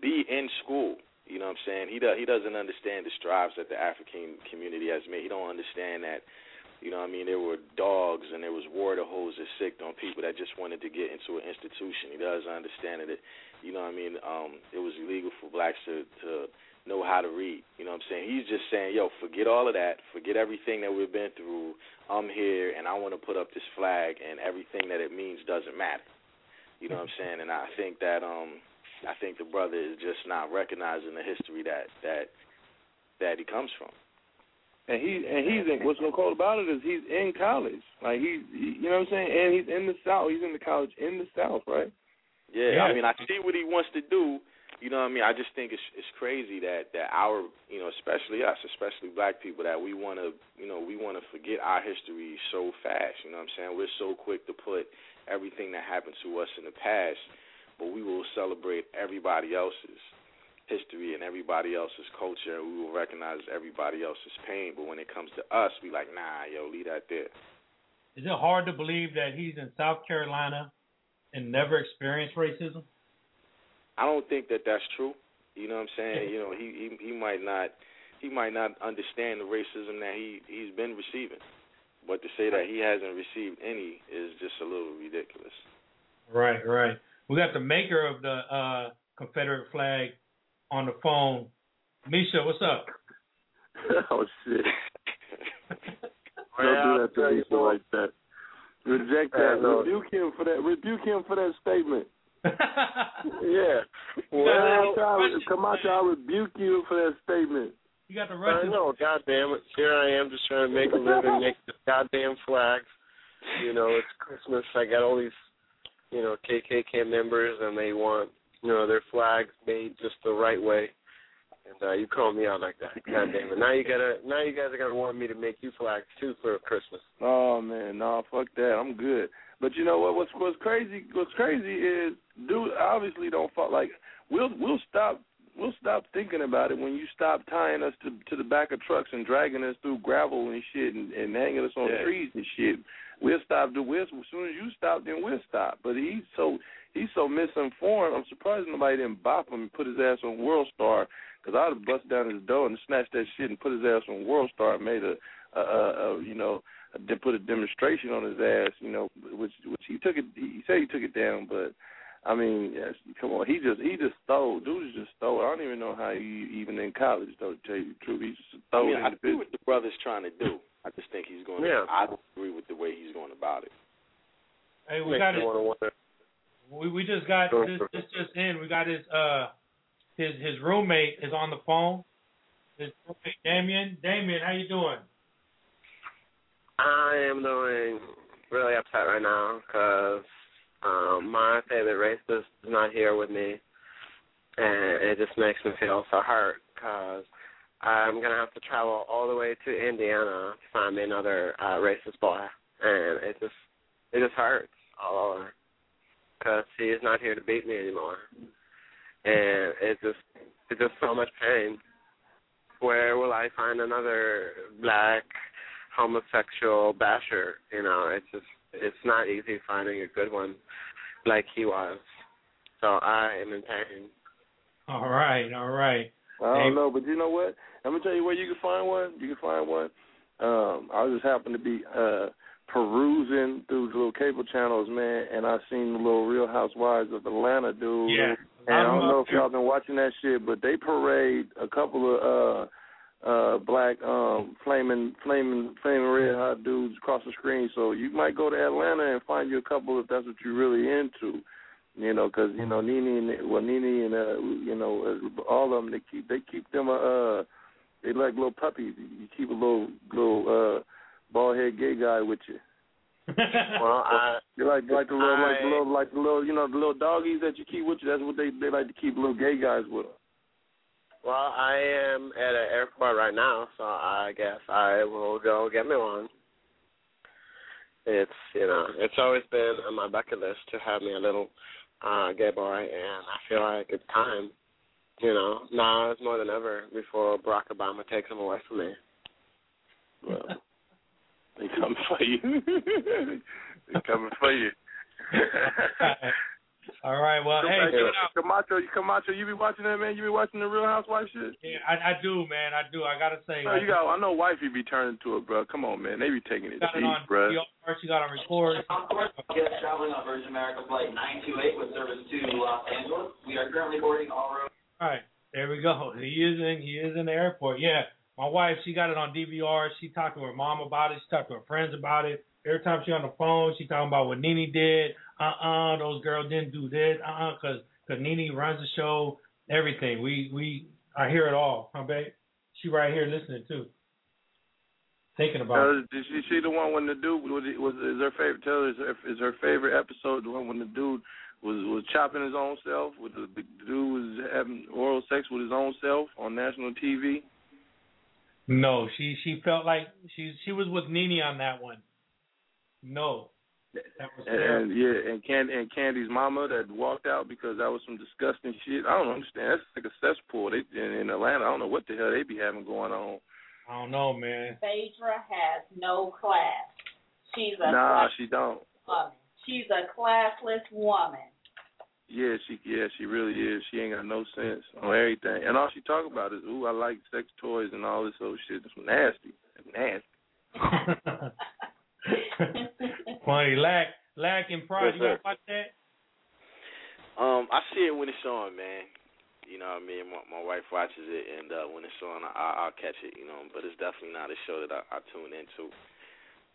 be in school, you know what I'm saying, he does he doesn't understand the strives that the African community has made. He don't understand that you know what I mean, there were dogs and there was water hoses sicked on people that just wanted to get into an institution. He doesn't understand it you know what I mean, um, it was illegal for blacks to, to know how to read. You know what I'm saying? He's just saying, yo, forget all of that, forget everything that we've been through. I'm here and I want to put up this flag and everything that it means doesn't matter. You know what I'm saying? And I think that um I think the brother is just not recognizing the history that that that he comes from. And he and he's in, what's so cool about it is he's in college. Like he's he, you know what I'm saying? And he's in the South. He's in the college in the South, right? Yeah, Yeah. I mean, I see what he wants to do. You know what I mean? I just think it's it's crazy that that our, you know, especially us, especially black people, that we want to, you know, we want to forget our history so fast. You know what I'm saying? We're so quick to put everything that happened to us in the past, but we will celebrate everybody else's history and everybody else's culture, we will recognize everybody else's pain. But when it comes to us, we like, nah, yo, leave that there. Is it hard to believe that he's in South Carolina and never experienced racism? I don't think that that's true. You know what I'm saying? You know, he he he might not he might not understand the racism that he he's been receiving. But to say that he hasn't received any is just a little ridiculous. Right, right. We got the maker of the uh, Confederate flag on the phone. Misha, what's up? [LAUGHS] oh shit! [LAUGHS] Don't do that to people like that. Reject that. no. Rebuke him for that. Rebuke him for that statement. [LAUGHS] Yeah. Well, Well, Camacho, I rebuke you for that statement. You got the right. I know, goddamn it. Here I am just trying to make a living, make the goddamn flags. You know, it's Christmas. I got all these, you know, KKK members, and they want, you know, their flags made just the right way. And uh, you call me out like that. God damn it. Now you gotta, now you guys are gonna want me to make you flags too for Christmas. Oh man, no, fuck that. I'm good. But you know what? What's what's crazy? What's crazy is, dude, obviously don't fuck like we'll we'll stop we'll stop thinking about it when you stop tying us to to the back of trucks and dragging us through gravel and shit and, and hanging us on Yeah. trees and shit. We'll stop. Do we'll, as soon as you stop, then we'll stop. But he's so he's so misinformed. I'm surprised nobody didn't bop him and put his ass on World Star. Cause I'd have busted down his door and snatched that shit and put his ass on World Star and made a uh, uh, you know, to put a demonstration on his ass, you know, which which he took it. He said he took it down, but I mean, yes, come on, he just he just stole. Dude just stole. I don't even know how he even in college though. To tell you the truth, he just I stole mean, I the agree business. what the brother's trying to do. I just think he's going. Yeah. I don't agree with the way he's going about it. Hey, we got you it. We we just got this this just in. We got his uh his his roommate is on the phone. His roommate Damien. Damien, how you doing? I am doing really upset right now because um, my favorite racist is not here with me, and it just makes me feel so hurt because I'm gonna have to travel all the way to Indiana to find me another uh, racist boy, and it just it just hurts all over because he is not here to beat me anymore, and it's just it's just so much pain. Where will I find another black homosexual basher. You know, it's just it's not easy finding a good one like he was. So I am in pain. All right, all right. I don't know, but you know what? I'm gonna tell you where you can find one. You can find one. Um, I just happened to be uh perusing through the little cable channels, man, and I seen the little Real Housewives of Atlanta, dude. Yeah. And I don't know if y'all been watching that shit, but they parade a couple of uh uh black um flaming flaming flaming red hot dudes across the screen. So you might go to Atlanta and find you a couple if that's what you're really into. You know, 'cause you know Nene and well Nene and uh you know uh, all of them they keep they keep them uh they like little puppies. You keep a little little uh bald head gay guy with you. [LAUGHS] Well, I You like like the little like the little like the little you know the little doggies that you keep with you. That's what they they like to keep little gay guys with. 'em. well, I am at an airport right now, so I guess I will go get me one. It's you know, it's always been on my bucket list to have me a little uh gay boy and I feel like it's time. You know, now it's more than ever before Barack Obama takes him away from me. Well, [LAUGHS] they coming for you. [LAUGHS] they coming for you. [LAUGHS] All right. Well, hey, Hey, check it out. Camacho, Camacho, you be watching that man? You be watching the Real Housewives shit? Yeah, I, I do, man. I do. I gotta say, No, you got. I know wifey be turning to it, bro. Come on, man. They be taking it got it deep, on bro. DVR, She got on record. Guest traveling on Virgin America Flight 928 with service to Los Angeles. We are currently boarding all rows. All right, there we go. He is in. He is in the airport. Yeah, my wife. She got it on DVR. She talked to her mom about it. She talked to her friends about it. Every time she on the phone, she talking about what Nene did. Uh uh those girls didn't do this. Uh uh cause cause Nene runs the show. Everything. We we I hear it all. Huh, babe? She right here listening too. Thinking about it. Uh, did she see the one when the dude was, was is her favorite? Tell her is her, is her favorite episode the one when the dude was was chopping his own self? With the, the dude was having oral sex with his own self on national TV. No, she she felt like she she was with Nene on that one. No, And, and yeah, and Kandi and Kandi's mama that walked out because that was some disgusting shit. I don't understand. That's like a cesspool. They in, in Atlanta. I don't know what the hell they be having going on. I don't know, man. Phaedra has no class. She's a Nah, class she don't. woman. She's a classless woman. Yeah, she yeah, she really is. She ain't got no sense on everything. And all she talk about is, ooh, I like sex toys and all this old shit. It's nasty. It's nasty. [LAUGHS] [LAUGHS] [LAUGHS] Funny, lack lack in pride. You Yes, gotta watch that. Um, I see it when it's on, man. You know what I mean? My, my wife watches it, and uh, when it's on, I, I'll catch it. You know, but it's definitely not a show that I, I tune into.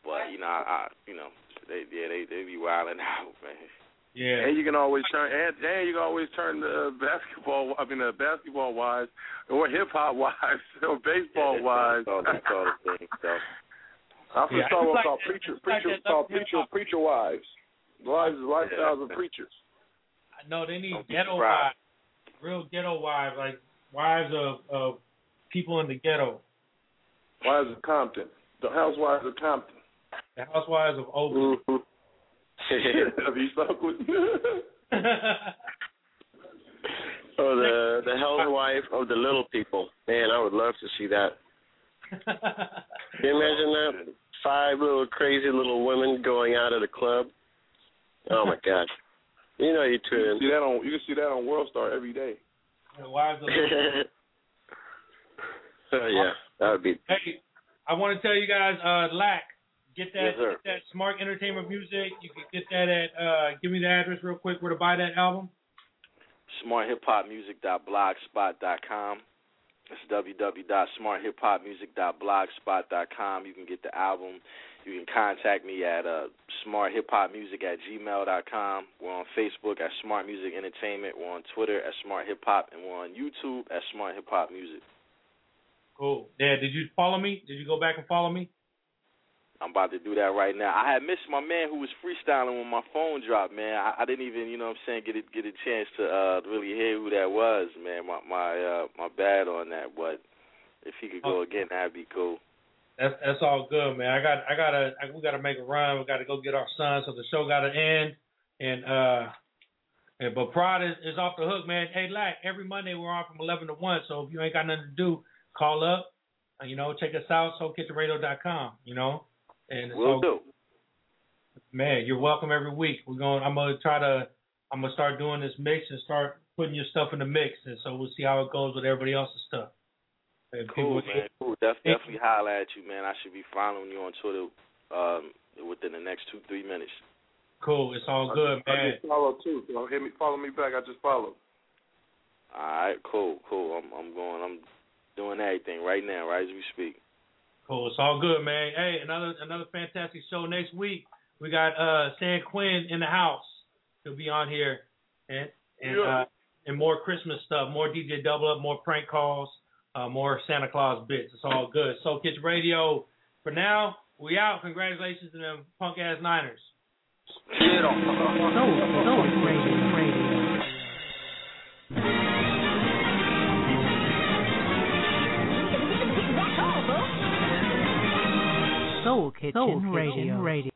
But you know, I, I you know, they yeah, they they be wilding [LAUGHS] out, man. Yeah. And you can always turn and, and you can always turn the basketball I mean uh, basketball wives or hip hop wives [LAUGHS] or baseball wives. That's all, that's all the thing. So I'm from Yeah, Star it's Wars like called that- preacher it's like preacher called hip preacher hop. preacher wives. Wives lifestyles of preachers. No, they need Don't ghetto wives, real ghetto wives, like wives of of people in the ghetto. Wives of Compton. The housewives of Compton. The housewives of Oakland. Mm-hmm. [LAUGHS] Have you stuck with [LAUGHS] Oh, the the housewife of the little people. Man, I would love to see that. Can you imagine that? Five little crazy little women going out at a club. Oh my god. [LAUGHS] You know you You tune can see that on you can see that on World Star every day. The wives of [LAUGHS] [LAUGHS] oh yeah, that would be. Hey, I want to tell you guys, uh, Lack, get that Yes, get that Smart Entertainment Music. You can get that at. Uh, give me the address real quick where to buy that album. smarthiphopmusic.blogspot.com. It's www.smarthiphopmusic.blogspot.com. You can get the album. You can contact me at uh, smarthiphopmusic at gmail.com. We're on Facebook at Smart Music Entertainment. We're on Twitter at Smart Hip Hop. And we're on YouTube at Smart Hip Hop Music. Cool. Dad, did you follow me? Did you go back and follow me? I'm about to do that right now. I had missed my man who was freestyling when my phone dropped, man. I, I didn't even, you know what I'm saying, get it get a chance to uh really hear who that was, man. My my uh my bad on that, but if he could go again, that'd be cool. That's that's all good, man. I got I gotta I, we gotta make a run. We gotta go get our son, so the show gotta end. And uh, and but Prod is, is off the hook, man. Hey, Lack, every Monday we're on from eleven to one. So if you ain't got nothing to do, call up. You know, check us out, soulkitchenradio.com. You know, and it's Will do. Man, you're welcome every week. We're going. I'm gonna try to. I'm gonna start doing this mix and start putting your stuff in the mix, and so we'll see how it goes with everybody else's stuff. And Cool, people- man. Cool. Def- definitely holler at you, man. I should be following you on Twitter um within the next two three minutes. Cool. It's all good, I man. just follow too. Hit me, follow me back. I just followed. All right, cool, cool. I'm I'm going. I'm doing everything right now, right as we speak. Cool. It's all good, man. Hey, another another fantastic show next week. We got uh San Quinn in the house. He'll be on here, and and Yeah. uh, and more Christmas stuff, more DJ Double Up, more prank calls, uh, more Santa Claus bits. It's all good. Soul Kitchen Radio. For now, we out. Congratulations to them punk ass Niners. Soul Kitchen Radio. Radio.